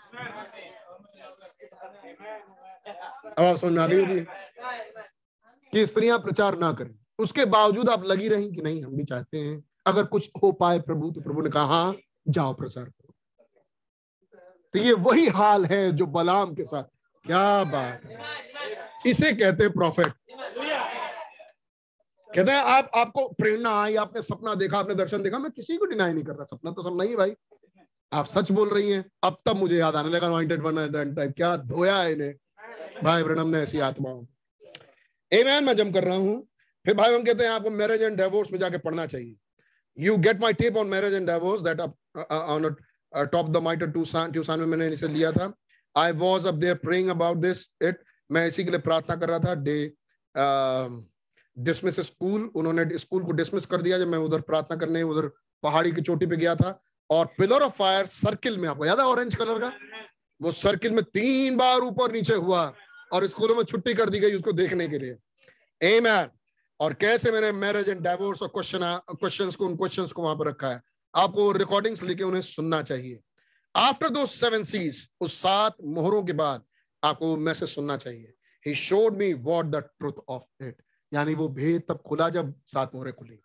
अब आप समझ होगी कि स्त्रियाँ प्रचार ना करें। उसके बावजूद आप लगी रही कि नहीं, हम भी चाहते हैं। अगर कुछ हो पाए प्रभु तो प्रभु ने कहा हाँ जाओ प्रचार करो। तो ये वही हाल है जो बलाम के साथ। क्या बात है। इसे कहते हैं प्रॉफिट कहते हैं, आप, आपको प्रेरणा आई, आपने सपना देखा, आपने दर्शन देखा, मैं किसी को डिनाई नहीं कर रहा, सपना तो सब नहीं भाई। आप सच बोल रही हैं, अब तब मुझे याद आने लगा अनॉइंटेड वन टाइप क्या धोया है इन्हें? भाई ब्रणम ने ऐसी आत्माओं एमैन मैं जम कर रहा हूँ। फिर भाई हम कहते हैं, आपको मैरिज एंड डिवोर्स में जाके पढ़ना चाहिए। You get my tape on marriage and divorce that on top the miter Tucson Tucson में मैंने इसे लिया था। I was up there praying about this it मैं इसी के लिए प्रार्थना कर रहा था, डे डिसमिस स्कूल उन्होंने स्कूल को डिसमिस कर दिया जब मैं उधर प्रार्थना करने, उधर पहाड़ी की चोटी पे गया था, और पिलर ऑफ़ फायर सर्किल में, आपको याद है ऑरेंज कलर का? वो सर्किल में तीन बार ऊपर नीचे हुआ, और स्कूलों में छुट्टी कर दी गई उसको देखने के लिए। ए और कैसे मैंने मैरिज एंड डाइवोर्स और क्वेश्चन क्वेश्चन को, उन क्वेश्चंस को वहाँ पर रखा है। आपको रिकॉर्डिंग्स लेके उन्हें सुनना चाहिए। आफ्टर दो सेवन सीज उस सात मोहरों के बाद आपको वो मैसेज सुनना चाहिए। He showed me what the truth of it यानी वो भेद तब खुला जब सात मोहरे खुली।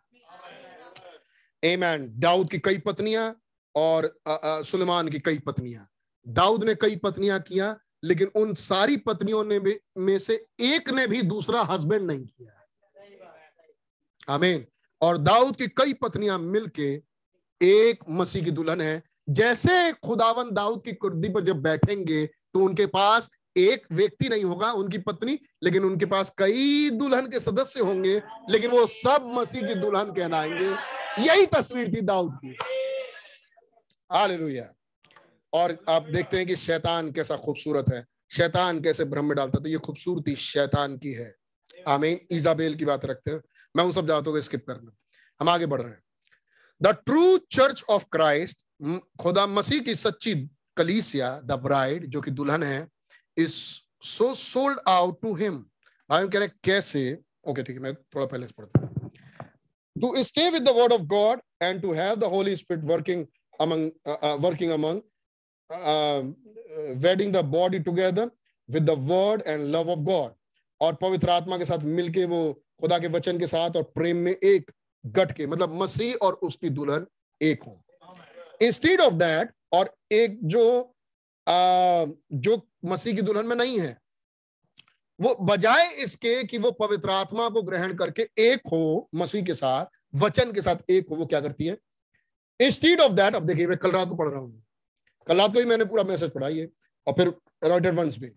एमैन दाऊद की कई पत्नियाँ और सुलेमान की कई पत्नियाँ। दाऊद ने कई पत्नियाँ किया, लेकिन उन सारी पत्नियों ने भी, में से एक ने भी दूसरा हस्बैंड नहीं किया। आमीन और दाऊद की कई पत्नियाँ मिलके एक मसीह की दुल्हन है। जैसे खुदावन दाऊद की कुर्दी पर जब बैठेंगे तो उनके पास एक व्यक्ति नहीं होगा उनकी पत्नी, लेकिन उनके पास कई दुल्हन के सदस्य होंगे, लेकिन वो सब मसीह की दुल्हन कहलाएँगे। यही तस्वीर थी दाऊद की। हालेलुया। और आप देखते हैं कि शैतान कैसा खूबसूरत है। शैतान कैसे भ्रम में डालता तो ये खूबसूरती शैतान की है। आमीन। इजाबेल की बात रखते हैं। मैं उन सब जातों को स्किप करना। हम आगे बढ़ रहे हैं। The true church of Christ खुदा मसीह की सच्ची कलीसिया द ब्राइड जो कि दुल्हन है is so sold out to him भाई कह रहे कैसे? ओके ठीक है मैं थोड़ा पहले पढ़ता to stay with the word of God and to have the Holy Spirit working uh, uh, working among uh, wedding the body together with the word and love of God. और पवित्र आत्मा के साथ मिलके वो खुदा के वचन के साथ और प्रेम में एक गट के मतलब मसीह और उसकी दुल्हन एक हो। इंस्टीड ऑफ़ दैट और एक जो आ, जो मसीह की दुल्हन में नहीं है। वो बजाय इसके कि वो पवित्र आत्मा को ग्रहण करके एक हो, मसीह के साथ, वचन के साथ एक हो, वो क्या करती है? इंस्टीड ऑफ़ दैट अब देखिए, मैं कल रात को पढ़ रहा हूँ। कल रात को ही मैंने पूरा मैसेज पढ़ा ये, और फिर रॉयटर वंस भी।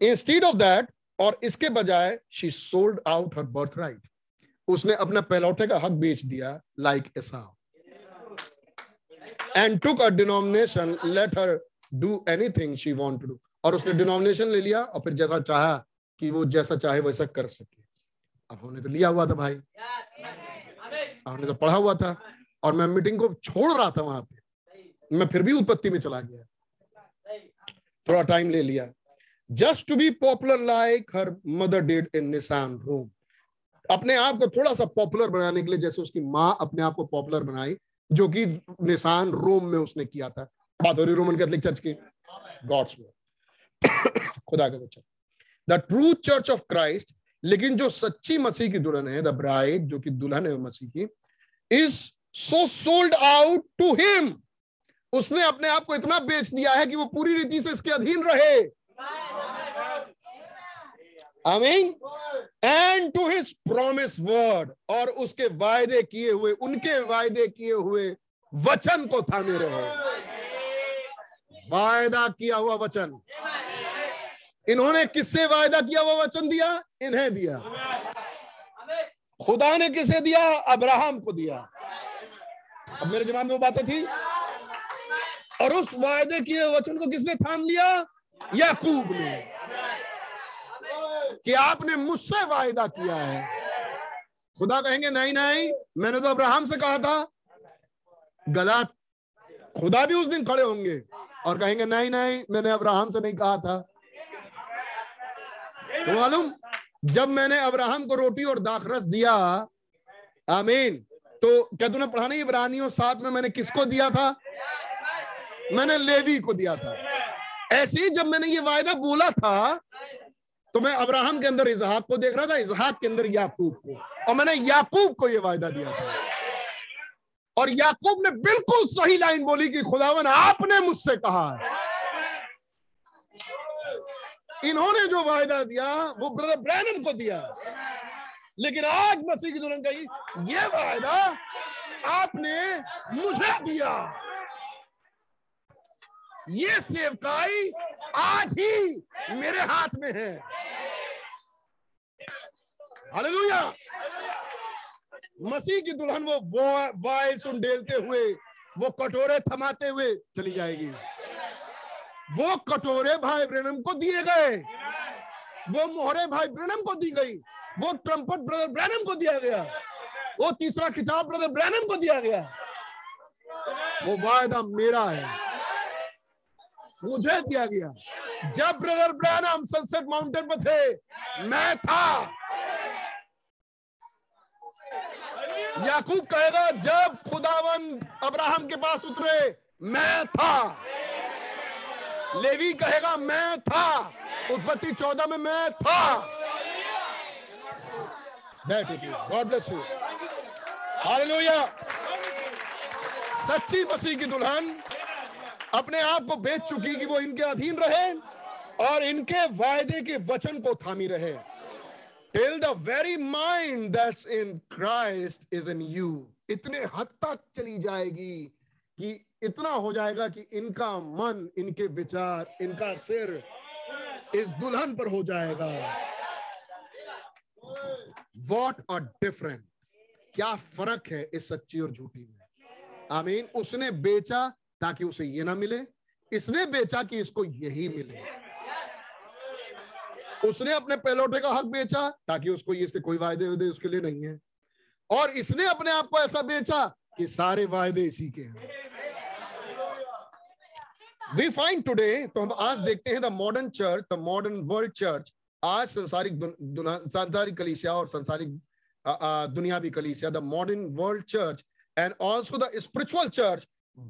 इंस्टीड ऑफ़ दैट और इसके बजाय she sold out her birthright उसने अपना पहलौठे का हक बेच दिया like Esau and took a denomination let her do anything she want to do और उसने डिनोमिनेशन ले लिया और फिर जैसा चाहा कि वो जैसा चाहे वैसा कर सके। अब हमने तो लिया हुआ था भाई। हमने तो पढ़ा हुआ था और मैं मीटिंग को छोड़ रहा था वहाँ पे। मैं फिर भी उत्पत्ति में चला गया। थोड़ा टाइम ले लिया। Just to be popular like her mother dead in निशान रोम अपने आप को थोड़ा सा पॉपुलर बनाने के लिए जैसे उसकी माँ अपने आप को पॉपुलर बनाई, जो कि निशान रोम में उसने किया था। बात हो रही रोमन कैथलिक चर्च की? गॉड्स में खुदा के बच्चा। The true church of Christ लेकिन जो सच्ची मसीह की दुल्हन है द ब्राइड जो कि दुल्हन है मसीह की is so sold out to him उसने अपने आप को इतना बेच दिया है कि वो पूरी रीति से इसके अधीन रहे। आमीन and to his promise word और उसके वायदे किए हुए, उनके वायदे किए हुए वचन को थामे रहे। वायदा किया हुआ वचन। इन्होंने किससे वायदा किया हुआ वचन दिया? इन्हें दिया। खुदा ने किसे दिया? अब्राहम को दिया। अब मेरे जवाब में वो बातें थी। और उस वायदे किए वचन को किसने थाम लिया? याकूब ने। कि आपने मुझसे वायदा किया है। खुदा कहेंगे, नहीं नहीं, मैंने तो अब्राहम से कहा था। गलत, खुदा भी उस दिन खड़े होंगे। और कहेंगे, नहीं नहीं, मैंने अब्राहम से नहीं कहा था। तो मालूम? जब मैंने अब्राहम को रोटी और दाखरस दिया, आमीन। तो क्या तूने पढ़ा नहीं, इब्रानियों साथ में मैंने किसको दिया था? मैंने लेवी को दिया था। ऐसे ही जब मैंने ये वायदा बोला था तो मैं अब्राहम के अंदर इजहाक को देख रहा था, इजहाक के अंदर याकूब को। और मैंने याकूब को ये वायदा दिया था। और याकूब ने बिल्कुल सही लाइन बोली कि खुदावन, आपने मुझसे कहा है। इन्होंने जो वायदा दिया, वो ब्रदर ब्रैनम को दिया। लेकिन आज मसीह की दुल्हन कही, ये वायदा आपने मुझे दिया। ये सेवकाई आज ही मेरे हाथ में है। हालेलुया। मसीह की दुल्हन वो वायल सुंडेलते हुए, वो कटोरे थमाते हुए चली जाएगी। वो कटोरे भाई ब्रनम को दिए गए। वो मोहरे भाई ब्रनम को दी गई। वो ट्रम्पट ब्रदर ब्रैनम को दिया गया। वो तीसरा खिंचाव ब्रदर ब्रैनम को दिया गया। वो वायदा मेरा है। मुझे दिया गया। जब ब्रदर ब्रैनम सनसेट माउंटेन पर थे, मैं था। याकूब कहेगा, जब खुदावन अब्राहम के पास उतरे, मैं था। लेवी कहेगा, मैं था। उत्पत्ति चौदह में मैं था। गॉड ब्लेस यू हालेलुया सच्ची मसीह की दुल्हन अपने आप को बेच चुकी कि वो इनके अधीन रहे और इनके वायदे के वचन को थामी रहे। Till the very mind that's in Christ is in you इतने हद तक चली जाएगी कि इतना हो जाएगा कि इनका मन, इनके विचार, इनका सिर इस दुल्हन पर हो जाएगा। वॉट अ डिफरेंट क्या फ़र्क है इस सच्ची और झूठी में? आमीन। उसने बेचा ताकि उसे ये ना मिले। इसने बेचा कि इसको यही मिले। उसने अपने पहलौठे का हक बेचा ताकि उसको ये इसके कोई वायदे वायदे उसके लिए नहीं है। और इसने अपने आप को ऐसा बेचा कि सारे वायदे इसी के हैं। वी फाइंड टुडे तो हम आज देखते हैं the modern church the modern world church आज संसारिक संसारिक कलीसिया और संसारिक दुनियावी कलीसिया the modern world church and also the spiritual church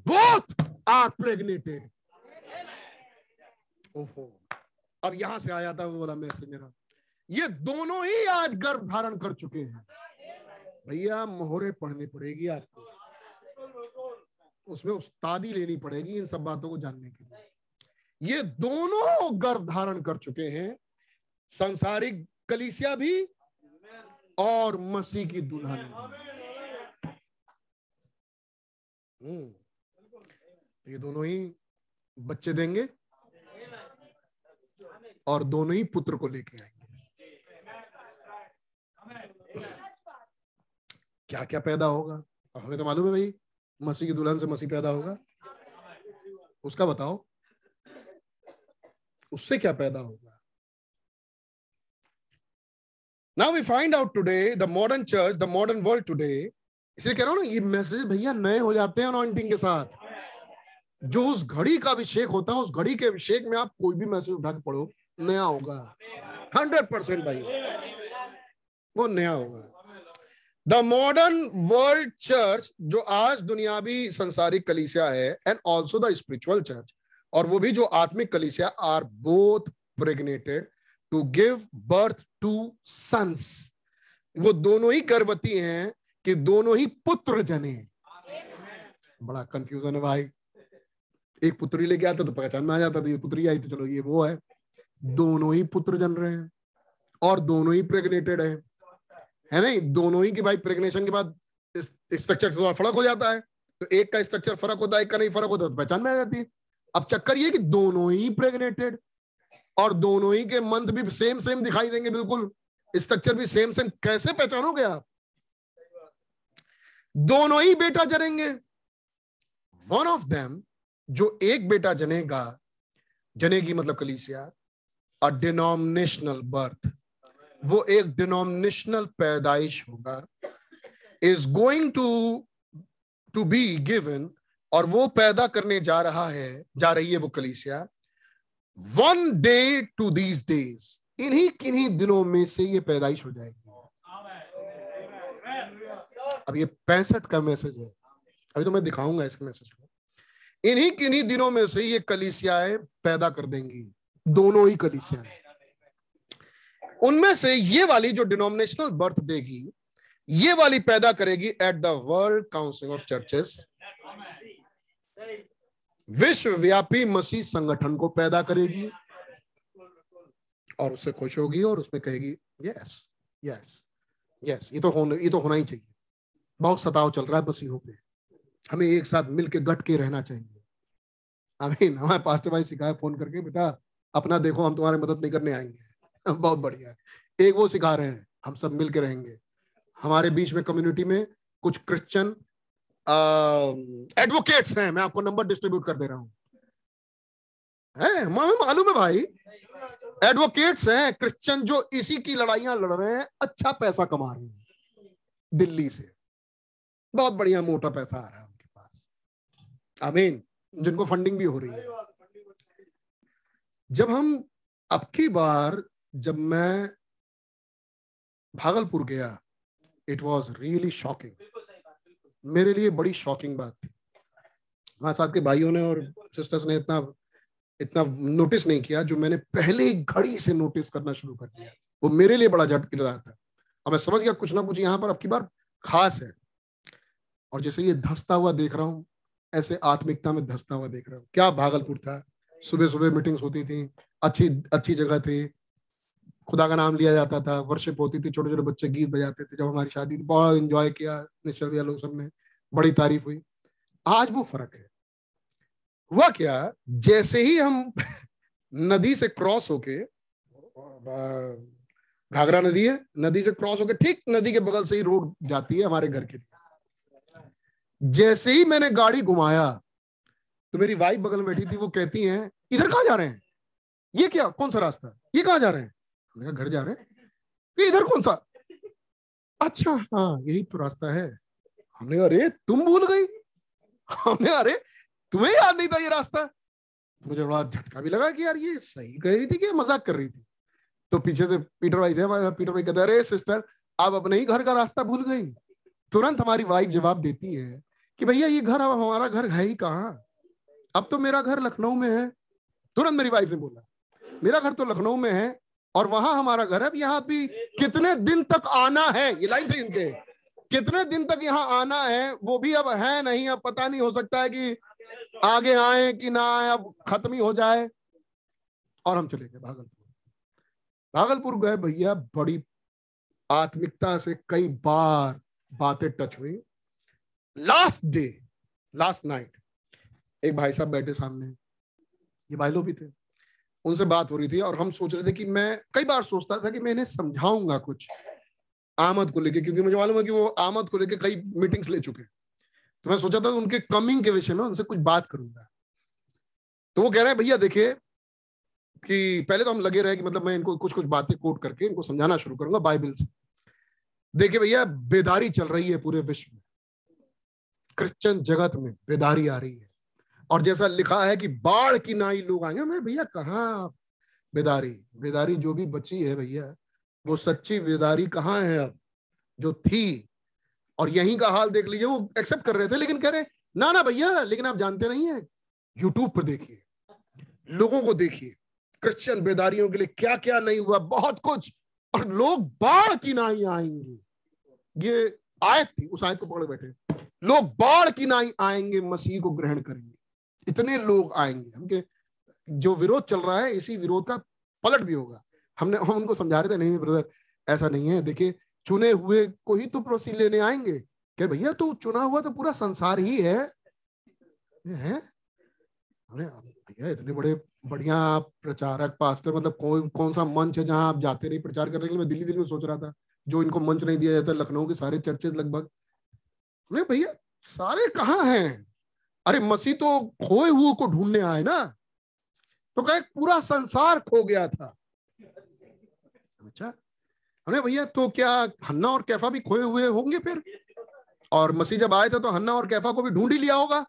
both are pregnated ओहो। अब यहाँ से आया था वो वाला मैसेज मेरा। ये दोनों ही आज गर्भ धारण कर चुके हैं। भैया, मोहरे पढ़नी पड़ेगी आपको। उसमें उस्तादी लेनी पड़ेगी इन सब बातों को जानने के लिए। ये दोनों गर्भ धारण कर चुके हैं। संसारिक कलिसिया भी और मसीह की दुल्हन हम्म ये दोनों ही बच्चे देंगे। और दोनों ही पुत्र को लेके आएँगे। क्या क्या पैदा होगा? हमें तो मालूम है भाई, मसीह की दुल्हन से मसीह पैदा होगा। उसका बताओ, उससे क्या पैदा होगा? Now we find out today the modern church the modern world today इसलिए कह रहा हूँ ना, ये मैसेज भैया नए हो जाते हैं अनॉइंटिंग के साथ। जो उस घड़ी का अभिषेक होता है, उस घड़ी के अभिषेक में आप कोई भी मैसेज उठा के पढ़ो नया होगा। हंड्रेड परसेंट भाई। वो नया होगा। द मॉडर्न वर्ल्ड चर्च जो आज दुनियावी संसारिक कलीसिया है and also the spiritual church और वो भी जो आत्मिक कलीसिया are both pregnated to give birth to sons वो दोनों ही गर्भवती हैं कि दोनों ही पुत्र जने। बड़ा कंफ्यूजन है भाई। एक पुत्री लेके आता तो पहचान में आ जाता था, ये पुत्री आई तो चलो ये वो है। दोनों ही पुत्र जन रहे हैं और दोनों ही प्रेग्नेटेड है। है नहीं? दोनों ही की भाई प्रेग्नेशन के बाद स्ट्रक्चर थोड़ा फ़र्क हो जाता है। तो एक का स्ट्रक्चर फ़र्क होता है, एक का नहीं फ़र्क होता तो पहचान में आ जाती है। अब चक्कर ये कि दोनों ही प्रेग्नेटेड और दोनों ही के मंथ भी सेम सेम दिखाई देंगे, बिल्कुल। स्ट्रक्चर भी सेम सेम कैसे पहचानोगे आप? दोनों ही बेटा जनेंगे। वन ऑफ़ देम जो एक बेटा जनेगा, जनेगी मतलब कलीसिया अ डिनोमिनेशनल बर्थ वो एक डिनोमिनेशनल पैदाइश होगा। Is going to to be given और वो पैदा करने जा रहा है, जा रही है वो कलीसिया। One day to these days इन्हीं, किन्हीं दिनों में से ये पैदाइश हो जाएगी। अब ये पैंसठ का मैसेज है। अभी तो मैं दिखाऊँगा इस मैसेज को। इन्हीं, किन्हीं दिनों में से ये कलीसियाएँ पैदा कर देंगी। दोनों ही कलीसियाएँ उनमें से ये वाली जो डिनोमिनेशनल बर्थ देगी, ये वाली पैदा करेगी at the World Council of Churches विश्वव्यापी मसीह संगठन को पैदा करेगी, और उससे खुश होगी और उसमें कहेगी यस यस यस ये तो होना, ये तो होना ही चाहिए। बहुत सताव चल रहा है मसीहों पे। हमें एक साथ मिलके गट के रहना चाहिए। आमीन हमारे पास्टर भाई सिखाया फ़ोन करके, बेटा अपना देखो, हम तुम्हारी मदद नहीं करने आएँगे। बहुत बढ़िया एक वो सिखा रहे हैं, हम सब मिलके रहेंगे। हमारे बीच में कम्युनिटी में कुछ क्रिश्चियन एडवोकेट्स हैं। मैं आपको नंबर डिस्ट्रीब्यूट कर दे रहा हूँ। है? मालूम है भाई? एडवोकेट्स हैं क्रिश्चियन जो इसी की लड़ाइयाँ लड़ रहे हैं अच्छा पैसा कमा रहे हैं। दिल्ली से। बहुत बढ़िया मोटा पैसा आ रहा है उनके पास। आमीन जिनको फंडिंग भी हो रही है। जब हम अब की बार जब मैं भागलपुर गया इट वॉज़ रियली शॉकिंग मेरे लिए बड़ी शॉकिंग बात थी। वहाँ साथ के भाइयों ने और सिस्टर्स ने इतना इतना नोटिस नहीं किया जो मैंने पहले घड़ी से नोटिस करना शुरू कर दिया। वो मेरे लिए बड़ा झटकेदार था। और मैं समझ गया कुछ ना कुछ यहाँ पर अब की बार खास है। और जैसे ये धसता हुआ देख रहा हूँ ऐसे आत्मिकता में धसता हुआ देख रहा हूँ। क्या भागलपुर था सुबह सुबह मीटिंग्स होती थी, अच्छी अच्छी जगह थी। खुदा का नाम लिया जाता था वर्शिप होती थी छोटे छोटे बच्चे गीत बजाते थे, जब हमारी शादी थी, बहुत एंजॉय किया, निश्चल भैया लोग सबने, बड़ी तारीफ़ हुई। आज वो फ़र्क है। हुआ क्या, जैसे ही हम नदी से क्रॉस होके, घाघरा नदी है, नदी से क्रॉस होके ठीक नदी के बगल से ही रोड जाती है हमारे घर के लिए। जैसे ही मैंने गाड़ी घुमाया तो मेरी वाइफ बगल में बैठी थी, वो कहती हैं इधर कहाँ जा रहे हैं? ये क्या, कौन सा रास्ता? ये कहाँ जा रहे हैं? मैंने घर जा रहे हैं। इधर कौन सा? अच्छा हाँ यही तो रास्ता है। हमने अरे, तुम भूल गई। हमने अरे, तुम्हें याद नहीं था ये रास्ता? मुझे बड़ा झटका भी लगा कि यार, ये सही कह रही थी कि मज़ाक कर रही थी? तो पीछे से पीटर भाई थे पीटर भाई कहते, अरे, सिस्टर, आप अपने ही घर का रास्ता भूल गई। तुरंत हमारी वाइफ जवाब देती है कि भैया, ये घर अब हमारा घर है ही कहाँ? अब तो मेरा घर लखनऊ में है। तुरंत मेरी वाइफ ने बोला, मेरा घर तो लखनऊ में है और वहाँ हमारा घर है। यहाँ भी कितने दिन तक आना है? ये लाइन थे इनके। कितने दिन तक यहाँ आना है, वो भी अब है नहीं। अब पता नहीं, हो सकता है कि आगे आए कि ना आए, अब खत्म ही हो जाए। और हम चले गए भागलपुर। भागलपुर गए भैया, बड़ी आत्मिकता से कई बार बातें टच हुई। लास्ट डे लास्ट नाइट एक भाई साहब बैठे सामने। ये लोग भी थे। उनसे बात हो रही थी और हम सोच रहे थे कि मैं, कई बार सोचता था कि मैं इन्हें समझाऊँगा कुछ आमद को लेके, क्योंकि मुझे मालूम है कि वो आमद को लेके कई मीटिंग्स ले चुके हैं। तो मैं सोचा था उनके कमिंग के विषय में उनसे कुछ बात करूँगा। तो वो कह रहे हैं, भैया देखिए, कि पहले तो हम लगे रहे कि मतलब मैं इनको कुछ कुछ बातें कोट करके इनको समझाना शुरू करूँगा बाइबल से। देखिए भैया, बेदारी चल रही है पूरे विश्व में। क्रिश्चियन जगत में बेदारी आ रही है। और जैसा लिखा है कि बाढ़ की नाई लोग आएँगे। मैं भैया कहा बेदारी बेदारी जो भी बची है भैया, वो सच्ची बेदारी कहाँ है अब? जो थी। और यहीं का हाल देख लीजिए, वो एक्सेप्ट कर रहे थे, लेकिन कह रहे ना ना भैया, लेकिन आप जानते नहीं है यूट्यूब पर देखिए, लोगों को देखिए क्रिश्चियन बेदारियों के लिए क्या क्या नहीं हुआ, बहुत कुछ, और लोग बाढ़ की नाई आएँगे। ये आयत थी, उस आयत को पकड़े बैठे। लोग बाढ़ की नाई आएँगे, मसीह को ग्रहण करेंगे। इतने लोग आएँगे हमके जो विरोध चल रहा है, इसी विरोध का पलट भी होगा। हमने, हम उनको समझा रहे थे, नहीं ब्रदर ऐसा नहीं है। देखिए, चुने हुए को ही तो प्रोसी लेने आएँगे। क्या भैया तो चुना हुआ तो पूरा संसार ही है। है? भैया, इतने बड़े बढ़िया प्रचारक, पास्टर मतलब कौन कौन सा मंच है जहाँ आप जाते नहीं प्रचार करने के लिए? मैं दिल्ली दिल्ली में सोच रहा था, जो इनको मंच नहीं दिया जाता, लखनऊ के सारे चर्चेज लगभग। भैया, सारे कहाँ हैं? अरे मसीह तो खोए हुए को ढूँढने आए ना। तो कहे, पूरा संसार खो गया था। अच्छा। भैया तो क्या हन्ना और कैफा भी खोए हुए होंगे फिर? और मसीह जब आए थे तो हन्ना और कैफा को भी ढूंढ ही लिया होगा।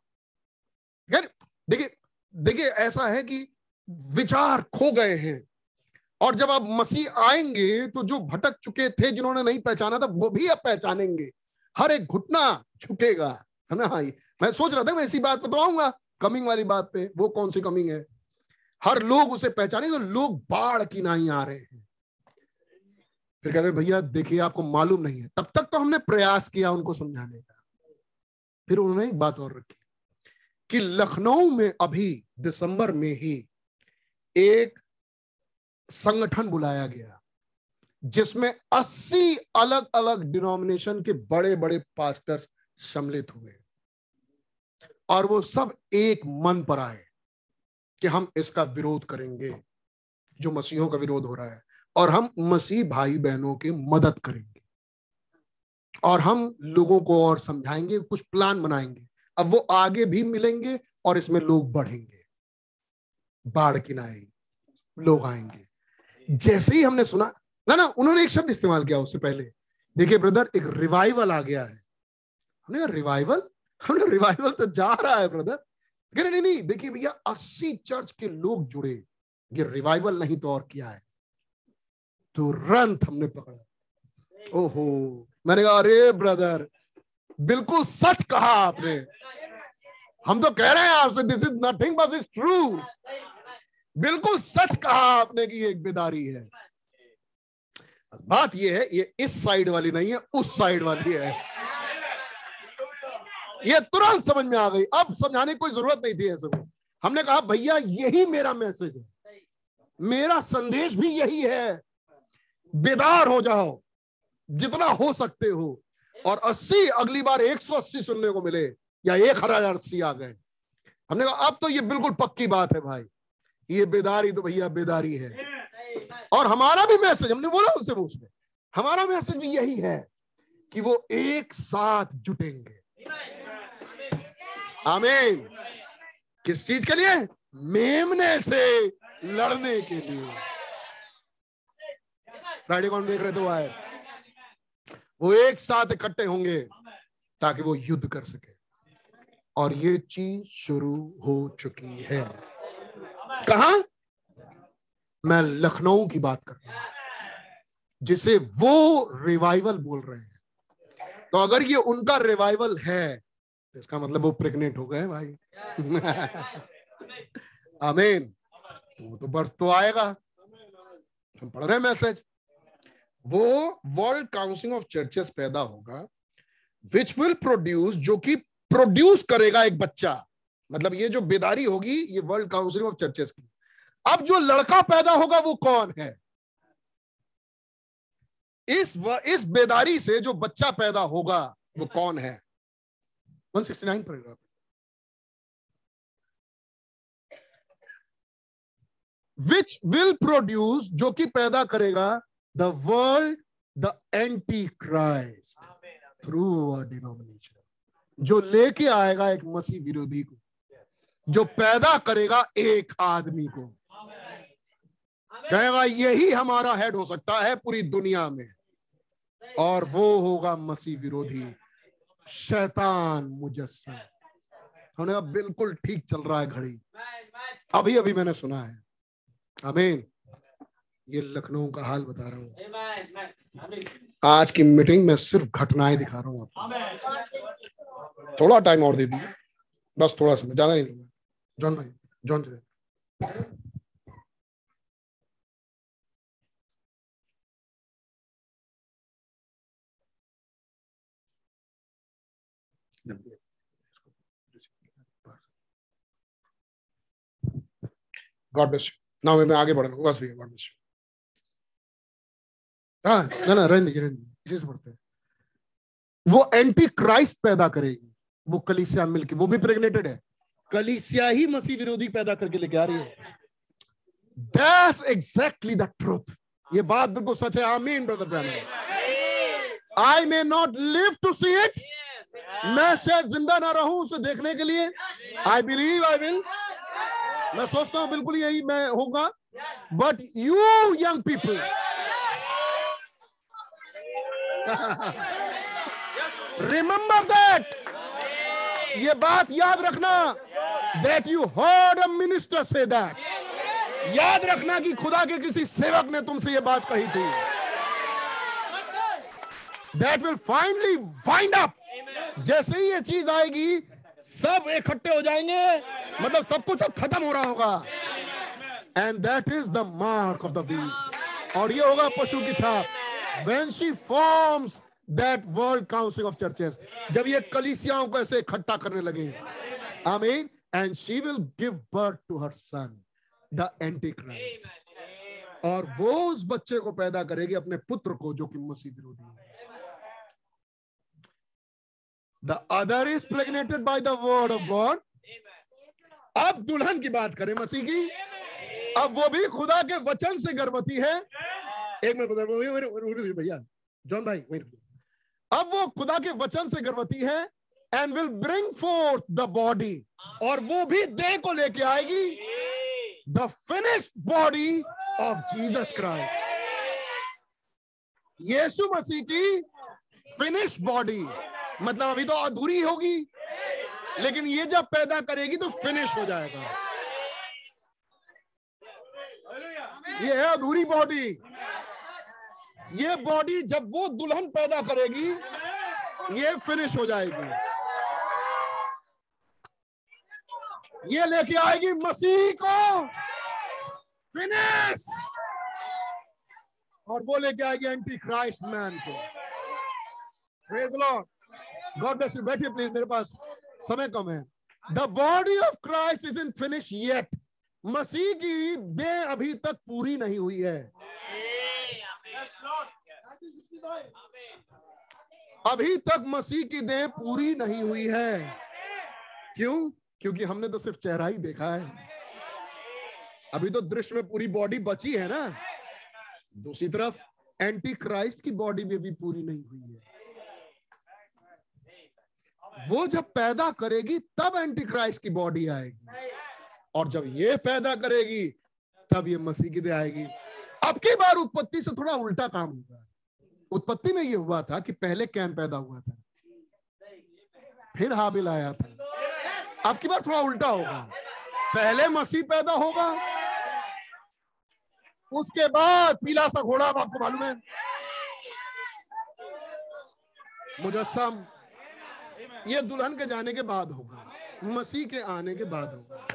देखिए देखिए, ऐसा है कि विचार खो गए हैं। और जब आप मसीह आएँगे तो जो भटक चुके थे जिन्होंने नहीं पहचाना था, वो भी अब पहचानेंगे। हर एक घुटना झुकेगा है ना? मैं सोच रहा था मैं इसी बात पे तो आऊँगा कमिंग वाली बात पे, वो कौन सी कमिंग है? हर लोग उसे पहचाने तो लोग बाढ़ की नहीं आ रहे हैं। फिर कहते भैया, देखिए, आपको मालूम नहीं है। तब तक तो हमने प्रयास किया उनको समझाने का। फिर उन्होंने एक बात और रखी कि लखनऊ में अभी दिसंबर में ही एक संगठन बुलाया गया, जिसमें 80 अलग अलग डिनोमिनेशन के बड़े बड़े पास्टर्स सम्मिलित हुए। और वो सब एक मन पर आए कि हम इसका विरोध करेंगे, जो मसीहों का विरोध हो रहा है। और हम मसीह भाई बहनों की मदद करेंगे। और हम लोगों को और समझाएँगे, कुछ प्लान बनाएँगे। अब वो आगे भी मिलेंगे और इसमें लोग बढ़ेंगे। बाढ़ किनाए लोग आएँगे। जैसे ही हमने सुना, ना ना, उन्होंने एक शब्द इस्तेमाल किया उससे पहले। देखिए, ब्रदर, एक रिवाइवल आ गया है। हमने कहा रिवाइवल हमने रिवाइवल तो जा रहा है ब्रदर कह नहीं नहीं, देखिए भैया, अस्सी चर्च के लोग जुड़े, ये रिवाइवल नहीं तो और क्या है। तुरंत हमने पकड़ा। ओहो, मैंने कहा, अरे ब्रदर बिल्कुल सच कहा आपने। हम तो कह रहे हैं आपसे this is nothing but is true बिल्कुल सच कहा आपने कि एक बेदारी है। बात ये है, ये इस साइड वाली नहीं है, उस साइड वाली है। ये तुरंत समझ में आ गई। अब समझाने की कोई ज़रूरत नहीं थी ऐसे हमने कहा, भैया, यही मेरा मैसेज है। मेरा संदेश भी यही है। बेदार हो जाओ, जितना हो सकते हो। और 80 अगली बार 180 सुनने को मिले, या एक हज़ार अस्सी आ गए। हमने कहा, अब तो ये बिल्कुल पक्की बात है भाई। ये बेदारी तो भैया बेदारी है। और हमारा भी मैसेज हमने बोला उनसे उसमें हमारा मैसेज भी यही है कि वो एक साथ जुटेंगे। आमीन। किस चीज़ के लिए? मेमने से लड़ने के लिए। फ्राइडे कौन देख रहे थे वो आए। वो एक साथ इकट्ठे होंगे ताकि वो युद्ध कर सके। और ये चीज़ शुरू हो चुकी है। कहा? मैं लखनऊ की बात कर रहा हूँ, जिसे वो रिवाइवल बोल रहे हैं। तो अगर ये उनका रिवाइवल है इसका मतलब वो प्रेग्नेंट हो गए भाई। आमीन। वो तो बर्थ तो आएगा। हम पढ़ रहे मैसेज। वो वर्ल्ड काउंसिल ऑफ़ चर्चेस पैदा होगा विच विल प्रोड्यूस जो कि प्रोड्यूस करेगा एक बच्चा। मतलब ये जो बेदारी होगी ये वर्ल्ड काउंसिल ऑफ़ चर्चेस की। अब जो लड़का पैदा होगा वो कौन है? इस व, इस बेदारी से जो बच्चा पैदा होगा वो कौन है? 169 पैराग्राफ विच विल प्रोड्यूस जो कि पैदा करेगा the world the antichrist through a denomination जो लेके आएगा एक मसीह विरोधी को। जो पैदा करेगा एक आदमी को। कहेगा यही हमारा हेड हो सकता है पूरी दुनिया में। और वो होगा मसीह विरोधी। शैतान मुजस्सम हमने कहा बिल्कुल ठीक चल रहा है घड़ी। अभी अभी मैंने सुना है। अमीन ये लखनऊ का हाल बता रहा हूँ। आज की मीटिंग में सिर्फ़ घटनाएँ दिखा रहा हूँ आपको। थोड़ा टाइम और दे दीजिए। बस थोड़ा समय ज़्यादा नहीं लूँगा। जॉन भाई John ji. God bless you now मैं आगे बढ़ूँगा। बस भैया गॉड ब्लेस यू हाँ ना ना, रहने दीजिए रहने दीजिए। इसी से पढ़ते हैं। वो एंटी क्राइस्ट पैदा करेगी। वो कलीसिया मिलके। वो भी प्रेग्नेटेड है। कलीसिया ही मसीह विरोधी पैदा करके लेके आ रही है। दैट्स एग्जैक्टली द ट्रूथ ये बात बिल्कुल सच है। आमीन brother Branham I may not live to see it मैं शायद ज़िंदा ना रहूँ उसे देखने के लिए। आई बिलीव आई विल मैं सोचता हूँ बिल्कुल यही मैं होगा but you young people remember that ये बात याद रखना। That you heard a minister से दैट याद रखना कि खुदा के किसी सेवक ने तुमसे ये बात कही थी। That will finally find up जैसे ही ये चीज़ आएगी सब इकट्ठे हो जाएँगे। मतलब सब कुछ अब खत्म हो रहा होगा। And that is the mark of the beast और ये होगा पशु की छाप। When she forms that World Council of Churches जब ये कलिसियाओं को ऐसे इकट्ठा करने लगे। आमीन and she will give birth to her son the antichrist और वो उस बच्चे को पैदा करेगी अपने पुत्र को, जो कि मसीह विरोधी है। The other is pregnated by the word of God अब दुल्हन की बात करें, मसीह की। अब वो भी खुदा के वचन से गर्भवती है। एक मिनट भैया, जॉन भाई अब वो खुदा के वचन से गर्भवती है and will bring forth the body और वो भी देह को लेके आएगी। The finish body of Jesus Christ Yeshu Masih की फिनिश बॉडी मतलब अभी तो अधूरी होगी। लेकिन ये जब पैदा करेगी तो फिनिश हो जाएगा। ये है अधूरी बॉडी ये बॉडी जब वो दुल्हन पैदा करेगी, ये फिनिश हो जाएगी। ये लेके आएगी मसीह को। फिनिश और वो लेके आएगी एंटी क्राइस्ट मैन को लॉर्ड गॉड ब्लेस यू बैठिए प्लीज़ मेरे पास समय कम है. The body of Christ is unfinished yet मसीह की देह अभी तक पूरी नहीं हुई है. अभी तक मसीह की देह पूरी नहीं हुई है. क्यों? क्योंकि हमने तो सिर्फ़ चेहरा ही देखा है. अभी तो दृश्य में पूरी बॉडी बची है ना? दूसरी तरफ़ एंटी क्राइस्ट की बॉडी में भी पूरी नहीं हुई है. वो जब पैदा करेगी, तब एंटी क्राइस्ट की बॉडी आएगी। और जब ये पैदा करेगी, तब ये मसीह की दे आएगी। अब की बार उत्पत्ति से थोड़ा उल्टा काम होगा उत्पत्ति में ये हुआ था कि पहले कैन पैदा हुआ था। फिर हाबिल आया था। अब की बार थोड़ा उल्टा होगा। पहले मसीह पैदा होगा। उसके बाद पीला सा घोड़ा, आपको मालूम है? मुजस्सम। ये दुल्हन के जाने के बाद होगा। मसीह के आने के बाद होगा।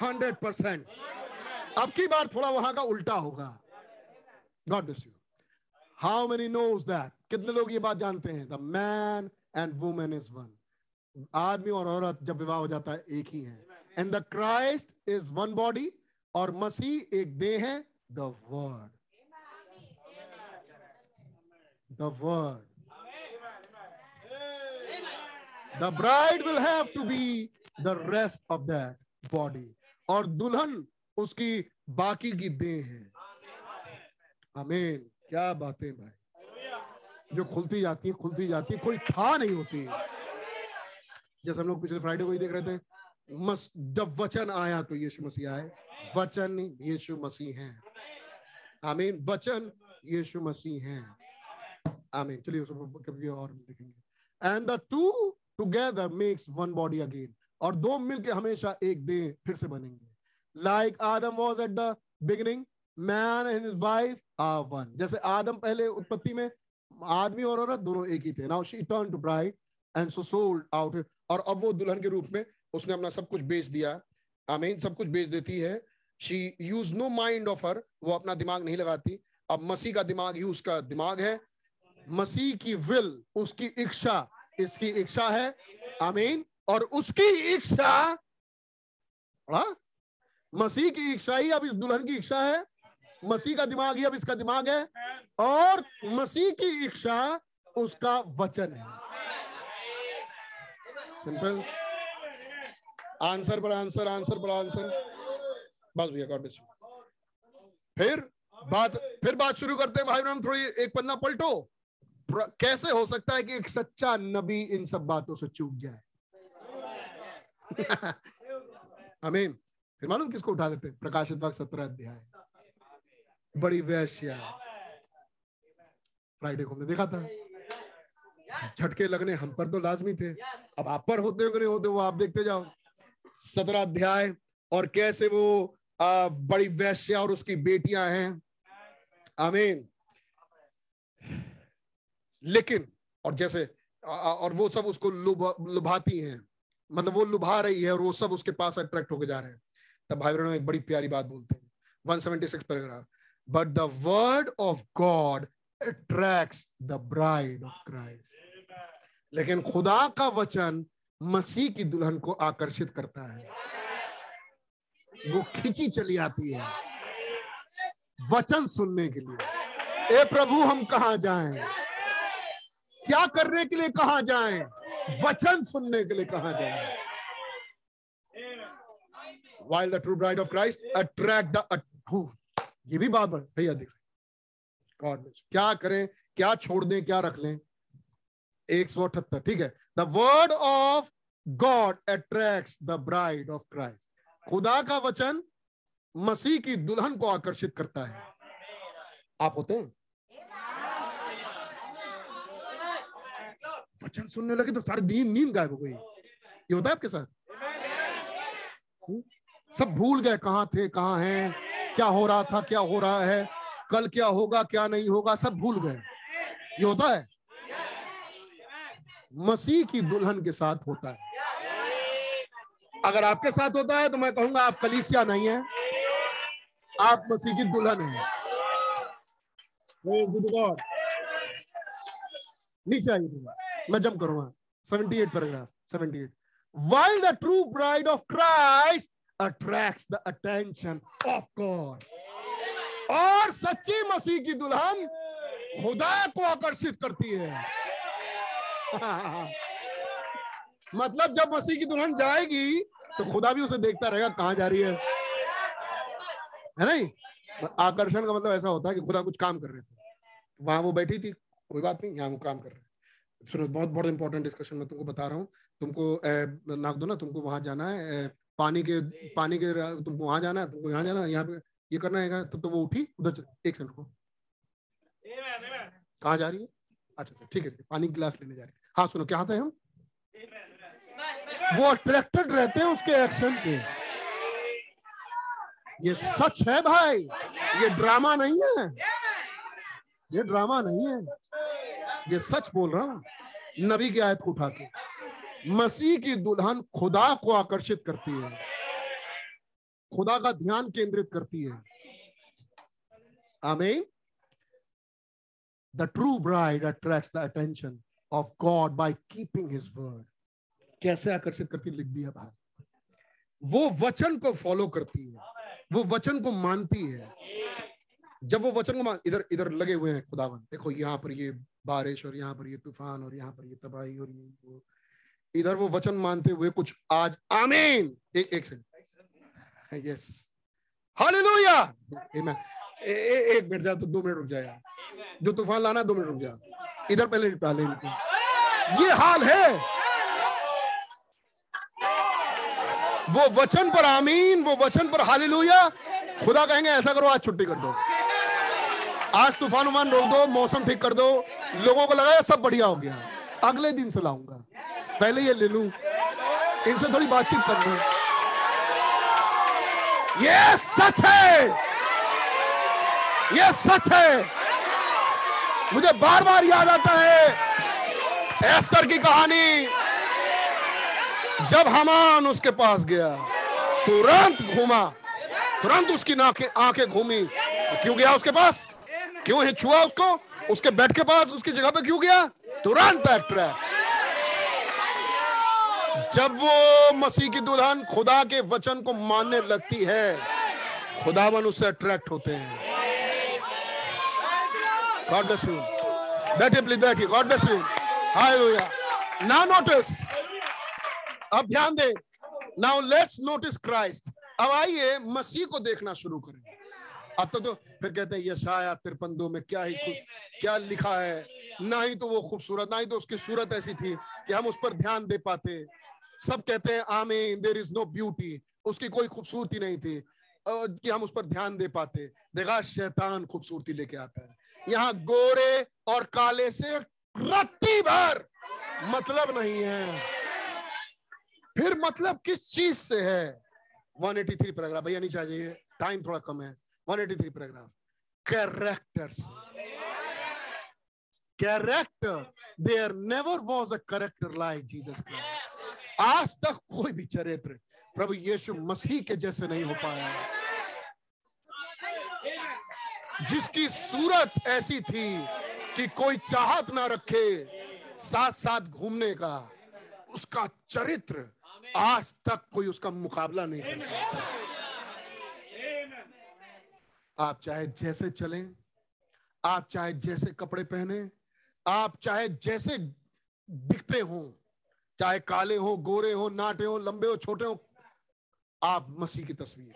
Hundred percent. अब की बार थोड़ा वहाँ का उल्टा होगा। God you how many knows that कितने लोग ये बात जानते हैं? The man and women is one आदमी और औरत जब विवाह हो जाता है, एक ही है। And the Christ is one body और मसीह एक देह है। The word the word the bride will have to be the rest of that body और दुल्हन उसकी बाकी की देह है। अमीन क्या बातें भाई। जो खुलती जाती है, खुलती जाती है। कोई था नहीं होती। जैसे हम लोग पिछले फ्राइडे को ही देख रहे थे, मस, जब वचन आया तो यीशु मसीह आए। वचन यीशु मसीह हैं। आमीन। वचन यीशु मसीह हैं। आमीन। चलिए कभी और देखेंगे। And the two together makes one body again और दो मिलके हमेशा एक दे फिर से बनेंगे। Like Adam was at the beginning man and wife are one जैसे आदम पहले उत्पत्ति में, आदमी और औरत दोनों एक ही थे। Now she turn to bride and so sold out और अब वो दुल्हन के रूप में, उसने अपना सब कुछ बेच दिया। आमीन सब कुछ बेच देती है। She use no mind of her वो अपना दिमाग नहीं लगाती। अब मसीह का दिमाग ही उसका दिमाग है। मसीह की विल उसकी इच्छा इसकी इच्छा है। आमीन। और उसकी इच्छा मसीह की इच्छा ही अब इस दुल्हन की इच्छा है। मसीह का दिमाग ही अब इसका दिमाग है। और मसीह की इच्छा, उसका वचन है। Simple answer for answer answer for answer बस भैया गॉड फिर बात फिर बात शुरू करते हैं। भाई बहन थोड़ी एक पन्ना पलटो। कैसे हो सकता है कि एक सच्चा नबी इन सब बातों से चूक जाए अमीन फिर मालूम किसको उठा देते प्रकाशित वाक सत्रह अध्याय। बड़ी वैश्या फ्राइडे को हमने देखा था। झटके लगने हम पर तो लाजमी थे। अब आप पर होते हो कि नहीं होते वो आप देखते जाओ। सत्रह अध्याय और कैसे वो आ, बड़ी वैश्या और उसकी बेटियाँ हैं। आमीन। लेकिन, और जैसे और वो सब उसको लुभा, लुभाती हैं। मतलब वो लुभा रही है और वो सब उसके पास अट्रैक्ट होके जा रहे हैं। तब भाई एक बड़ी प्यारी बात बोलते हैं। 176 paragraph but the word of God attracts the bride of Christ लेकिन खुदा का वचन मसीह की दुल्हन को आकर्षित करता है। वो खिंची चली आती है। वचन सुनने के लिए। ए प्रभु, हम कहा जाएँ? क्या करने के लिए कहा जाए? वचन सुनने के लिए कहा जाए। True bride of Christ attract the at- Who? ये भी बात भैया देख। क्या करें, क्या छोड़ दें, क्या रख लें? एक सौ अठहत्तर, ठीक है? The word of God attract the bride of Christ खुदा का वचन मसीह की दुल्हन को आकर्षित करता है। आप होते हैं? वचन सुनने लगे तो सारी नींद नींद गायब हो गई। ये होता है आपके साथ? हम्म? सब भूल गए, कहाँ थे, कहाँ हैं, क्या हो रहा था, क्या हो रहा है, कल क्या होगा, क्या नहीं होगा, सब भूल गए। ये होता है? मसीह की दुल्हन के साथ होता है। अगर आपके साथ होता है तो मैं कहूँगा आप कलीसिया नहीं है। आप मसीह की दुल्हन है. नीचे आइए। मैं जम करूँगा। 78 paragraph 78 while the true bride of Christ attracts the attention of God. और सच्ची मसीह की दुल्हन खुदा को आकर्षित करती है। मतलब जब मसीह की दुल्हन जाएगी तो खुदा भी उसे देखता रहेगा, कहाँ जा रही है। है नहीं आकर्षण का मतलब ऐसा होता है कि खुदा कुछ काम कर रहे थे। वहाँ वो बैठी थी, कोई बात नहीं, यहाँ वो काम कर रहे सुनो बहुत बहुत इंपॉर्टेंट डिस्कशन मैं तुमको बता रहा हूँ। तुमको नाक दो ना तुमको वहाँ जाना है पानी के पानी के तुमको वहाँ जाना है तुमको यहाँ जाना है यहाँ पे ये करना है तब तो वो उठी उधर चल- एक सेकंड को कहाँ जा रही है? अच्छा अच्छा ठीक है ठीक पानी की गिलास लेने जा रही है। हाँ सुनो क्या था हम? वो अट्रैक्टेड रहते हैं उसके एक्शन पे। ये सच है भाई। ये ड्रामा नहीं है। ये ड्रामा नहीं है। ये सच बोल रहा हूँ? नबी की आयत को उठा के। मसीह की दुल्हन खुदा को आकर्षित करती है। खुदा का ध्यान केंद्रित करती है। आमीन। The true bride attracts the attention of God by keeping his word कैसे आकर्षित करती लिख दिया भाई वो वचन को फॉलो करती है। वो वचन को मानती है। जब वो वचन को मान इधर इधर लगे हुए हैं खुदावन। देखो, यहाँ पर ये बारिश और यहाँ पर ये तूफ़ान और यहाँ पर ये तबाही और ये वो। इधर वो वचन मानते हुए कुछ आज, आमीन। एक एक सेकंड। यस हालेलुया आमीन एक मिनट जा तो दो मिनट रुक जाए जो तूफ़ान लाना दो मिनट रुक जा। इधर पहले निपटा ले इनको ये हाल है। वो वचन पर आमीन, वो वचन पर हालेलुया। खुदा कहेंगे, ऐसा करो, आज छुट्टी कर दो। आज तूफ़ान उफान रोक दो, मौसम ठीक कर दो। लोगों को लगा ये सब बढ़िया हो गया। अगले दिन से लाऊँगा। पहले ये ले लू। इनसे थोड़ी बातचीत कर लू। ये सच है। ये सच है। मुझे बार बार याद आता है एस्तर की कहानी। जब हमान उसके पास गया, तुरंत घूमा। तुरंत उसकी आँखें घूमी। क्यों गया उसके पास? क्यों ही छुआ उसको? उसके बेड के पास, उसकी जगह पे क्यों गया? तुरंत अट्रैक्ट जब वो मसीह की दुल्हन खुदा के वचन को मानने लगती है, खुदावन उससे अट्रैक्ट होते हैं। गॉड ब्लेस यू बैठे प्लीज़ बैठिए। God bless you hallelujah now notice अब ध्यान दे। नाउ लेट्स नोटिस क्राइस्ट अब आइए मसीह को देखना शुरू करें। अब तो, तो फिर कहते हैं यशाया तिरपन दो में क्या ही क्या लिखा है? ना ही तो वो खूबसूरत ना ही तो उसकी सूरत ऐसी थी कि हम उस पर ध्यान दे पाते। सब कहते हैं आमीन देर इज़ नो ब्यूटी उसकी कोई खूबसूरती नहीं थी कि हम उस पर ध्यान दे पाते। देखा शैतान खूबसूरती लेके आता है। यहाँ गोरे और काले से रत्ती भर मतलब नहीं है। फिर मतलब किस चीज़ से है? 183 पैराग्राफ भैया नहीं चाहिए टाइम थोड़ा कम है। 183 पैराग्राफ कैरेक्टर से character there never was a character like Jesus Christ आज तक कोई भी चरित्र प्रभु यीशु मसीह के जैसे नहीं हो पाया। जिसकी सूरत ऐसी थी कि कोई चाहत ना रखे साथ साथ घूमने का, उसका चरित्र आज तक कोई उसका मुकाबला नहीं कर पाता आप चाहे जैसे चलें, आप चाहे जैसे कपड़े पहने, आप चाहे जैसे दिखते हो, चाहे काले हो, गोरे हो, नाटे हो, लंबे हो, छोटे हो, आप मसीह की तस्वीर।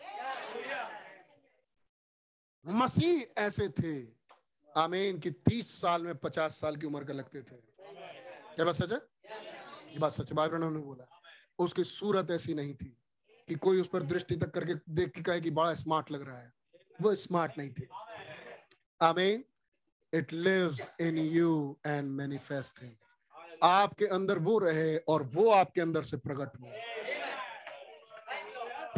मसीह ऐसे थे, आमीन, कि तीस साल में पचास साल की उम्र का लगते थे। क्या बात सच है? बात सच बाइबल ने बोला, उसकी सूरत ऐसी नहीं थी कि कोई उस पर दृष्टि तक करके देख के कहे कि बड़ा स्मार्ट लग रहा है। वो स्मार्ट नहीं थे। आमीन it lives in you and manifest आपके अंदर वो रहे और वो आपके अंदर से प्रकट हो।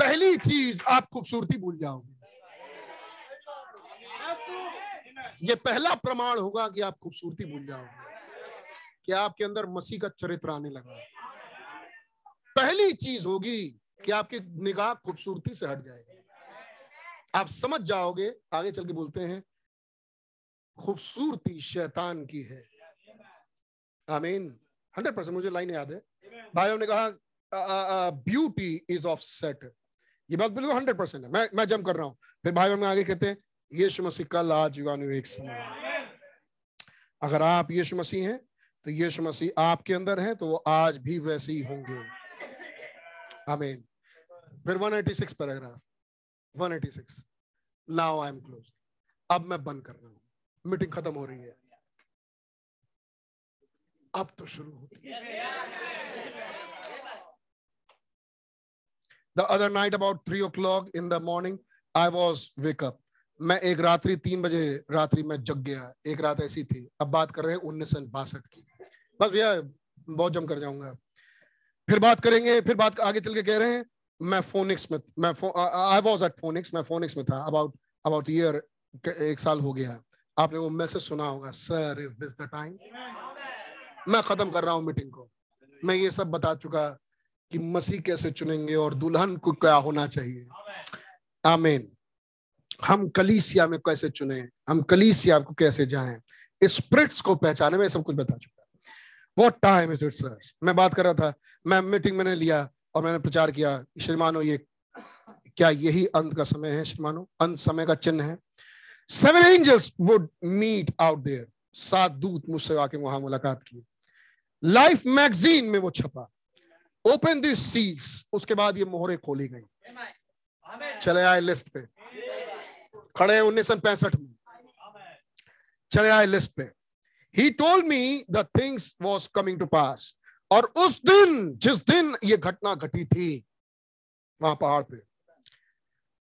पहली चीज़, आप खूबसूरती भूल जाओगे। ये पहला प्रमाण होगा कि आप खूबसूरती भूल जाओगे। कि आपके अंदर मसीह का चरित्र आने लगा। पहली चीज़ होगी कि आपकी निगाह खूबसूरती से हट जाएगी। आप समझ जाओगे, आगे चल के बोलते हैं, खूबसूरती शैतान की है। आमीन। हंड्रेड परसेंट मुझे लाइन याद है। भाइयों ने कहा ब्यूटी इज़ ऑफ़ सेट ये बात बिल्कुल हंड्रेड परसेंट है। मैं मैं जम कर रहा हूँ। फिर भाइयों में आगे कहते हैं, यीशु मसीह कल आज युगानु एक समय। अगर आप यीशु मसीह हैं तो यीशु मसीह आपके अंदर है तो वो आज भी वैसे ही होंगे। आमीन। फिर 186 paragraph 186. Now I am close अब मैं बंद कर रहा हूँ। मीटिंग खत्म हो रही है। अब तो शुरू होती है। The other night about three o'clock in the morning, I was wake up. मैं एक रात्रि तीन बजे रात्रि में जग गया। एक रात ऐसी थी। अब बात कर रहे हैं उन्नीस सौ बासठ की। बस भैया बहुत जम कर जाऊँगा। फिर बात करेंगे फिर बात आगे चल के कह रहे हैं मैं फोनिक्स में, मैं आई वाज एट फोनिक्स मैं फोनिक्स में था अबाउट अबाउट ईयर एक साल हो गया। आपने वो मैसेज सुना होगा sir is this the time मैं खत्म कर रहा हूँ मीटिंग को। मैं ये सब बता चुका कि मसीह कैसे चुनेंगे और दुल्हन को क्या होना चाहिए। आमीन हम कलीसिया में कैसे चुने, हम कलीसिया को कैसे जाएँ। स्प्रिट्स को पहचाने, में सब कुछ बता चुका। What time is it sir मैं बात कर रहा था, मैं मीटिंग मैंने लिया और मैंने प्रचार किया श्रीमानो ये क्या यही अंत का समय है? श्रीमानो अंत समय का चिन्ह है? Seven angels would meet out there सात दूत मुझसे आके वहाँ मुलाकात की। लाइफ मैगजीन में वो छपा। ओपन दिस सील्स उसके बाद ये मोहरे खोली गई। चले आए लिस्ट पे। खड़े उन्नीस सौ पैंसठ में। चले आए लिस्ट पे। He told me the things was coming to pass और उस दिन, जिस दिन ये घटना घटी थी, वहाँ पहाड़ पे,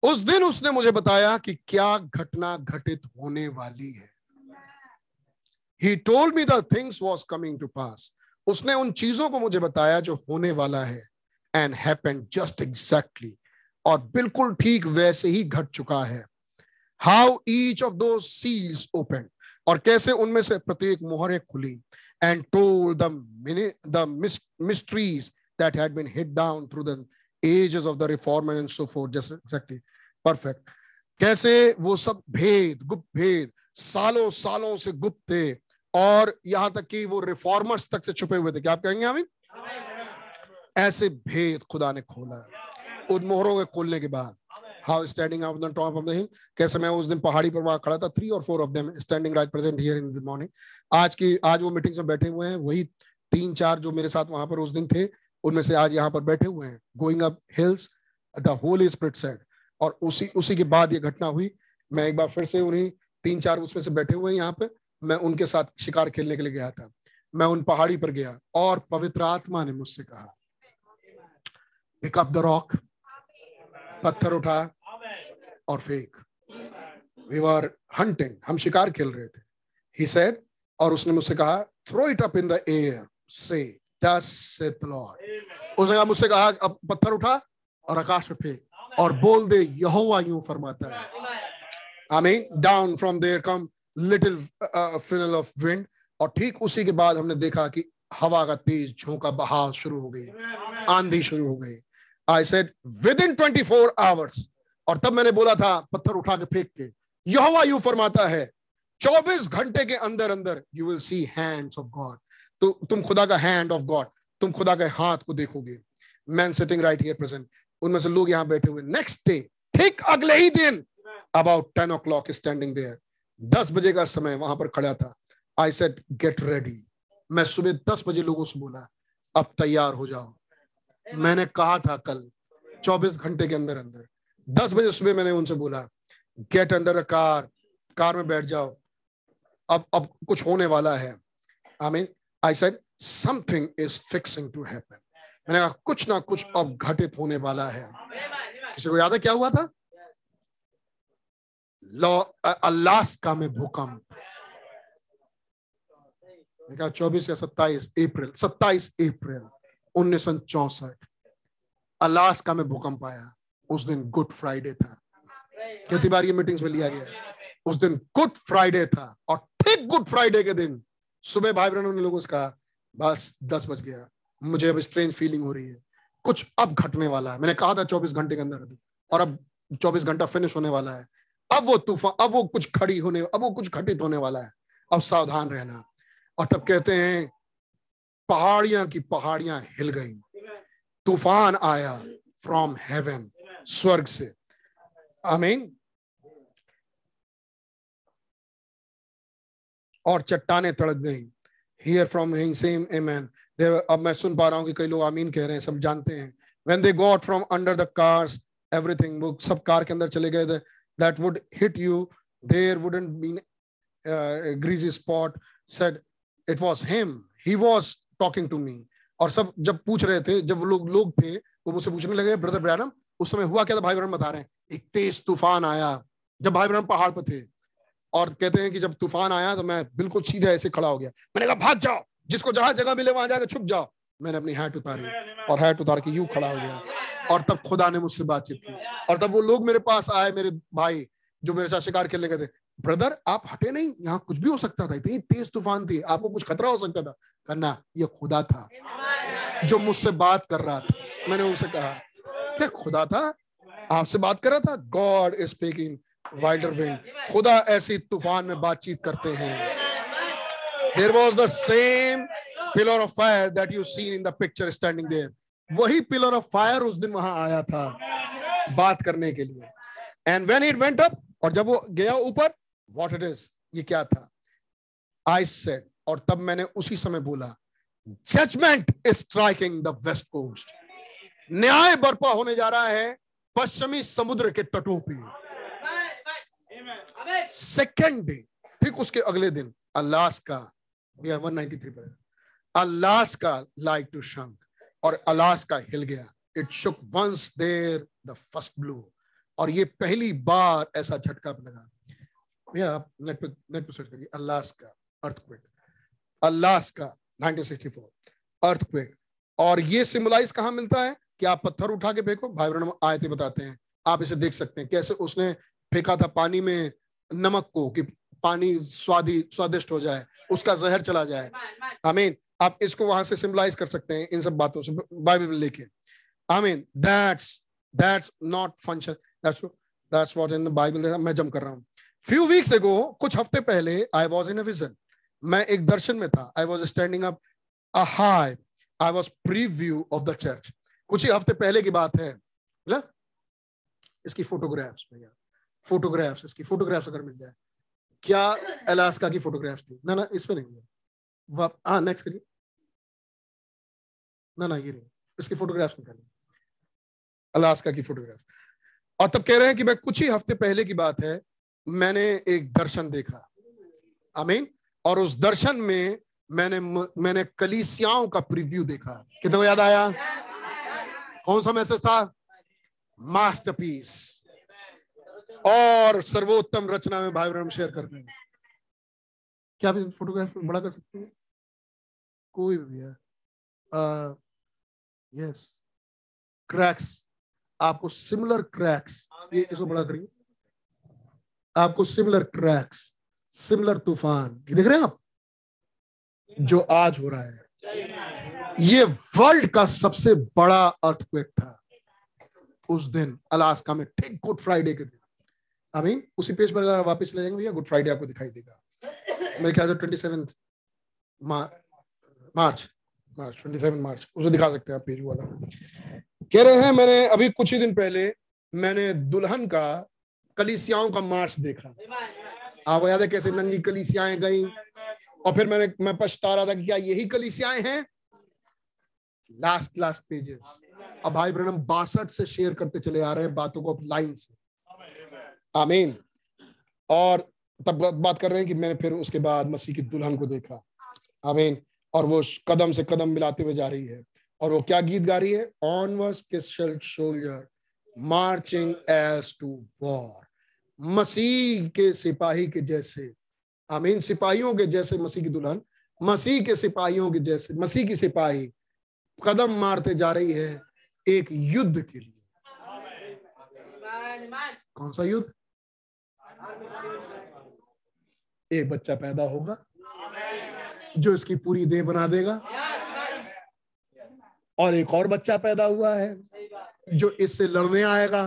उस दिन उसने मुझे बताया कि क्या घटना घटित होने वाली है। He told me the things was coming to pass उसने उन चीज़ों को मुझे बताया जो होने वाला है एंड हैपन जस्ट एग्जैक्टली और बिल्कुल ठीक वैसे ही घट चुका है। How each of the seals open और कैसे उनमें से प्रत्येक मोहरें खुली। And told the the mysteries that had been hid down through the ages of the reform and so forth just exactly perfect कैसे वो सब भेद, गुप्त भेद, सालों सालों से गुप्त थे और यहाँ तक कि वो रिफॉर्मर्स तक से छुपे हुए थे। क्या आप कहेंगे, आमीन? ऐसे भेद खुदा ने खोला। उन मोहरों के खोलने के बाद how standing of the top of the hill कैसे मैं उस दिन पहाड़ी पर वहाँ खड़ा था? थ्री और four of them standing right present here in the morning आज की, आज वो मीटिंग्स में बैठे हुए हैं। वही तीन, चार जो मेरे साथ वहाँ पर उस दिन थे, उनमें से आज यहाँ पर बैठे हुए हैं। Going up hills the whole spirit said और उसी उसी के बाद ये घटना हुई। मैं एक बार फिर से उन्हीं तीन, चार उसमें से बैठे हुए हैं यहाँ पर मैं उनके साथ शिकार खेलने के लिए गया था। मैं उन पहाड़ी पर गया और पवित्र आत्मा ने मुझसे कहा पिक अप द रॉक पत्थर उठा और फेंक। वी वर हंटिंग हम शिकार खेल रहे थे। ही सेड और उसने मुझसे कहा throw it up in the air से उसने कहा, मुझसे कहा, अब पत्थर उठा और आकाश में फेंक और बोल दे, यहोवा यूँ फरमाता है। I mean down from there come little funnel of wind और ठीक उसी के बाद हमने देखा कि हवा का तेज झोंका बहाव शुरू हो गई। आंधी शुरू हो गई। I said within twenty four hours और तब मैंने बोला था, पत्थर उठा के फेंक के। यहोवा यू फरमाता है 24 घंटे के अंदर अंदर you will see hands of God तो तुम खुदा का हैंड ऑफ़ गॉड तुम खुदा के हाथ को देखोगे। Man sitting right here present उनमें से लोग यहाँ बैठे हुए। नेक्स्ट डे ठीक अगले ही दिन about ten o'clock standing there दस बजे का समय वहाँ पर खड़ा था। आई सेट गेट रेडी मैं सुबह दस बजे लोगों से बोला, अब तैयार हो जाओ। मैंने कहा था कल, चौबीस घंटे के अंदर अंदर। दस बजे सुबह मैंने उनसे बोला गेट अंदर द कार कार में बैठ जाओ। अब अब कुछ होने वाला है। I mean I said something is fixing to happen मैंने कहा, कुछ ना कुछ अब घटित होने वाला है। किसी को याद है क्या हुआ था? अलास्का में भूकंप। चौबीस या सत्ताईस अप्रैल सत्ताईस अप्रैल। उन्नीस सौ चौसठ। अलास्का में भूकंप आया। उस दिन गुड फ्राइडे था। कितनी बार ये मीटिंग्स में लिया गया? उस दिन गुड फ्राइडे था। और ठीक गुड फ्राइडे के दिन सुबह भाई बहनों ने लोगों से कहा, बस दस बज गया। मुझे अब स्ट्रेंज फीलिंग हो रही है। कुछ अब घटने वाला है। मैंने कहा था चौबीस घंटे के अंदर। और अब चौबीस घंटा फिनिश होने वाला है। अब वो तूफ़ान, अब वो कुछ खड़ी होने, अब वो कुछ घटित होने वाला है। अब सावधान रहना। और तब कहते हैं पहाड़ियाँ की पहाड़ियाँ हिल गई। तूफ़ान आया फ्रॉम हेवन स्वर्ग से। आमीन। और चट्टाने तड़क गई। हियर फ्रॉम सेम एमैन अब मैं सुन पा रहा हूँ कि कई लोग आमीन कह रहे हैं, सब जानते हैं। When they got from under the cars everything वो सब कार के अंदर चले गए थे। That would hit you there wouldn't been greasy spot said it was him he was talking to me और सब जब पूछ रहे थे, जब वो लोग लोग थे, वो मुझसे पूछने लगे ब्रदर ब्रैनम उस समय हुआ क्या था? भाई बहन बता रहे हैं। एक तेज तूफ़ान आया। जब भाई बहन पहाड़ पर थे और कहते हैं कि जब तूफ़ान आया तो मैं बिल्कुल सीधा ऐसे खड़ा हो गया। मैंने कहा, भाग जाओ। जिसको जहाँ जगह मिले, वहाँ जाकर छुप जाओ। मैंने अपनी हैट उतारी और हैट उतार के यूँ खड़ा हो गया। और तब खुदा ने मुझसे बातचीत की। और तब वो लोग मेरे पास आए, मेरे भाई, जो मेरे साथ शिकार खेलने गए थे। ब्रदर, आप हटे नहीं, यहाँ कुछ भी हो सकता था, इतनी तेज तूफ़ान थी, आपको कुछ खतरा हो सकता था। करना, ये खुदा था, जो मुझसे बात कर रहा था, मैंने उनसे कहा, क्या खुदा था? आपसे बात कर रहा था? God is speaking wilder wing खुदा ऐसी तूफ़ान में बातचीत करते हैं। There was the same pillar of fire that you seen in the picture standing there वही पिलर ऑफ़ फायर उस दिन वहाँ आया था, बात करने के लिए। And when it went up और जब वो गया ऊपर वॉट इट इज़ ये क्या था? आई सेड और तब मैंने उसी समय बोला judgment is striking the west coast न्याय बर्पा होने जा रहा है पश्चिमी समुद्र के तटों पर सेकेंड डे ठीक उसके अगले दिन अलास्का नाइनटी थ्री पर अलास्का लाइक टू शंक और अलास्का हिल गया। It shook once there the first blow और ये पहली बार ऐसा झटका लगा। आप नेट पे नेट पे सर्च करिए अलास्का अर्थक्वेक अलास्का 1964 अर्थक्वेक और ये सिम्बलाइज कहाँ मिलता है? कि आप पत्थर उठा के फेंको भाई आयते बताते हैं। आप इसे देख सकते हैं कैसे उसने फेंका था पानी में नमक को कि पानी स्वादी, स्वादिष्ट हो जाए, उसका जहर चला जाए। आमीन। आप इसको वहाँ से सिम्बलाइज कर सकते हैं इन सब बातों से बाइबल लेके। आमीन। That's that's not function that's that's what in the Bible मैं जम कर रहा हूँ। फ्यू वीक्स एगो कुछ हफ़्ते पहले आई वॉज़ इन विजन मैं एक दर्शन में था. I was standing up high I was preview of the church कुछ ही हफ़्ते पहले की बात है ना? इसकी फोटोग्राफ्स भैया फोटोग्राफ्स इसकी फोटोग्राफ्स अगर मिल जाए. क्या अलास्का की फोटोग्राफ्स थी? ना ना, इस पे नहीं हाँ. नेक्स्ट करिए. ना ना, ये नहीं. इसकी फोटोग्राफ्स निकालिए. अलास्का की फोटोग्राफ और तब कह रहे हैं कि मैं कुछ ही हफ़्ते पहले की बात है मैंने एक दर्शन देखा। आमीन। और उस दर्शन में मैंने मैंने कलीसियाओं का प्रीव्यू देखा। कितना याद आया? कौन सा मैसेज था? मास्टरपीस। और सर्वोत्तम रचना में भाई शेयर करते हैं। क्या आप फोटोग्राफ बड़ा कर सकते हैं? कोई भी है। यस क्रैक्स आपको सिमिलर क्रैक्स ये इसको बड़ा करिए। आपको सिमिलर क्रैक्स सिमिलर तूफ़ान। ये देख रहे हैं आप? जो आज हो रहा है। ये वर्ल्ड का सबसे बड़ा अर्थक्वेक था उस दिन अलास्का में, ठीक गुड फ्राइडे के दिन। आई मीन उसी पेज पर वापस ले जाएँगे भैया गुड फ्राइडे आपको दिखाई देगा। मेरे ख्याल से twenty seven March March twenty seven March उसे दिखा सकते हैं आप पेज वाला। कह रहे हैं, मैंने अभी कुछ ही दिन पहले, मैंने दुल्हन का कलिसियाओं का मार्च देखा। आपको याद है कैसे नंगी कलिसियाएँ गई? और फिर मैंने, मैं पछता रहा था कि क्या यही कलिसियाएँ हैं? लास्ट लास्ट पेजेस अब भाई ब्रनम, बासठ से शेयर करते चले आ रहे हैं बातों को लाइन से। आमीन। और तब बात कर रहे हैं कि मैंने फिर उसके बाद मसीह की दुल्हन को देखा। आमीन। और वो कदम से कदम मिलाते हुए जा रही है। और वो क्या गीत गा रही है? ऑन वर्स किस soldier marching as to war मसीह के सिपाही के जैसे, आमीन, सिपाहियों के जैसे मसीह की दुल्हन, मसीह के सिपाहियों के जैसे, मसीह की सिपाही कदम मारते जा रही है एक युद्ध के लिए। कौन सा युद्ध? एक बच्चा पैदा होगा जो इसकी पूरी देह बना देगा और एक और बच्चा पैदा हुआ है जो इससे लड़ने आएगा।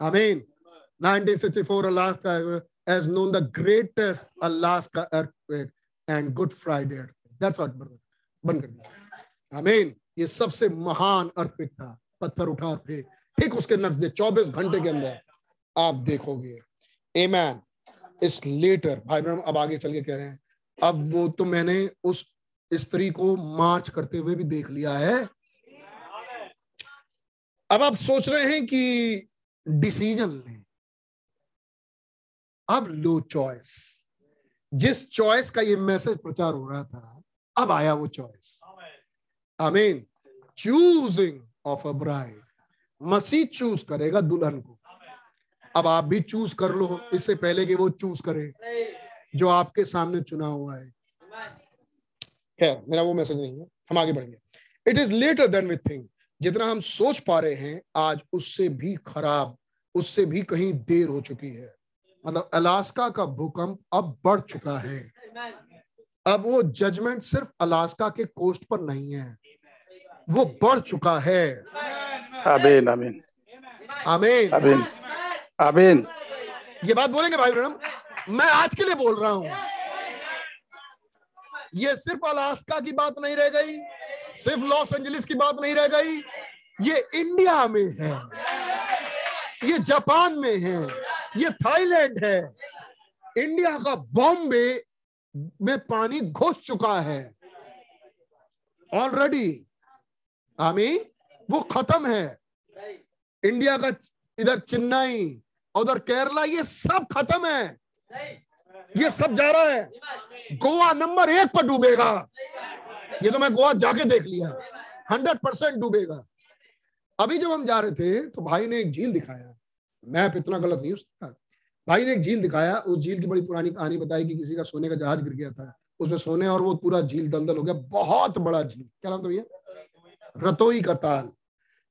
आमीन। 1964 Alaska has known the greatest Alaska earthquake and Good Friday earthquake. That's what बंद कर दिया। आमीन ये सबसे महान अर्थक्वेक था, पत्थर उठा फेंक। ठीक उसके नक्शे 24 घंटे के अंदर आप देखोगे। एमैन इस लेटर भाई बहन, अब आगे चल के कह रहे हैं। अब वो तो मैंने उस स्त्री को मार्च करते हुए भी देख लिया है। अब आप सोच रहे हैं कि डिसीज़न लें। अब लो चॉइस जिस चॉइस का ये मैसेज प्रचार हो रहा था, अब आया वो चॉइस आमीन चूजिंग ऑफ़ अ ब्राइड मसीह चूज़ करेगा दुल्हन को। अब आप भी चूज़ कर लो, इससे पहले कि वो चूज़ करे, जो आपके सामने चुना हुआ है। खैर, मेरा वो मैसेज नहीं है, हम आगे बढ़ेंगे। It is later than we think जितना हम सोच पा रहे हैं, आज उससे भी खराब, उससे भी कहीं देर हो चुकी है। मतलब अलास्का का भूकंप अब बढ़ चुका है। अब वो जजमेंट सिर्फ़ अलास्का के कोस्ट पर नहीं है। वो बढ़ चुका है। आमीन आमीन। आमीन। आमीन। आमीन। ये बात बोलेंगे भाई ब्रह्म मैं आज के लिए बोल रहा हूँ। ये सिर्फ़ अलास्का की बात नहीं रह गई। सिर्फ़ लॉस एंजलिस की बात नहीं रह गई। ये इंडिया में है। ये जापान में है। ये थाईलैंड है। इंडिया का बॉम्बे में पानी घुस चुका है। ऑलरेडी आमीन, वो खत्म है। इंडिया का इधर चेन्नई, उधर केरला, ये सब खत्म है। ये सब जा रहा है। गोवा नंबर एक पर डूबेगा। ये तो मैं गोवा जाके देख लिया। हंड्रेड परसेंट डूबेगा। अभी जब हम जा रहे थे तो भाई ने एक झील दिखाया। मैप इतना गलत नहीं उसका भाई ने एक झील दिखाया, उस झील की बड़ी पुरानी कहानी बताई कि किसी का सोने का जहाज़ गिर गया था। उसमें सोने और वो पूरा झील दलदल हो गया, बहुत बड़ा झील। क्या नाम था भैया? रतोई का ताल।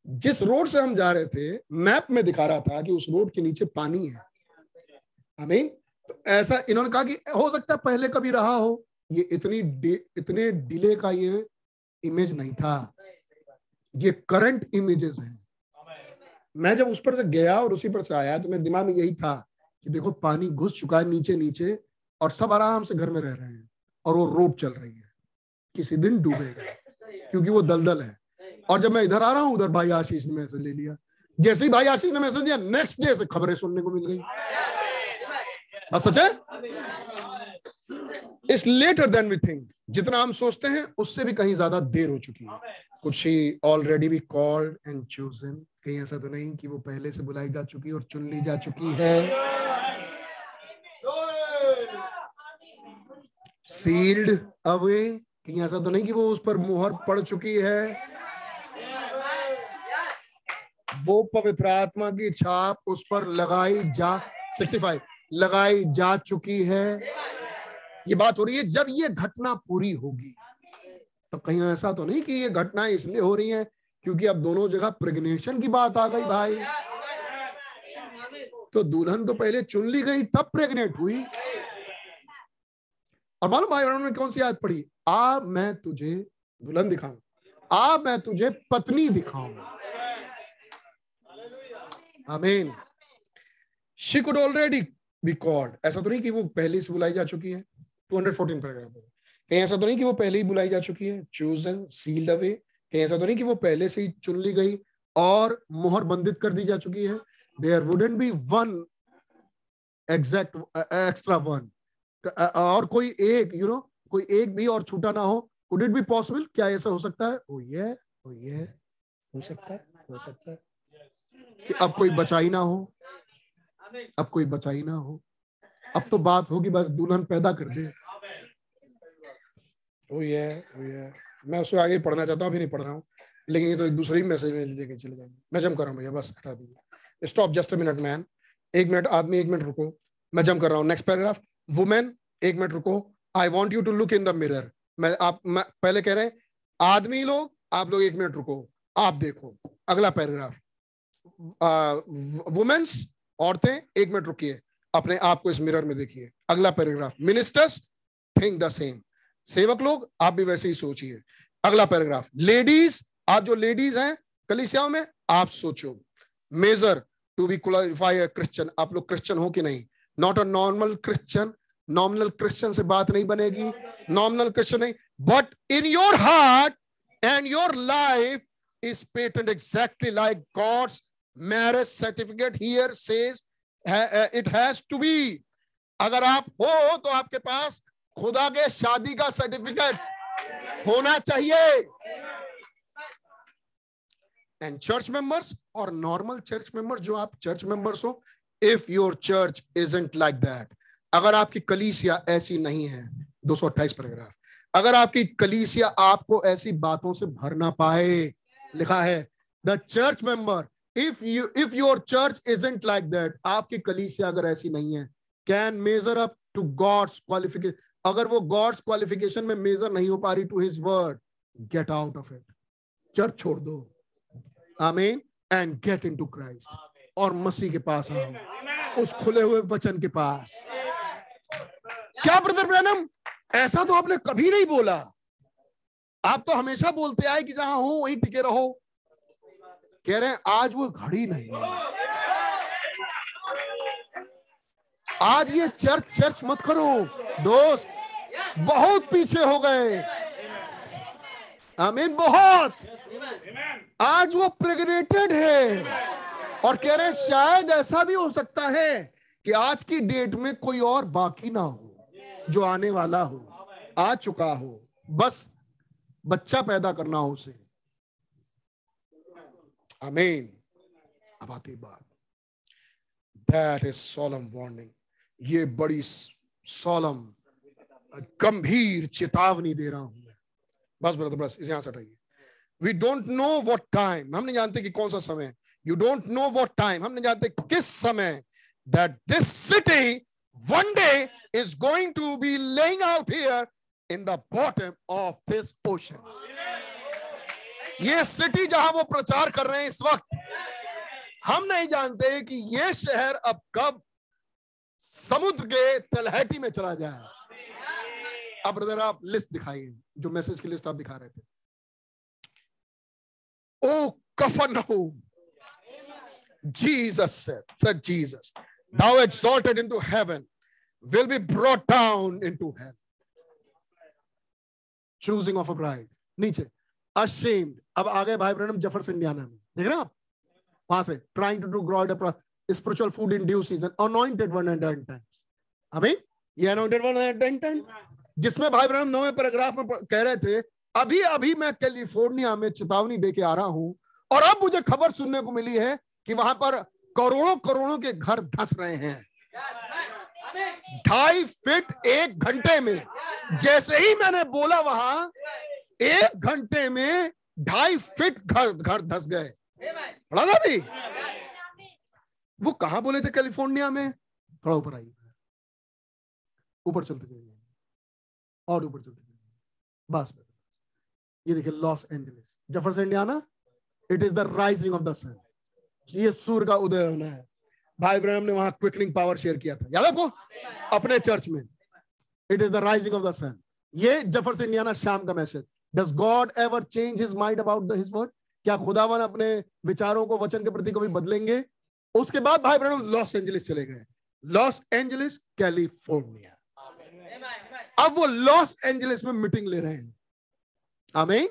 जिस रोड से हम जा रहे थे, मैप में दिखा रहा था कि उस रोड के नीचे पानी है। आमीन तो ऐसा इन्होंने कहा कि हो सकता है पहले कभी रहा हो। ये इतनी इतने डिले का ये इमेज नहीं था। ये करंट इमेजेस हैं। मैं जब उस पर से गया और उसी पर से आया तो मेरे दिमाग में यही था कि देखो, पानी घुस चुका है नीचे नीचे और सब आराम से घर में रह रहे हैं और वो रोड चल रही है। किसी दिन डूबेगा, क्योंकि वो दलदल है। और जब मैं इधर आ रहा हूँ, उधर भाई आशीष ने मैसेज ले लिया। जैसे ही भाई आशीष ने मैसेज दिया नेक्स्ट डे से खबरें सुनने को मिल गई। सच है? इस लेटर देन वी थिंक जितना हम सोचते हैं, उससे भी कहीं ज़्यादा देर हो चुकी है। कुछ ही ऑलरेडी भी कॉल्ड एंड चूजन कहीं ऐसा तो नहीं कि वो पहले से बुलाई जा चुकी और चुन ली जा चुकी है। सील्ड अवे कहीं ऐसा तो नहीं कि वो उस पर मुहर पड़ चुकी है। वो पवित्र आत्मा की छाप उस पर लगाई जा 65 लगाई जा चुकी है। ये बात हो रही है, जब ये घटना पूरी होगी तो कहीं ऐसा तो नहीं कि ये घटना इसलिए हो रही है क्योंकि अब दोनों जगह प्रेग्नेशन की बात आ गई भाई। तो दुल्हन तो पहले चुन ली गई, तब प्रेग्नेंट हुई। और मालूम भाई ब्रैनम ने कौन सी याद पढ़ी? आ मैं तुझे दुल्हन दिखाऊँ, आ मैं तुझे पत्नी दिखाऊँ। आमीन she could already be called ऐसा तो नहीं कि वो पहले से बुलाई जा चुकी है। 214 पैराग्राफ कहीं ऐसा तो नहीं कि वो पहले ही बुलाई जा चुकी है चूजन सील्ड अवे कहीं ऐसा तो नहीं कि वो पहले से ही चुन ली गई और बंदित कर दी जा चुकी है। There wouldn't be one exact extra one और कोई एक यू you नो know, कोई एक भी और छूटा ना हो। कुड इट बी पॉसिबल क्या ऐसा हो सकता है? ओ ये ओ ये हो सकता है हो सकता है। कि अब कोई बचाई ना हो अब कोई बचाई ना हो। अब तो बात होगी, बस दुल्हन पैदा कर दे। ओ ये ओ ये मैं उसको आगे पढ़ना चाहता हूँ, अभी नहीं पढ़ रहा हूँ। लेकिन ये तो एक दूसरे ही मैसेज में लेके चले जाएँगे। मैं जम कर रहा हूँ भैया, बस हटा दीजिए। Stop just a minute man एक मिनट आदमी, एक मिनट रुको। मैं जम कर रहा हूँ। नेक्स्ट पैराग्राफ वुमेन एक मिनट रुको। I want you to look in the mirror मैं, आप, मैं पहले कह रहे हैं, आदमी लोग, आप लोग एक मिनट रुको। आप देखो। अगला पैराग्राफ वुमेन्स औरतें, एक मिनट रुकिए। अपने आप को इस मिरर में देखिए। अगला paragraph ministers think the same सेवक लोग, आप भी वैसे ही सोचिए। अगला पैराग्राफ लेडीज़ आप जो लेडीज़ हैं, कलिसियाओं में, आप सोचो। Measure to be qualify Christian आप लोग क्रिश्चियन हो कि नहीं? Not a normal Christian nominal Christian से बात नहीं बनेगी। नॉमिनल क्रिश्चियन नहीं। But in your heart and your life is patent exactly like God's marriage certificate here says it has to be अगर आप हो तो आपके पास खुदा के शादी का सर्टिफिकेट होना चाहिए। एंड चर्च मेंबर्स और नॉर्मल चर्च मेंबर जो आप चर्च मेंबर्स हो if your church isn't like that अगर आपकी कलीसिया ऐसी नहीं है, दो सौ अट्ठाईस पैराग्राफ अगर आपकी कलीसिया आपको ऐसी बातों से भर ना पाए, लिखा है the church member if you if your church isn't like that आपकी कलीसिया अगर ऐसी नहीं है can measure up to God's qualification अगर वो गॉड्स क्वालिफिकेशन में मेजर नहीं हो पा रही to his word get out of it church छोड़ दो। आमीन एंड गेट इनटू क्राइस्ट और मसीह के पास आओ। उस खुले हुए वचन के पास। क्या ब्रदर ब्रैनम ऐसा तो आपने कभी नहीं बोला। आप तो हमेशा बोलते आए कि जहाँ हो वहीं टिके रहो। कह रहे हैं, आज वो घड़ी नहीं है। आज ये चर्च चर्च मत करो। दोस्त, बहुत पीछे हो गए। आमीन, बहुत। आज वो प्रेग्नेटेड है। और कह रहे हैं, शायद ऐसा भी हो सकता है कि आज की डेट में कोई और बाकी ना हो, जो आने वाला हो, आ चुका हो। बस बच्चा पैदा करना हो उसे। अमीन अब आती बात दैट इज़ सोलम ये बड़ी सोलम गंभीर चेतावनी दे रहा हूँ मैं। बस ब्रदर बस, इसे यहाँ से हटाइए। We don't know what time हम नहीं जानते कि कौन सा समय you don't know what time हम नहीं जानते किस समय that this city one day is going to be laying out here in the bottom of this ocean. ये सिटी जहाँ वो प्रचार कर रहे हैं इस वक्त हम नहीं जानते कि ये शहर अब कब समुद्र के तलहटी में चला जाए अब ब्रदर आप लिस्ट दिखाइए जो मैसेज की लिस्ट आप दिखा रहे थे ओ कफन Jesus said, said Jesus, thou exalted into heaven will be brought down into hell. Choosing of a bride. नीचे ashamed. अब आ गए भाई ब्रनम ज़फ़र इंडियाना में। देख रहे आप? वहाँ से, trying to do grow spiritual food in due season, anointed one and ten times अभी, ये anointed one and ten times जिसमें भाई ब्रनम नौवे पैराग्राफ में कह रहे थे, अभी अभी मैं कैलिफ़ोर्निया में चेतावनी देके आ रहा हूँ, और अब मुझे खबर सुनने को मिली है कि वहाँ पर करोड़ों करोड़ों के घर धस रहे हैं। ढाई फिट एक घंटे में, जैसे ही मैंने बोला वहाँ एक घंटे में ढाई फिट घर घर धस गए। पढ़ा था भी वो कहा बोले थे? कैलिफ़ोर्निया में। थोड़ा ऊपर आइए। ऊपर चलते चलिए। और ऊपर चलते चलिए। बस ये देखिए Los Angeles. Zafar Indiana it is the rising of the sun ये सूर्य का उदय होना है। भाई ब्रहम ने वहाँ क्विकनिंग पावर शेयर किया था। याद आपको? अपने चर्च में। It is the rising of the sun ये ज़फ़र से इंडियाना शाम का message. Does God ever change his mind about his word क्या खुदावन अपने विचारों को वचन के प्रति कभी बदलेंगे? उसके बाद भाई ब्रहण लॉस एंजलिस चले गए। Los Angeles, California. अब वो लॉस एंजलिस में मीटिंग ले रहे हैं। आमीन।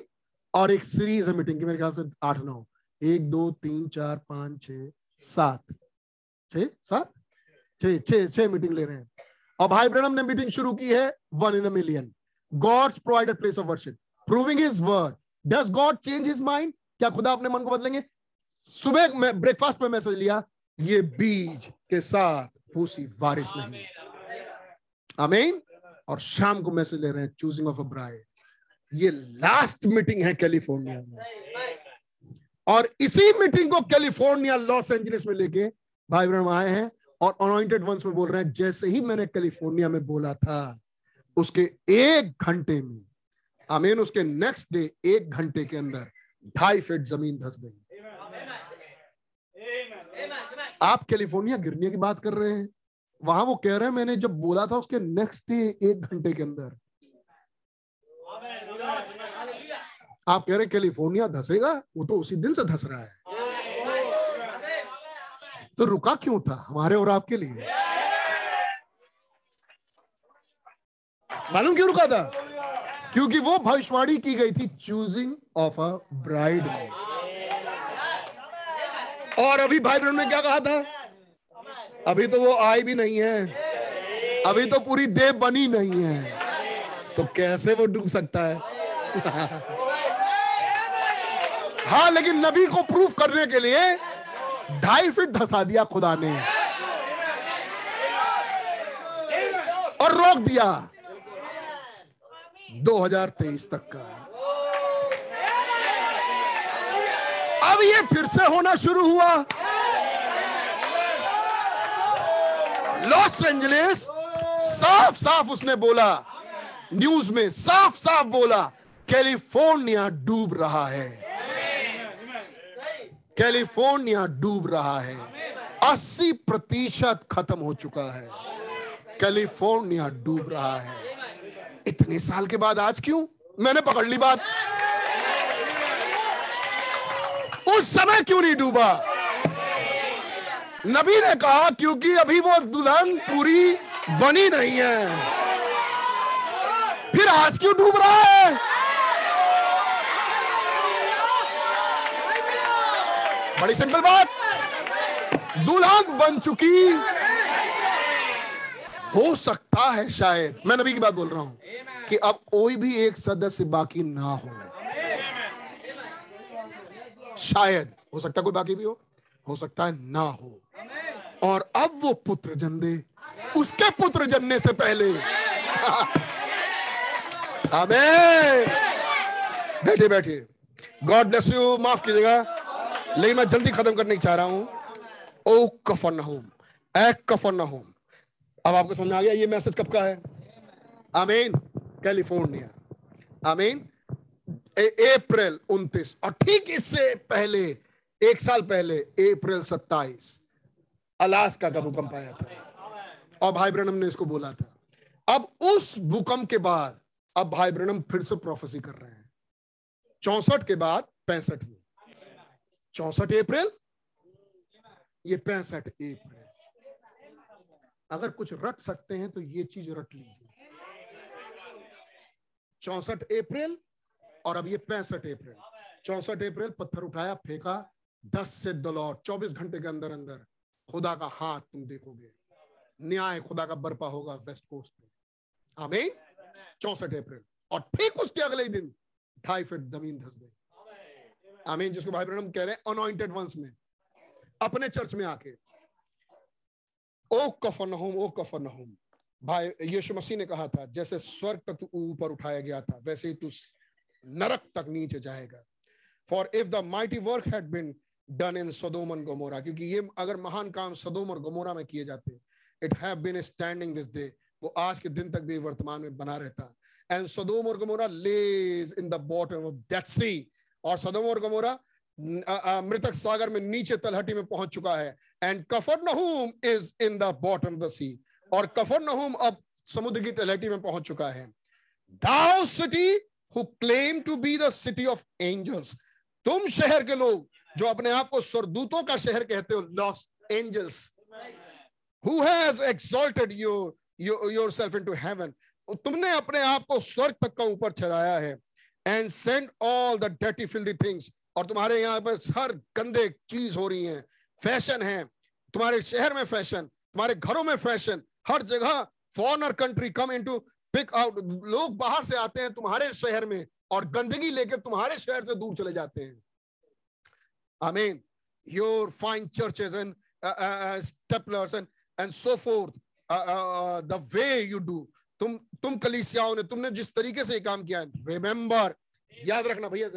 और एक सीरीज़ है मीटिंग की, मेरे ख्याल से आठ नौ। एक, दो, तीन, चार, पाँच, छ, सात। छ? सात? छ छ मीटिंग ले रहे हैं। और भाई ब्रहणम ने मीटिंग शुरू की है one in million. God's provided place of worship. Proving his word does God change his mind क्या खुदा अपने मन को बदलेंगे? सुबह मैं ब्रेकफास्ट में मैसेज लिया, ये बीज के साथ फूसी बारिश नहीं। आमीन और शाम को मैसेज ले रहे हैं चूजिंग ऑफ़ अ ब्राइड ये लास्ट मीटिंग है कैलिफ़ोर्निया में। और इसी मीटिंग को कैलिफ़ोर्निया लॉस एंजलिस में लेके भाई ब्रह्म आए हैं और अनॉइंटेड वंस में बोल रहे हैं, जैसे ही मैंने कैलिफ़ोर्निया में बोला था, उसके एक घंटे में आमीन उसके नेक्स्ट डे एक घंटे के अंदर, ढाई फीट ज़मीन धस गई। आप कैलिफ़ोर्निया गिरने की बात कर रहे हैं? वहाँ वो कह रहे हैं, मैंने जब बोला था उसके नेक्स्ट डे एक घंटे के अंदर। आप कह रहे कैलिफ़ोर्निया धसेगा? वो तो उसी दिन से धस रहा है। तो रुका क्यों था? हमारे और आपके लिए। मालूम क्यों रुका था? क्योंकि वो भविष्यवाणी की गई थी चूजिंग ऑफ़ अ ब्राइड और अभी भाई बहन ने क्या कहा था? अभी तो वो आई भी नहीं है। अभी तो पूरी देव बनी नहीं है। तो कैसे वो डूब सकता है? हाँ लेकिन नबी को प्रूफ करने के लिए ढाई फीट धसा दिया खुदा ने। और रोक दिया। 2023 तक का अब ये फिर से होना शुरू हुआ। लॉस एंजलिस साफ़ साफ़ उसने बोला, न्यूज़ में साफ़ साफ़ बोला, कैलिफ़ोर्निया डूब रहा है। कैलिफ़ोर्निया डूब रहा है। 80 प्रतिशत खत्म हो चुका है। कैलिफ़ोर्निया डूब रहा है। इतने साल के बाद आज क्यों? मैंने पकड़ ली बात। उस समय क्यों नहीं डूबा? नबी ने कहा, क्योंकि अभी वो दुल्हन पूरी बनी नहीं है। फिर आज क्यों डूब रहा है? बड़ी सिंपल बात। दुल्हन बन चुकी। हो सकता है शायद। मैं नबी की बात बोल रहा हूँ। कि अब कोई भी एक सदस्य बाकी ना हो। शायद हो सकता है कोई बाकी भी हो हो सकता है ना हो। और अब वो पुत्र जन दे उसके पुत्र जनने से पहले। बैठे बैठे गॉड ब्लेस यू माफ़ कीजिएगा। लेकिन मैं जल्दी खत्म करने चाह रहा हूँ। ओ कफर नहूम ए कफर नहूम अब आपको समझ आ गया, ये मैसेज कब का है? आमीन। कैलिफ़ोर्निया आई मीन अप्रैल 29 और ठीक इससे पहले, एक साल पहले अप्रैल 27 अलास्का का भूकंप आया था। और भाई ब्रनम ने इसको बोला था। अब उस भूकंप के बाद, अब भाई ब्रनम फिर से प्रोफेसी कर रहे हैं। चौसठ के बाद पैंसठ में चौसठ अप्रैल ये पैंसठ अप्रैल अगर कुछ रट सकते हैं तो ये चीज़ रट लीजिए। चौसठ अप्रैल, और अब ये पैंसठ अप्रैल। चौसठ अप्रैल, पत्थर उठाया, फेंका, दस से दलौट, चौबीस घंटे के अंदर अंदर, खुदा का हाथ तुम देखोगे। न्याय खुदा का बर्पा होगा वेस्ट कोस्ट पे आमीन। चौसठ अप्रैल, और ठीक उसके अगले ही दिन, ढाई फीट ज़मीन धस गई। आमीन, जिसको भाई ब्रहणम कह रहे हैं अनॉइंटेड वंस में। अपने चर्च में आके, ओ कफन नहुम ओ कफन नहुम भाई, यीशु मसीह ने कहा था, जैसे स्वर्ग तक तू ऊपर उठाया गया था, वैसे ही तू नरक तक नीचे जाएगा। For if the mighty work had been done in Sodom and Gomorrah क्योंकि ये अगर महान काम सदोम और गोमोरा में किए जाते it have been standing this day वो आज के दिन तक भी वर्तमान में बना रहता। एंड सदोम और Gomorrah lays in the bottom of that sea और सदोम और गमोरा मृतक सागर में नीचे तलहटी में पहुँच चुका है। And Capernaum is in the bottom of the sea और कफर नहुम अब समुद्र की तलहटी में पहुँच चुका है। Thou city who claim to be the city of angels तुम शहर के लोग जो अपने आप को स्वर्गदूतों का शहर कहते हो Los Angeles who has exalted your yourself into heaven तुमने अपने आप को स्वर्ग तक का ऊपर चढ़ाया है। And send all the dirty filthy things और तुम्हारे यहाँ पर हर गंदे चीज़ हो रही है। फ़ैशन है। तुम्हारे शहर में फ़ैशन तुम्हारे घरों में फ़ैशन हर जगह foreigner country come into pick out लोग बाहर से आते हैं तुम्हारे शहर में और गंदगी लेकर तुम्हारे शहर से दूर चले जाते हैं। आमीन your fine churches and steeples and and so forth the way you do तुम तुम कलीसियाओं ने, तुमने जिस तरीके से काम किया रिमेंबर याद रखना भैया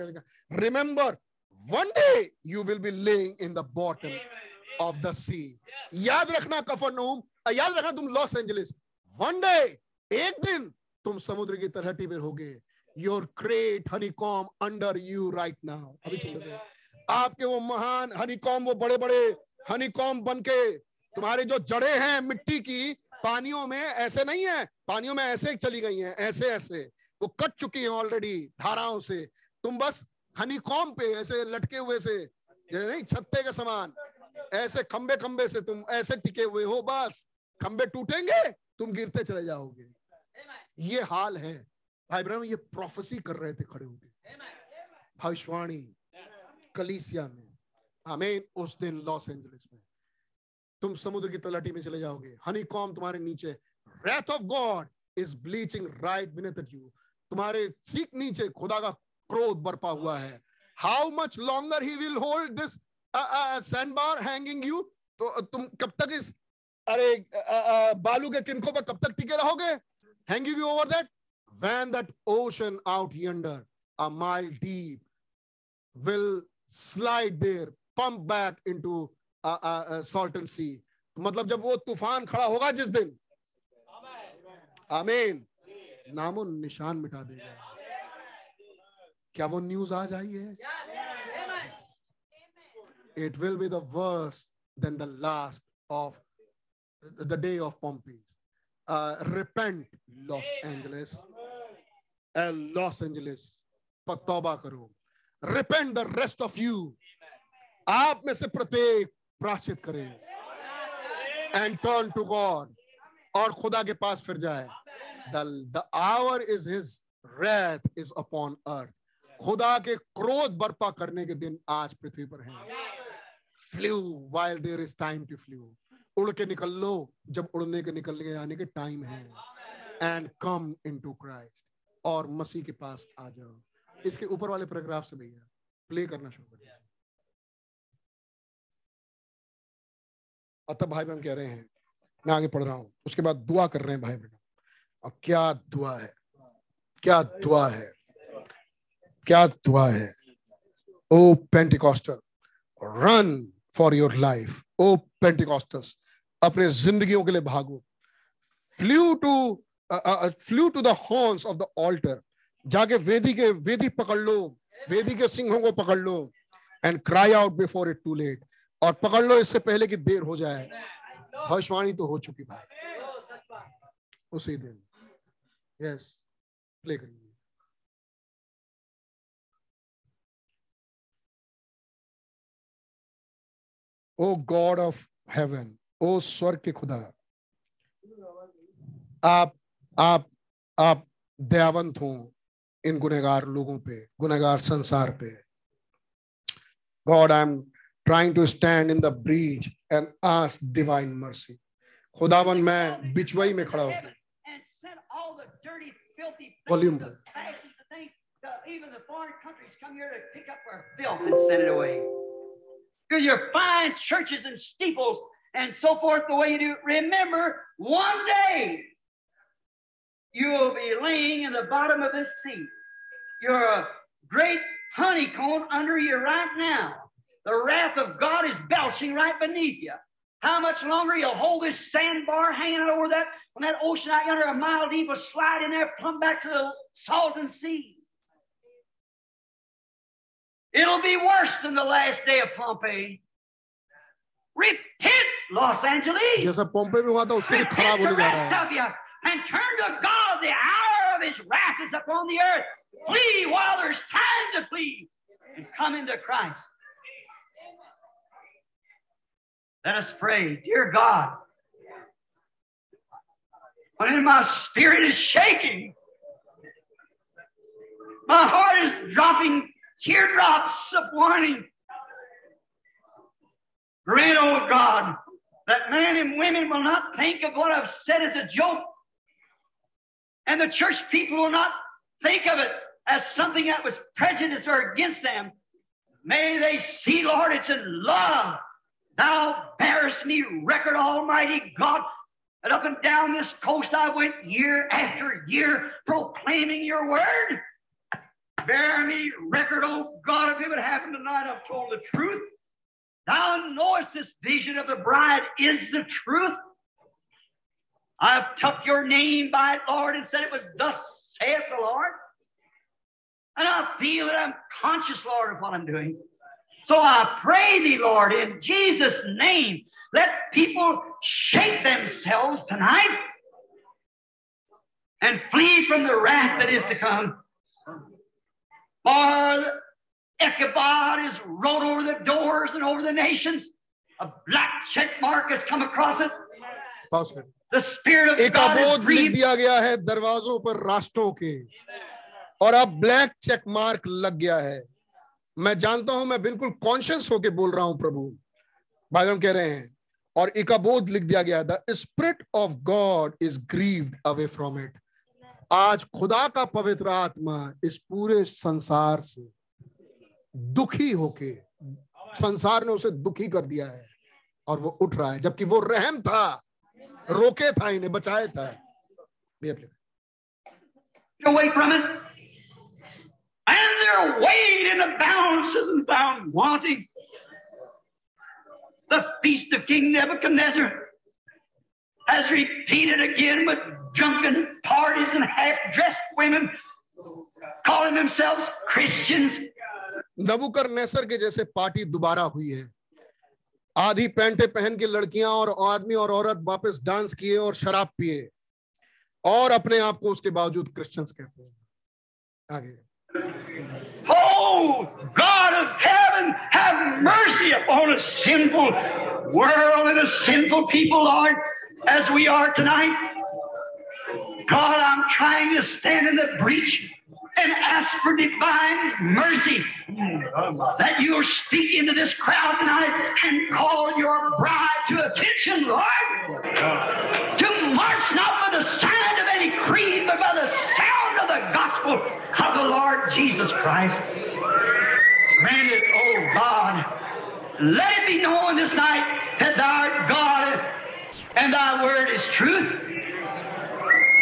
remember one day you will be laying in the bottom of the sea याद रखना कफरनहूम याद रखना, तुम लॉस एंजलिस। वन डे, एक दिन, तुम समुद्र की तलहटी में होगे your great honeycomb under you right now अभी सुन रहे आपके वो महान हनीकॉम वो बड़े बड़े हनीकॉम बन के तुम्हारे जो जड़े हैं मिट्टी की, पानियों में ऐसे नहीं है। पानियों में ऐसे चली गई हैं ऐसे ऐसे वो कट चुकी हैं ऑलरेडी धाराओं से। तुम बस हनीकॉम पे, ऐसे लटके हुए से नहीं, छत्ते के समान। ऐसे खंबे खंबे से तुम ऐसे टिके हुए हो, बस। खंबे टूटेंगे, तुम गिरते चले जाओगे। ये हाल है। भाई ब्रह्म ये प्रोफेसी कर रहे थे खड़े होके। भविष्यवाणी कलीसिया में। आमीन। उस दिन लॉस एंजलिस में। तुम समुद्र की तलहटी में चले जाओगे। हनी कॉम तुम्हारे नीचे। Wrath of God is bleaching right beneath you तुम्हारे सीख नीचे खुदा का क्रोध बरपा हुआ है। How much longer he will hold this sand bar hanging you तो तुम कब तक इस अरे uh, uh, बालू के किनकों पर कब तक टिके रहोगे? Hanging you over that when that ocean out yonder. A mile deep will slide there pump back into a, a, a salton sea. मतलब जब वो तूफ़ान खड़ा होगा जिस दिन? आमीन नामो निशान मिटा देगा। क्या वो न्यूज़ आज आई है? It will be the worst than the last of the day of Pompey. Uh, repent, Los Angeles. Uh, Los Angeles. पर तौबा करो repent the rest of you आप में से प्रत्येक प्राश्चित करे एंड टर्न टू गॉड और खुदा के पास फिर जाए the hour is his wrath is upon earth खुदा के क्रोध बर्पा करने के दिन आज पृथ्वी पर हैं flee while there is time to flee उड़ के निकल लो जब उड़ने के निकलने के आने के टाइम है। And come in to Christ और मसीह के पास आ जाओ। इसके ऊपर वाले पैराग्राफ से भैया प्ले करना शुरू कर। अतः भाई बहन कह रहे हैं, मैं आगे पढ़ रहा हूँ। उसके बाद दुआ कर रहे हैं भाई बहन। और क्या दुआ है? क्या दुआ है? क्या दुआ है? O Pentecostal run for your life O Pentecostals अपने जिंदगियों के लिए भागो। Flee to flee to the horns of the altar जाके वेदी के, वेदी पकड़ लो। वेदी के सिंहों को पकड़ लो। And cry out before it too late और पकड़ लो इससे पहले कि देर हो जाए। भविष्यवाणी तो हो चुकी भाई। उसी दिन। यस प्ले करिए। ओ गॉड ऑफ़ हेवन ओ स्वर्ग के खुदा। आप आप आप दयावंत हो इन गुनेगार लोगों पे गुनेगार संसार पे। God I am trying to stand in the bridge and ask divine mercy खुदावन, मैं बिचवई में खड़ा होकर volume even the foreign countries come here to pick up our filth and send it away. Because your fine churches and steeples and so forth, the way you do, remember one day you will be laying in the bottom of this sea. You're a great honeycomb under you right now. The wrath of God is belching right beneath you. How much longer you'll hold this sandbar hanging over that when that ocean out yonder a mile deep will slide in there, plumb back to the Salton Sea. It'll be worse than the last day of Pompeii. Repent, Los Angeles. जैसा पोम्पे में हुआ था उससे भी खराब होने जा रहा है of you. and turn to God. The hour of his wrath is upon the earth. Flee while there's time to flee and come into Christ. Let us pray, dear God. When my spirit is shaking, my heart is dropping teardrops of warning. Grant, oh God, that men and women will not think of what I've said as a joke, and the church people will not think of it as something that was prejudice or against them. May they see, Lord, it's in love. Thou bearest me record, Almighty God, that up and down this coast I went year after year proclaiming your word. Bear me record, O God, if it would happen tonight, I've told the truth. Thou knowest this vision of the bride is the truth. I've took your name by it, Lord, and said it was thus saith the Lord. And I feel that I'm conscious, Lord, of what I'm doing. So I pray thee, Lord, in Jesus' name, let people shake themselves tonight and flee from the wrath that is to come. For Ichabod is wrote over the doors and over the nations. A black check mark has come across it. The Spirit of God लिख. दिया गया है दरवाजों पर राष्ट्रों के और अब ब्लैक चेक मार्क लग गया है मैं जानता हूँ मैं बिल्कुल कॉन्शियस होके बोल रहा हूँ प्रभु भाई हम कह रहे हैं और इकाबोध लिख दिया गया the spirit of God is grieved away from it आज खुदा का पवित्र आत्मा इस पूरे संसार से दुखी होके, संसार ने उसे दुखी कर दिया है और वो उठ रहा है, जबकि वो रहम था, रोके था, इन्हें बचाए था। The feast of King Nebuchadnezzar. Has repeated again with drunken parties and half dressed women calling themselves Christians. Nebuchadnezzar के जैसे पार्टी दोबारा हुई है आधी पैंटे पहन के लड़कियाँ और आदमी और औरत वापस डांस किए और शराब पिए और अपने आप को उसके बावजूद क्रिश्चियंस कहते हैं आगे Oh, God of heaven, have mercy upon a sinful world and a sinful people, Lord, as we are tonight. God, I'm trying to stand in the breach and ask for divine mercy that you'll speak into this crowd tonight and call your bride to attention, Lord, to march not by the sound of any creed, but by the sound of the gospel of the Lord Jesus Christ. Grant it, oh God. Let it be known this night that thou art God and thy word is truth.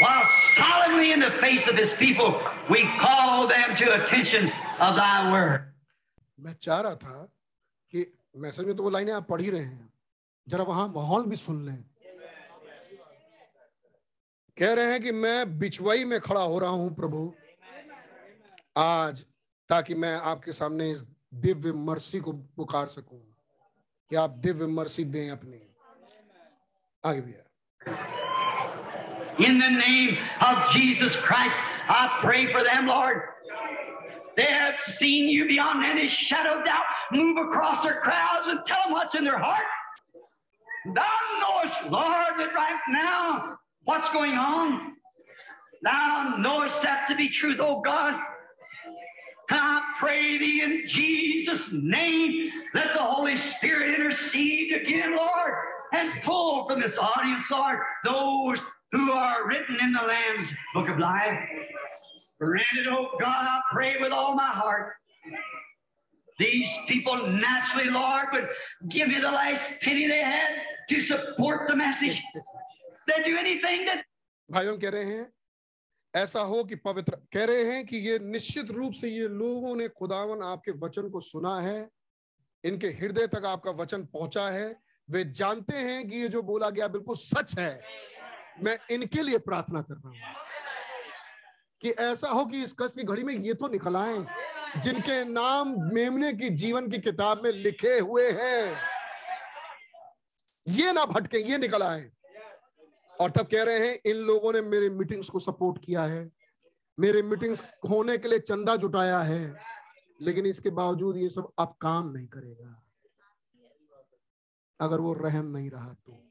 While solemnly in the face of this people, we call them to attention of thy word. मैं चाह रहा था कि message में तो वो लाइनें आप पढ़ ही रहे हैं। जरा वहाँ माहौल भी सुन लें। कह रहे हैं कि मैं बिचवाई में खड़ा हो रहा हूँ प्रभु। आज ताकि मैं आपके सामने इस दिव्य मर्सी को पुकार सकूँ। कि आप दिव्य मर्सी दें अपनी। आगे भी In the name of Jesus Christ, I pray for them, Lord. They have seen you beyond any shadow of doubt. Move across their crowds and tell them what's in their heart. Thou knowest, Lord, that right now what's going on. Thou knowest that to be truth, oh God. And I pray thee in Jesus' name, let the Holy Spirit intercede again, Lord, And pull from this audience, Lord, those who are written in the Lamb's book of life. Grant it, oh God, I pray with all my heart. These people naturally, Lord, would give you the last penny they had to support the message. They'd do anything that भाइयों कह रहे हैं ऐसा हो कि पवित्र कह रहे हैं कि ये निश्चित रूप से ये लोगों ने खुदावन आपके वचन को सुना है इनके हृदय तक आपका वचन पहुँचा है वे जानते हैं कि ये जो बोला गया बिल्कुल सच है। मैं इनके लिए प्रार्थना कर रहा हूँ कि ऐसा हो कि इस कष्ट की घड़ी में ये तो निकल आए, जिनके नाम मेमने की जीवन की किताब में लिखे हुए हैं। ये ना भटके, ये निकल आए। और तब कह रहे हैं, इन लोगों ने मेरे मीटिंग्स को सपोर्ट किया है। मेरे मीटिंग्स होने के लिए चंदा जुटाया है। लेकिन इसके बावजूद ये सब अब काम नहीं करेगा। अगर वो रहम नहीं रहा तो.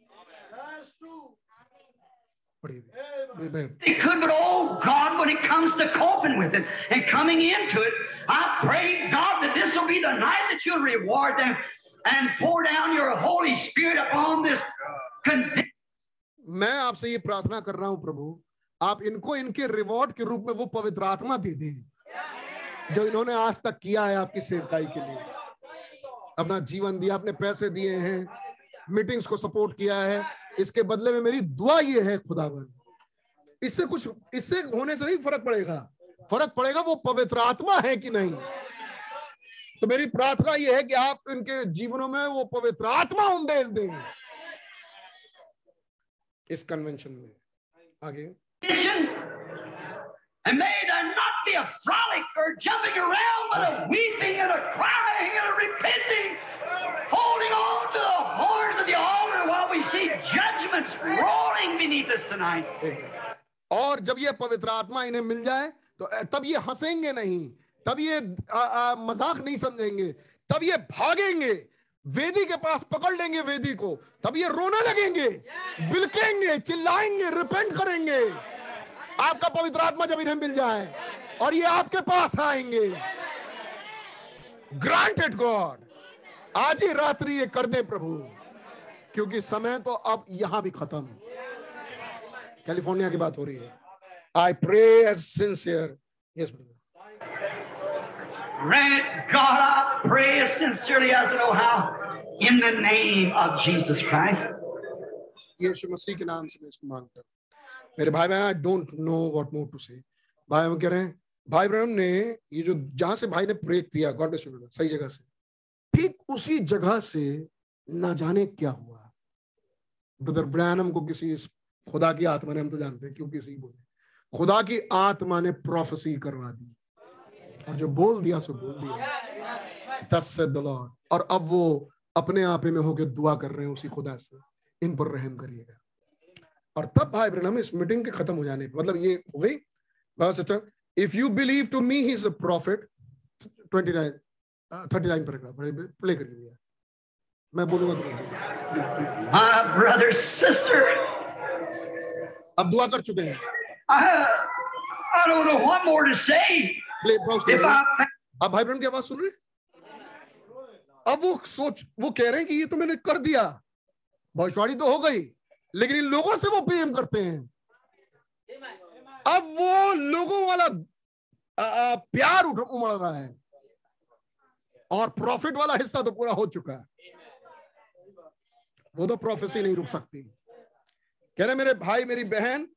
They could, but oh God, when it comes to coping with it and coming into it, I pray God that this will be the night that you'll reward them and pour down your Holy Spirit upon this मैं आपसे ये प्रार्थना कर रहा हूँ प्रभु आप इनको इनके रिवॉर्ड के रूप में वो पवित्र आत्मा दे दें जो इन्होंने आज तक किया है आपकी सेवकाई के लिए अपना जीवन दिया, अपने पैसे दिए हैं मीटिंग्स को सपोर्ट किया है। इसके बदले में मेरी दुआ ये है, खुदावन। इससे कुछ, इससे होने से नहीं फ़र्क पड़ेगा। फ़र्क पड़ेगा वो पवित्र आत्मा है कि नहीं। तो मेरी प्रार्थना ये है कि आप इनके जीवनों में वो पवित्र आत्मा उंडेल दें। इस कन्वेंशन में। आगे। And may there not be a frolic or jumping around, but a weeping and a crying and a repenting, holding on to the horns of the altar while we see judgments rolling beneath us tonight. और जब ये पवित्र आत्मा इन्हें मिल जाए तो तब ये हंसेंगे नहीं तब ये आ, आ, मज़ाक नहीं समझेंगे तब ये भागेंगे वेदी के पास पकड़ लेंगे वेदी को तब ये रोने लगेंगे बिलकेंगे चिल्लाएँगे रिपेंट करेंगे आपका पवित्र आत्मा जब इन्हें मिल जाए और ये आपके पास आएँगे। ग्रांटेड गॉड आज ही रात्रि ये कर दे प्रभु क्योंकि समय तो अब यहाँ भी खत्म। कैलिफ़ोर्निया की बात हो रही है। I pray as sincere yes Grant God, I pray as sincerely as I know how, in the name of Jesus Christ. यीशु मसीह के नाम से मैं इसको माँगता हूँ। मेरे भाई बहन I don't know what more to say भाई हम कह रहे हैं, भाई ब्रह्म ने ये जो, जहाँ से भाई ने प्रे किया गॉड ब्लेस यू सही जगह से। ठीक उसी जगह से ना जाने क्या हुआ। ब्रदर ब्रैनम को किसी खुदा की आत्मा ने, हम तो जानते हैं, क्यों किसी बोले। खुदा की आत्मा ने प्रोफेसी करवा दी। और जो बोल दिया, सो बोल दिया। दस से लॉर्ड और अब वो अपने आपे में होकर दुआ कर रहे हैं उसी खुदा से। इन पर रहम करिएगा। और तब भाई ब्रहणम इस मीटिंग के खत्म हो जाने पे मतलब ये हो गई। बस अच्छा if you believe to me he is a prophet 29 39 paragraph play कर लीजिए मैं बोलूँगा तो My brother, अब दुआ कर चुके हैं। I, don't know what more to say. अब भाई ब्रहण की आवाज़ सुन रहे अब वो सोच वो कह रहे हैं कि ये तो मैंने कर दिया। भविष्यवाणी तो हो गई। लेकिन इन लोगों से वो प्रेम करते हैं। अब वो लोगों वाला प्यार उमड़ रहा है। और प्रॉफिट वाला हिस्सा तो पूरा हो चुका है। वो तो प्रोफेसी नहीं रुक सकती। कह रहे, मेरे भाई, मेरी बहन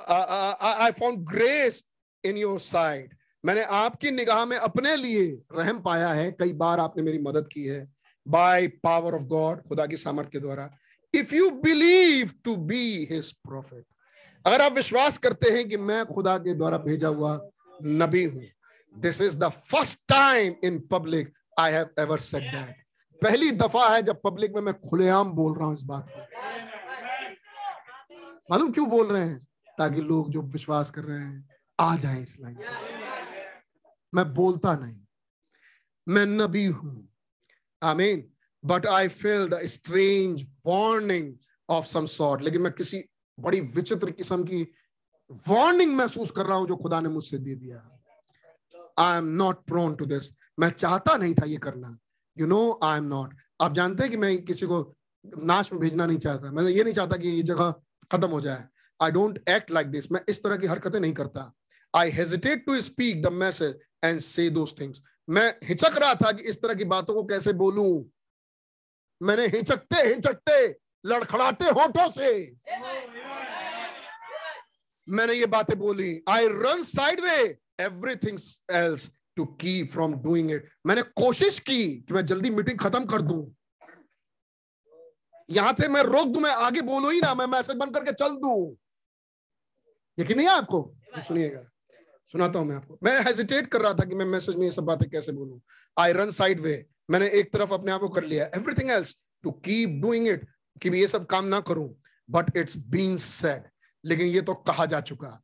I found grace in your sight मैंने आपकी निगाह में अपने लिए रहम पाया है। कई बार आपने मेरी मदद की है। बाय पावर ऑफ़ गॉड खुदा की सामर्थ के द्वारा। If you believe to be his prophet अगर आप विश्वास करते हैं कि मैं खुदा के द्वारा भेजा हुआ नबी हूँ this is the first time in public I have ever said that पहली दफ़ा है जब पब्लिक में मैं खुलेआम बोल रहा हूँ इस बात को। मालूम क्यों बोल रहे हैं? ताकि लोग जो विश्वास कर रहे हैं, आ जाए इस लाइन मैं बोलता नहीं। मैं नबी हूँ। आमीन। But I feel the strange warning of some sort लेकिन मैं किसी बड़ी विचित्र किस्म की वार्निंग महसूस कर रहा हूँ जो खुदा ने मुझसे दे दिया। I am not prone to this मैं चाहता नहीं था ये करना। You know I am not आप जानते हैं कि मैं किसी को नाश में भेजना नहीं चाहता। मैं ये नहीं चाहता कि ये जगह खत्म हो जाए। I don't act like this मैं इस तरह की हरकतें नहीं करता। I hesitate to speak the message and say those things मैं हिचक रहा था कि इस तरह की बातों को कैसे बोलूँ। मैंने हिचकते हिचकते, लड़खड़ाते होठों से। मैंने ये बातें बोली I run side way everything else to keep from doing it मैंने कोशिश की कि मैं जल्दी मीटिंग खत्म कर दूँ। यहाँ से मैं रोक दूँ, मैं आगे बोलू ही ना, मैं मैसेज बंद करके चल दू। यकीन नहीं है आपको? सुनिएगा। सुनाता हूँ मैं आपको। मैं हेजिटेट कर रहा था कि मैं मैसेज में ये सब बातें कैसे बोलूँ। आई रन साइड वे मैंने एक तरफ़ अपने आप को कर लिया everything else to keep doing it कि ये सब काम ना करूँ बट इट्स बीन सेड लेकिन ये तो कहा जा चुका।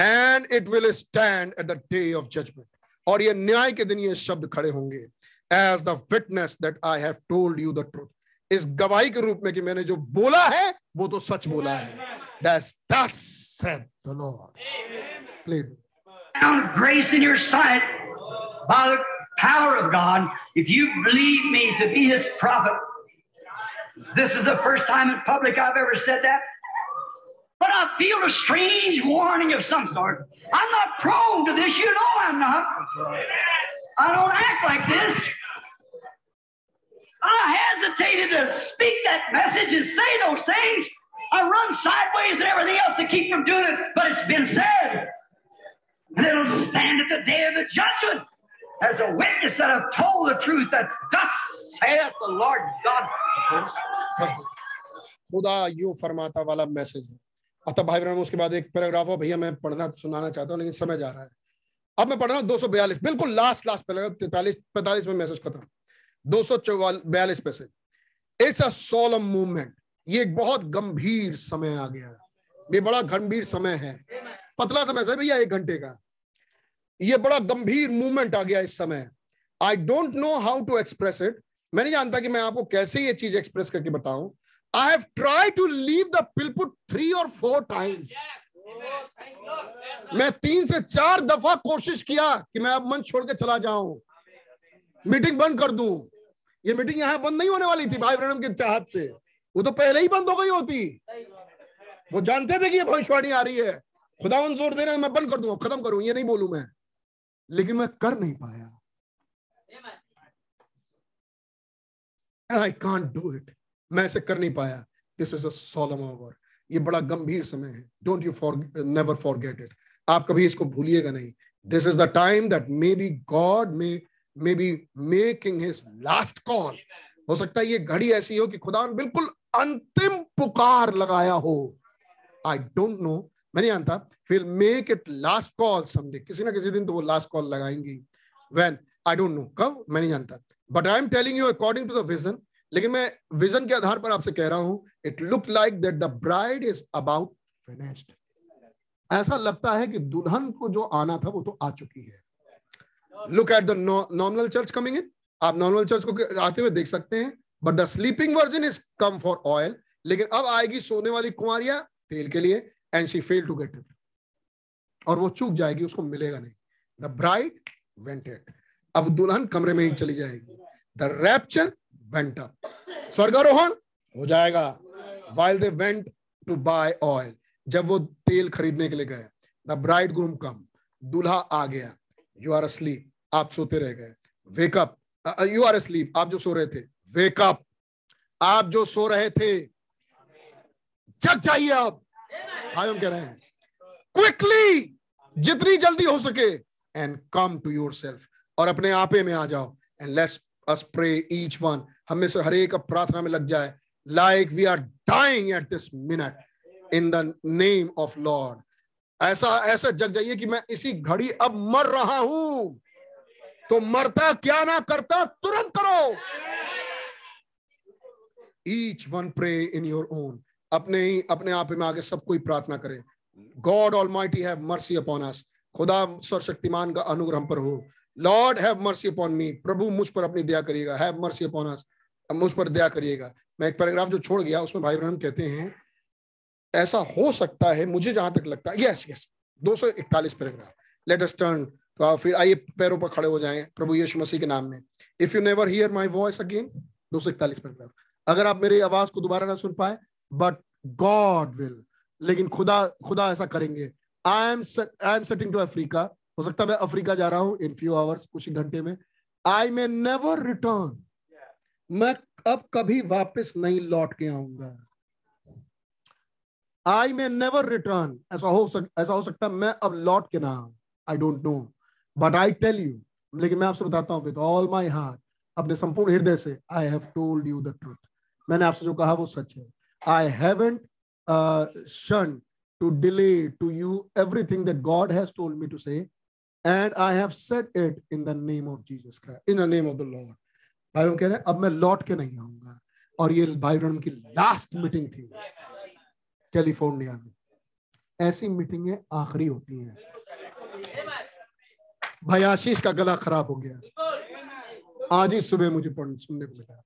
And it will stand at the day of judgment और ये न्याय के दिन ये शब्द खड़े होंगे as the witness that I have told you the truth इस गवाही के रूप में कि मैंने जो बोला है वो तो सच बोला है। That's thus said the Lord. Please. grace in your sight by the power of God, if you believe me to be his prophet. This is the first time in public I've ever said that. But I feel a strange warning of some sort. I'm not prone to this, you know I'm not. I don't act like this. I hesitated to speak that message and say those things. I run sideways and everything else to keep from doing it, but it's been said. And it'll stand at the day of the judgment as a witness that I've told the truth. That's thus saith the Lord God. खुदा यू फरमाता वाला message है। अतः भाई बहन, उसके बाद एक पैराग्राफ हो भैया, मैं पढ़ना सुनाना चाहता हूँ, लेकिन समय जा रहा है। अब मैं पढ़ रहा हूँ दो सौ बयालीस। बिल्कुल लास्ट लास्ट पैराग्राफ तैतालीस, पैंतालीस में मैसेज खत्म। दो सौ बयालीस पे इट्स अ सोलम मूवमेंट ये एक बहुत गंभीर समय आ गया है। ये बड़ा गंभीर समय है। पतला समय से भैया, एक घंटे का। ये बड़ा गंभीर मूवमेंट आ गया इस समय। I don't know how to express it मैं नहीं जानता कि मैं आपको कैसे ये चीज़ एक्सप्रेस करके बताऊँ। I have try to leave the pulpit three और फोर टाइम्स मैं तीन से चार दफ़ा कोशिश किया कि मैं अब मंच छोड़ के चला जाऊँ। मीटिंग बंद कर दूँ। ये मीटिंग यहाँ बंद नहीं होने वाली थी भाई ब्रहणम की चाहत से। वो तो पहले ही बंद हो गई होती। वो जानते थे कि ये भविष्यवाणी आ रही है। खुदा ज़ोर दे रहे मैं बंद कर दूँगा, खत्म करूँ, ये नहीं बोलू मैं। लेकिन मैं कर नहीं पाया। आई कांट डू इट मैं ऐसे कर नहीं पाया। This is a solemn hour ये बड़ा गंभीर समय है। Don't you for never forget it आप कभी इसको भूलिएगा नहीं। This is the time that may be God may may be making his last call हो सकता है ये घड़ी ऐसी हो कि खुदा बिल्कुल अंतिम पुकार लगाया हो। आई डोंट नो मैं नहीं जानता। Will make it last call someday किसी ना किसी दिन तो वो लास्ट कॉल लगाएँगी। व्हेन आई डोंट नो कब? मैं नहीं जानता। But I am telling you according to the vision लेकिन मैं विजन के आधार पर आपसे कह रहा हूँ it look like that the bride is about finished ऐसा लगता है कि दुल्हन को जो आना था वो तो आ चुकी है। Look at the normal church coming in आप नॉर्मल चर्च को आते हुए देख सकते हैं। But the sleeping virgin is come for oil लेकिन अब आएगी सोने वाली कुंवरिया तेल के लिए। And she fail to get it और वो चूक जाएगी, उसको मिलेगा नहीं। द ब्राइड वेंट इट अब दुल्हन कमरे में ही चली जाएगी। द रैप्चर वेंट अप स्वर्गारोहण हो जाएगा। While they went to buy oil जब वो तेल खरीदने के लिए गए द ब्राइड ग्रूम कम दूल्हा आ गया। यू आर अस्लीप आप सोते रह गए। वेकअप यू आर अस्लीप आप जो सो रहे थे वेकअप आप जो सो रहे थे, जग जाइए आप। भाई हम कह रहे हैं। क्विकली जितनी जल्दी हो सके and come to yourself और अपने आपे में आ जाओ and let us pray each one हम से हर एक प्रार्थना में लग जाए like we are dying at this minute in the name of Lord ऐसा ऐसा जग जाइए कि मैं इसी घड़ी अब मर रहा हूँ। तो मरता क्या ना करता, तुरंत करो। Each one pray in your own अपने ही, अपने आप में आगे सब कोई प्रार्थना करें। God almighty have mercy upon us खुदा सर्वशक्तिमान का अनुग्रह पर हो। Lord have mercy upon me प्रभु, मुझ पर अपनी दया करिएगा। हैव मर्सी अपॉन अस मुझ पर दया करिएगा। मैं एक पैराग्राफ जो छोड़ गया, उसमें भाई ब्रहण कहते हैं, ऐसा हो सकता है, मुझे जहाँ तक लगता है। यस यस दो सौ इकतालीस पैराग्राफ लेट अस टर्न तो फिर आइए, पैरों पर खड़े हो जाएँ, प्रभु यीशु मसीह के नाम में। If you never hear my voice again दो सौ इकतालीस पैराग्राफ अगर आप मेरी आवाज़ को दोबारा ना सुन पाए बट गॉड विल लेकिन खुदा खुदा ऐसा करेंगे। I am I am setting to Africa हो सकता है मैं अफ्रीका जा रहा हूँ इन फ्यू आवर्स कुछ ही घंटे में। आई मे नेवर रिटर्न मैं अब कभी वापस नहीं लौट के आऊँगा। आई मे नेवर रिटर्न ऐसा हो सक, ऐसा हो सकता है मैं अब लौट के ना आऊँ। I don't know but I tell you लेकिन मैं आपसे बताता हूँ विद ऑल माई हार्ट अपने संपूर्ण हृदय से I have told you the truth मैंने आपसे जो कहा वो सच है। I haven't shun to delay to you everything that God has told me to say, and I have said it in the name of Jesus Christ, in the name of the Lord. भाई कह रहे हैं अब मैं लौट के नहीं आऊँगा। और ये भाई ब्रह्म की लास्ट मीटिंग थी कैलिफ़ोर्निया में। ऐसी मीटिंगें आखिरी होती हैं। भाई आशीष का गला खराब हो गया। आज ही सुबह मुझे सुनने को मिला।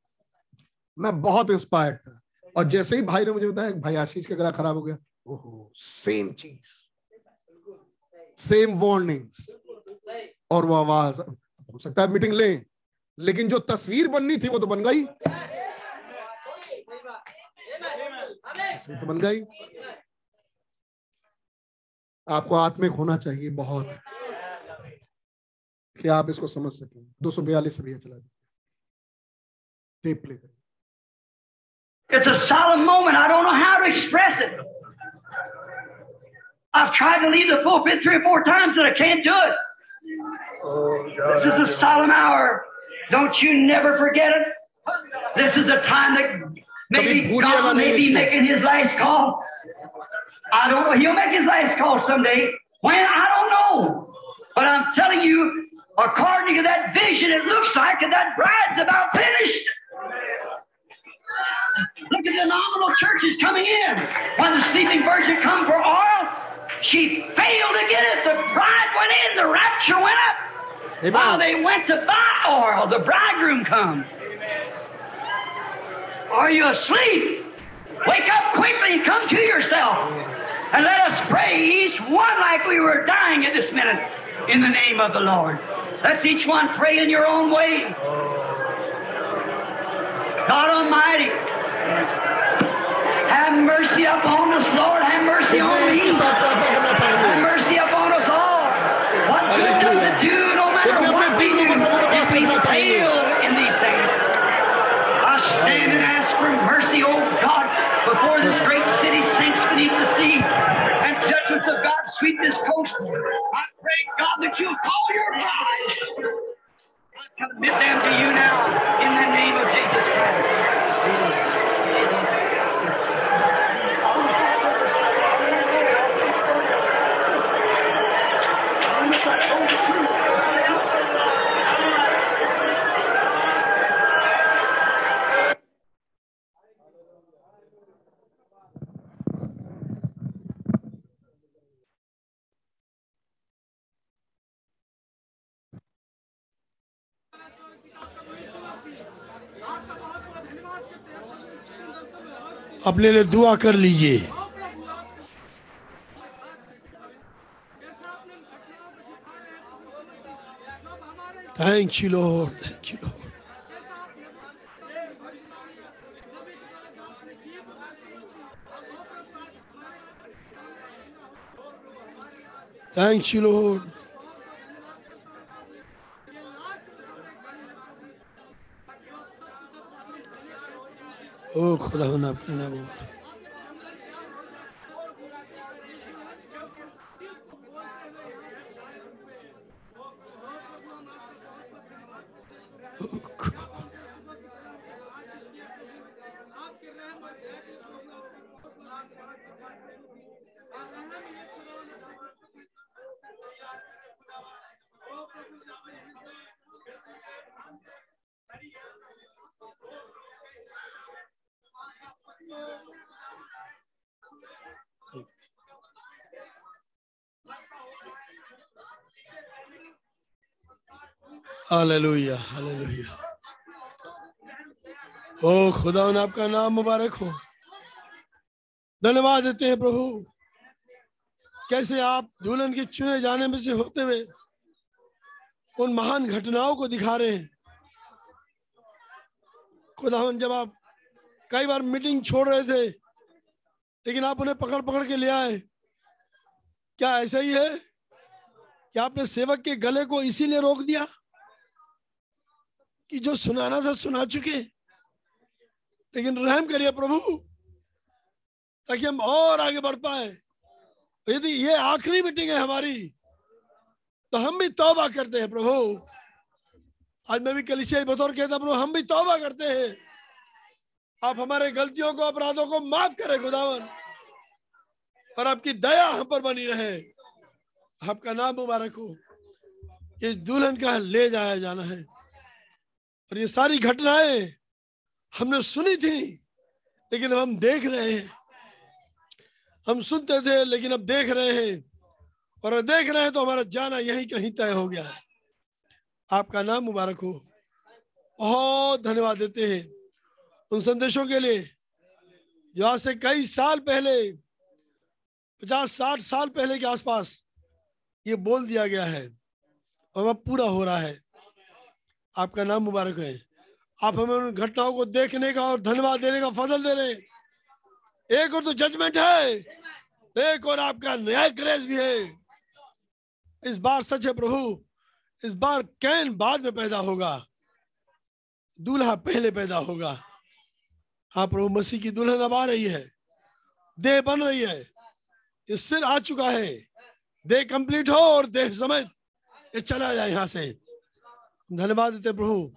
मैं बहुत इंस्पायर्ड था। और जैसे ही भाई ने मुझे बताया, भाई, आशीष का गला खराब हो गया। ओहो सेम चीज़। सेम वार्निंग्स और वो आवाज़, हो सकता है मीटिंग ले, लेकिन जो तस्वीर बननी थी वो तो बन गई। तो बन गई। आपको आत्मिक होना चाहिए बहुत। कि आप इसको समझ सकें। दो सौ बयालीस भैया चला टेप प्ले करें It's a solemn moment. I don't know how to express it. I've tried to leave the pulpit three or four times and I can't do it. Oh, God, this is a solemn hour. Don't you never forget it. This is a time that maybe God may be making his last call. I don't know. He'll make his last call someday. When I don't know. But I'm telling you, according to that vision, it looks like that bride's about finished. Look at the nominal churches coming in. When the sleeping virgin come for oil, she failed to get it. The bride went in, the rapture went up. While they went to buy oil, the bridegroom come. Are you asleep? Wake up quickly and come to yourself. And let us pray, each one like we were dying at this minute, in the name of the Lord. Let's each one pray in your own way. God Almighty, have mercy upon us, Lord. Have mercy on me. Have mercy upon us all. What good does it do, no matter what we do, if we fail in these things? I stand and ask for mercy, O God, before this great city sinks beneath the sea and judgments of God sweep this coast. I pray, God, that you'll call your bride. I commit them to you now in the name of Jesus Christ. अपने लिए दुआ कर लीजिए। Thank you Lord thank you Lord thank you Lord ओ खुदा नाम hallelujah hallelujah. ओ, खुदा आपका नाम मुबारक हो। धन्यवाद देते हैं प्रभु। कैसे आप दुल्हन के चुने जाने में से होते हुए उन महान घटनाओं को दिखा रहे हैं? खुदावन, जब आप कई बार मीटिंग छोड़ रहे थे, लेकिन आप उन्हें पकड़ पकड़ के ले आए। क्या ऐसा ही है? कि आपने सेवक के गले को इसीलिए रोक दिया कि जो सुनाना था सुना चुके? लेकिन रहम करिए प्रभु, ताकि हम और आगे बढ़ पाए। यदि ये आखिरी मीटिंग है हमारी तो हम भी तौबा करते हैं प्रभु। आज मैं भी कलिसिया बतौर कहता प्रभु, हम भी तौबा करते हैं। आप हमारे गलतियों को, अपराधों को माफ़ करें, खुदावन। और आपकी दया हम पर बनी रहे। आपका नाम मुबारक हो। इस दुल्हन का ले जाया जाना है। और ये सारी घटनाएँ हमने सुनी थी, लेकिन अब हम देख रहे हैं। हम सुनते थे, लेकिन अब देख रहे हैं। और देख रहे हैं तो हमारा जाना यहीं कहीं तय हो गया है। आपका नाम मुबारक हो। बहुत धन्यवाद देते हैं। उन संदेशों के लिए। जो आज से कई साल पहले, पचास, साठ साल पहले के आसपास ये बोल दिया गया है और वह पूरा हो रहा है। आपका नाम मुबारक है। आप हमें उन घटनाओं को देखने का और धन्यवाद देने का फजल दे रहे एक और तो जजमेंट है। एक और आपका न्याय क्रेज भी है। इस बार सच है प्रभु। इस बार कैन बाद में पैदा होगा। दूल्हा पहले पैदा होगा। हाँ प्रभु मसीह की दुल्हन अब आ रही है। देह बन रही है। ये सिर आ चुका है। देह कंप्लीट हो और देह समेत ये चला जाए यहाँ से। धन्यवाद देते प्रभु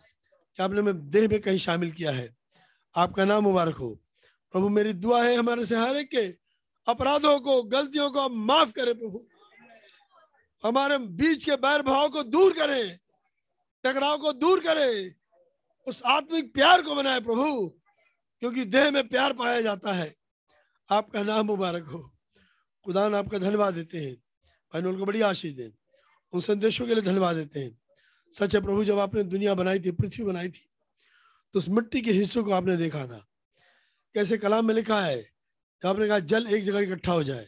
कि आपने मैं देह में कहीं शामिल किया है। आपका नाम मुबारक हो। प्रभु, मेरी दुआ है हमारे से हर एक के अपराधों को, गलतियों को आप माफ़ करें प्रभु। हमारे बीच के बैर भाव को दूर करें। टकराव को दूर करें। उस आत्मिक प्यार को बनाए प्रभु। क्योंकि देह में प्यार पाया जाता है। आपका नाम मुबारक हो। खुदान आपका धन्यवाद देते हैं। भाई उनको बड़ी आशीष दें। उन संदेशों के लिए धन्यवाद देते हैं। सच है प्रभु, जब आपने दुनिया बनाई थी, पृथ्वी बनाई थी तो उस मिट्टी के हिस्सों को आपने देखा था। कैसे कलाम में लिखा है, जब आपने कहा जल एक जगह इकट्ठा हो जाए,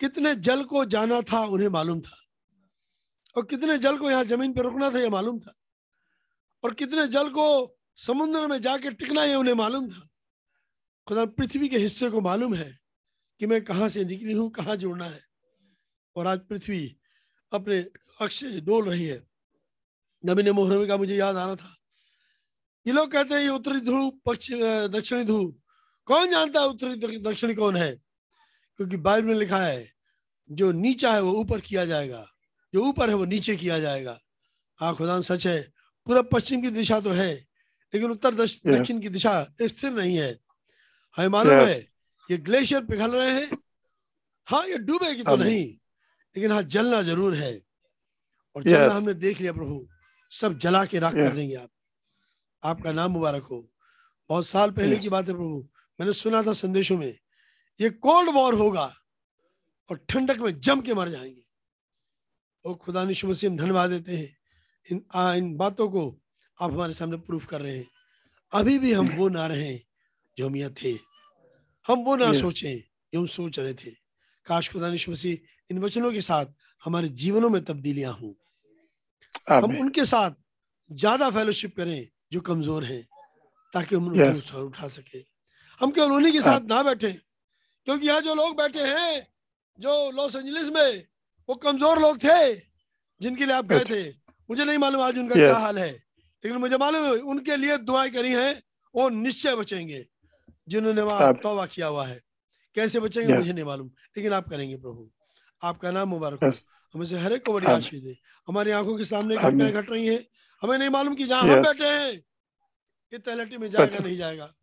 कितने जल को जाना था उन्हें मालूम था। और कितने जल को यहाँ ज़मीन पर रुकना था, यह मालूम था। और कितने जल को समुद्र में जाके टिकना, यह उन्हें मालूम था। खुदा पृथ्वी के हिस्से को मालूम है कि मैं कहाँ से निकली हूँ कहाँ जुड़ना है। और आज पृथ्वी अपने अक्ष से डोल रही है। नबी ने मोहरमी का मुझे याद आ रहा था। ये लोग कहते हैं ये उत्तरी ध्रुव पश्चिम दक्षिणी ध्रुव। कौन जानता है उत्तरी दक्षिणी कौन है? क्योंकि बाइबल में लिखा है जो नीचा है वो ऊपर किया जाएगा। जो ऊपर है वो नीचे किया जाएगा। हाँ खुदा सच है। पूरा पश्चिम की दिशा तो है लेकिन उत्तर दक्षिण की दिशा स्थिर नहीं है। हमें मालूम है ये ग्लेशियर पिघल रहे हैं। हाँ ये डूबेगी तो नहीं लेकिन हाँ जलना ज़रूर है। और जलना हमने देख लिया प्रभु सब जला के राख कर देंगे आप। आपका नाम मुबारक हो। बहुत साल पहले की बात है प्रभु मैंने सुना था संदेशों में ये कोल्ड वॉर होगा और ठंडक में जम के मर जाएँगे। और खुदा निशु मसीह हम धन्यवाद देते हैं। इन आ, इन बातों को आप हमारे सामने प्रूफ कर रहे हैं। अभी भी हम वो ना रहे। जो हम यह थे। हम वो ना सोचे जो हम सोच रहे थे। काश खुदा मसीह इन वचनों के साथ हमारे जीवनों में तब्दीलियाँ हों। हम उनके साथ ज़्यादा फेलोशिप करें जो कमज़ोर हैं ताकि हम उनको उठा सके। हम केवल उन्हीं के साथ ना बैठे क्योंकि यहाँ जो लोग बैठे हैं जो लॉस एंजलिस में वो कमज़ोर लोग थे जिनके लिए आप गए थे। मुझे नहीं मालूम आज उनका क्या हाल है लेकिन मुझे मालूम है उनके लिए दुआएँ करी हैं वो निश्चय बचेंगे। जिन्होंने वहाँ तौबा किया हुआ है। कैसे बचेंगे मुझे नहीं मालूम लेकिन आप करेंगे प्रभु। आपका नाम मुबारक हो। हमें से हर एक को बड़ी आशीष दे। हमारी आँखों के सामने घटनाएँ घट रही हैं। हमें नहीं मालूम कि जहाँ हम बैठे हैं ये तलहटी में जाएगा नहीं जाएगा।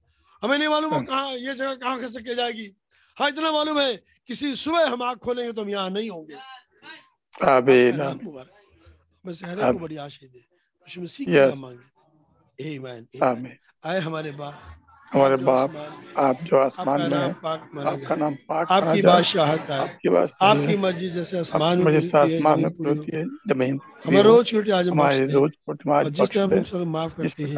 हमें नहीं मालूम कहाँ ये जगह कहाँ खसक के जाएगी। हाँ इतना मालूम है किसी सुबह हम आँख खोलेंगे तो हम यहाँ नहीं होंगे। मुबारक। हमें से हर को बड़ी आशीष दे। मांगे। आए हमारे बाप हमारे बाप आप जो आसमान में हैं आपका नाम पाक आपकी बादशाहत है। आपकी आपकी मर्ज़ी जैसे आसमान में जैसे आसमान में पूरी होती है। ज़मीन हमें रोज रोटी आज हमारे रोज रोटी हमारे जिस तरह हम सब माफ़ करते हैं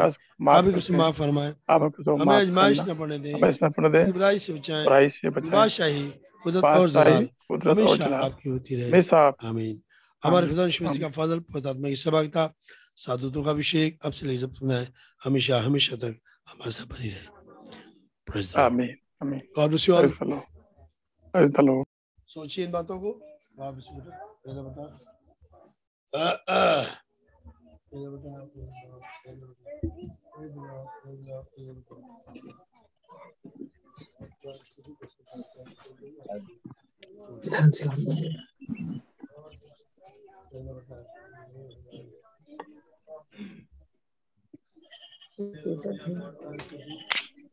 आप भी माफ़ फरमाए। आप हमें आजमाइश न पड़ने दें। इसमें पड़ने दें। बुराई से बचाएँ। बुराई से बचाएँ। बादशाही कुदरत और जलाल हमेशा आपकी होती रहे। आमीन। हमारे खुदा का फजल पवित्र की साधुतों का अभिषेक अब से लेकर हमेशा हमेशा तक हमारे साथ बनी रहे। Praise the Lord. Amen. God bless you all. Praise the Lord. सोचिए इन बातों को God bless you. पहले बता ध्यान से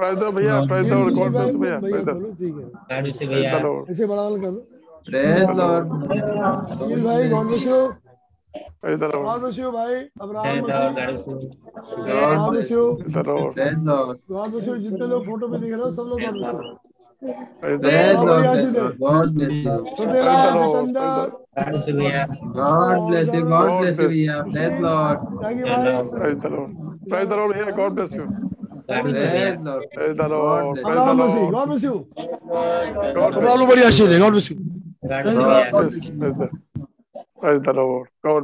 गॉड भैया Lord. God bless भैया भैया ठीक है. ऐसे बड़ा वाला कर दो। प्रेज लॉर्ड अनिल भाई God bless you God. Bless you भाई? Abraham God God bless you. Praise Lord God bless you जितने लोग फ़ोटो में दिख रहे हो सब लोग God bless you. Praise. Lord God bless you God bless you God bless you भैया। प्रेज लॉर्ड थैंक यू भाई. Praise Lord. God bless you. Gol.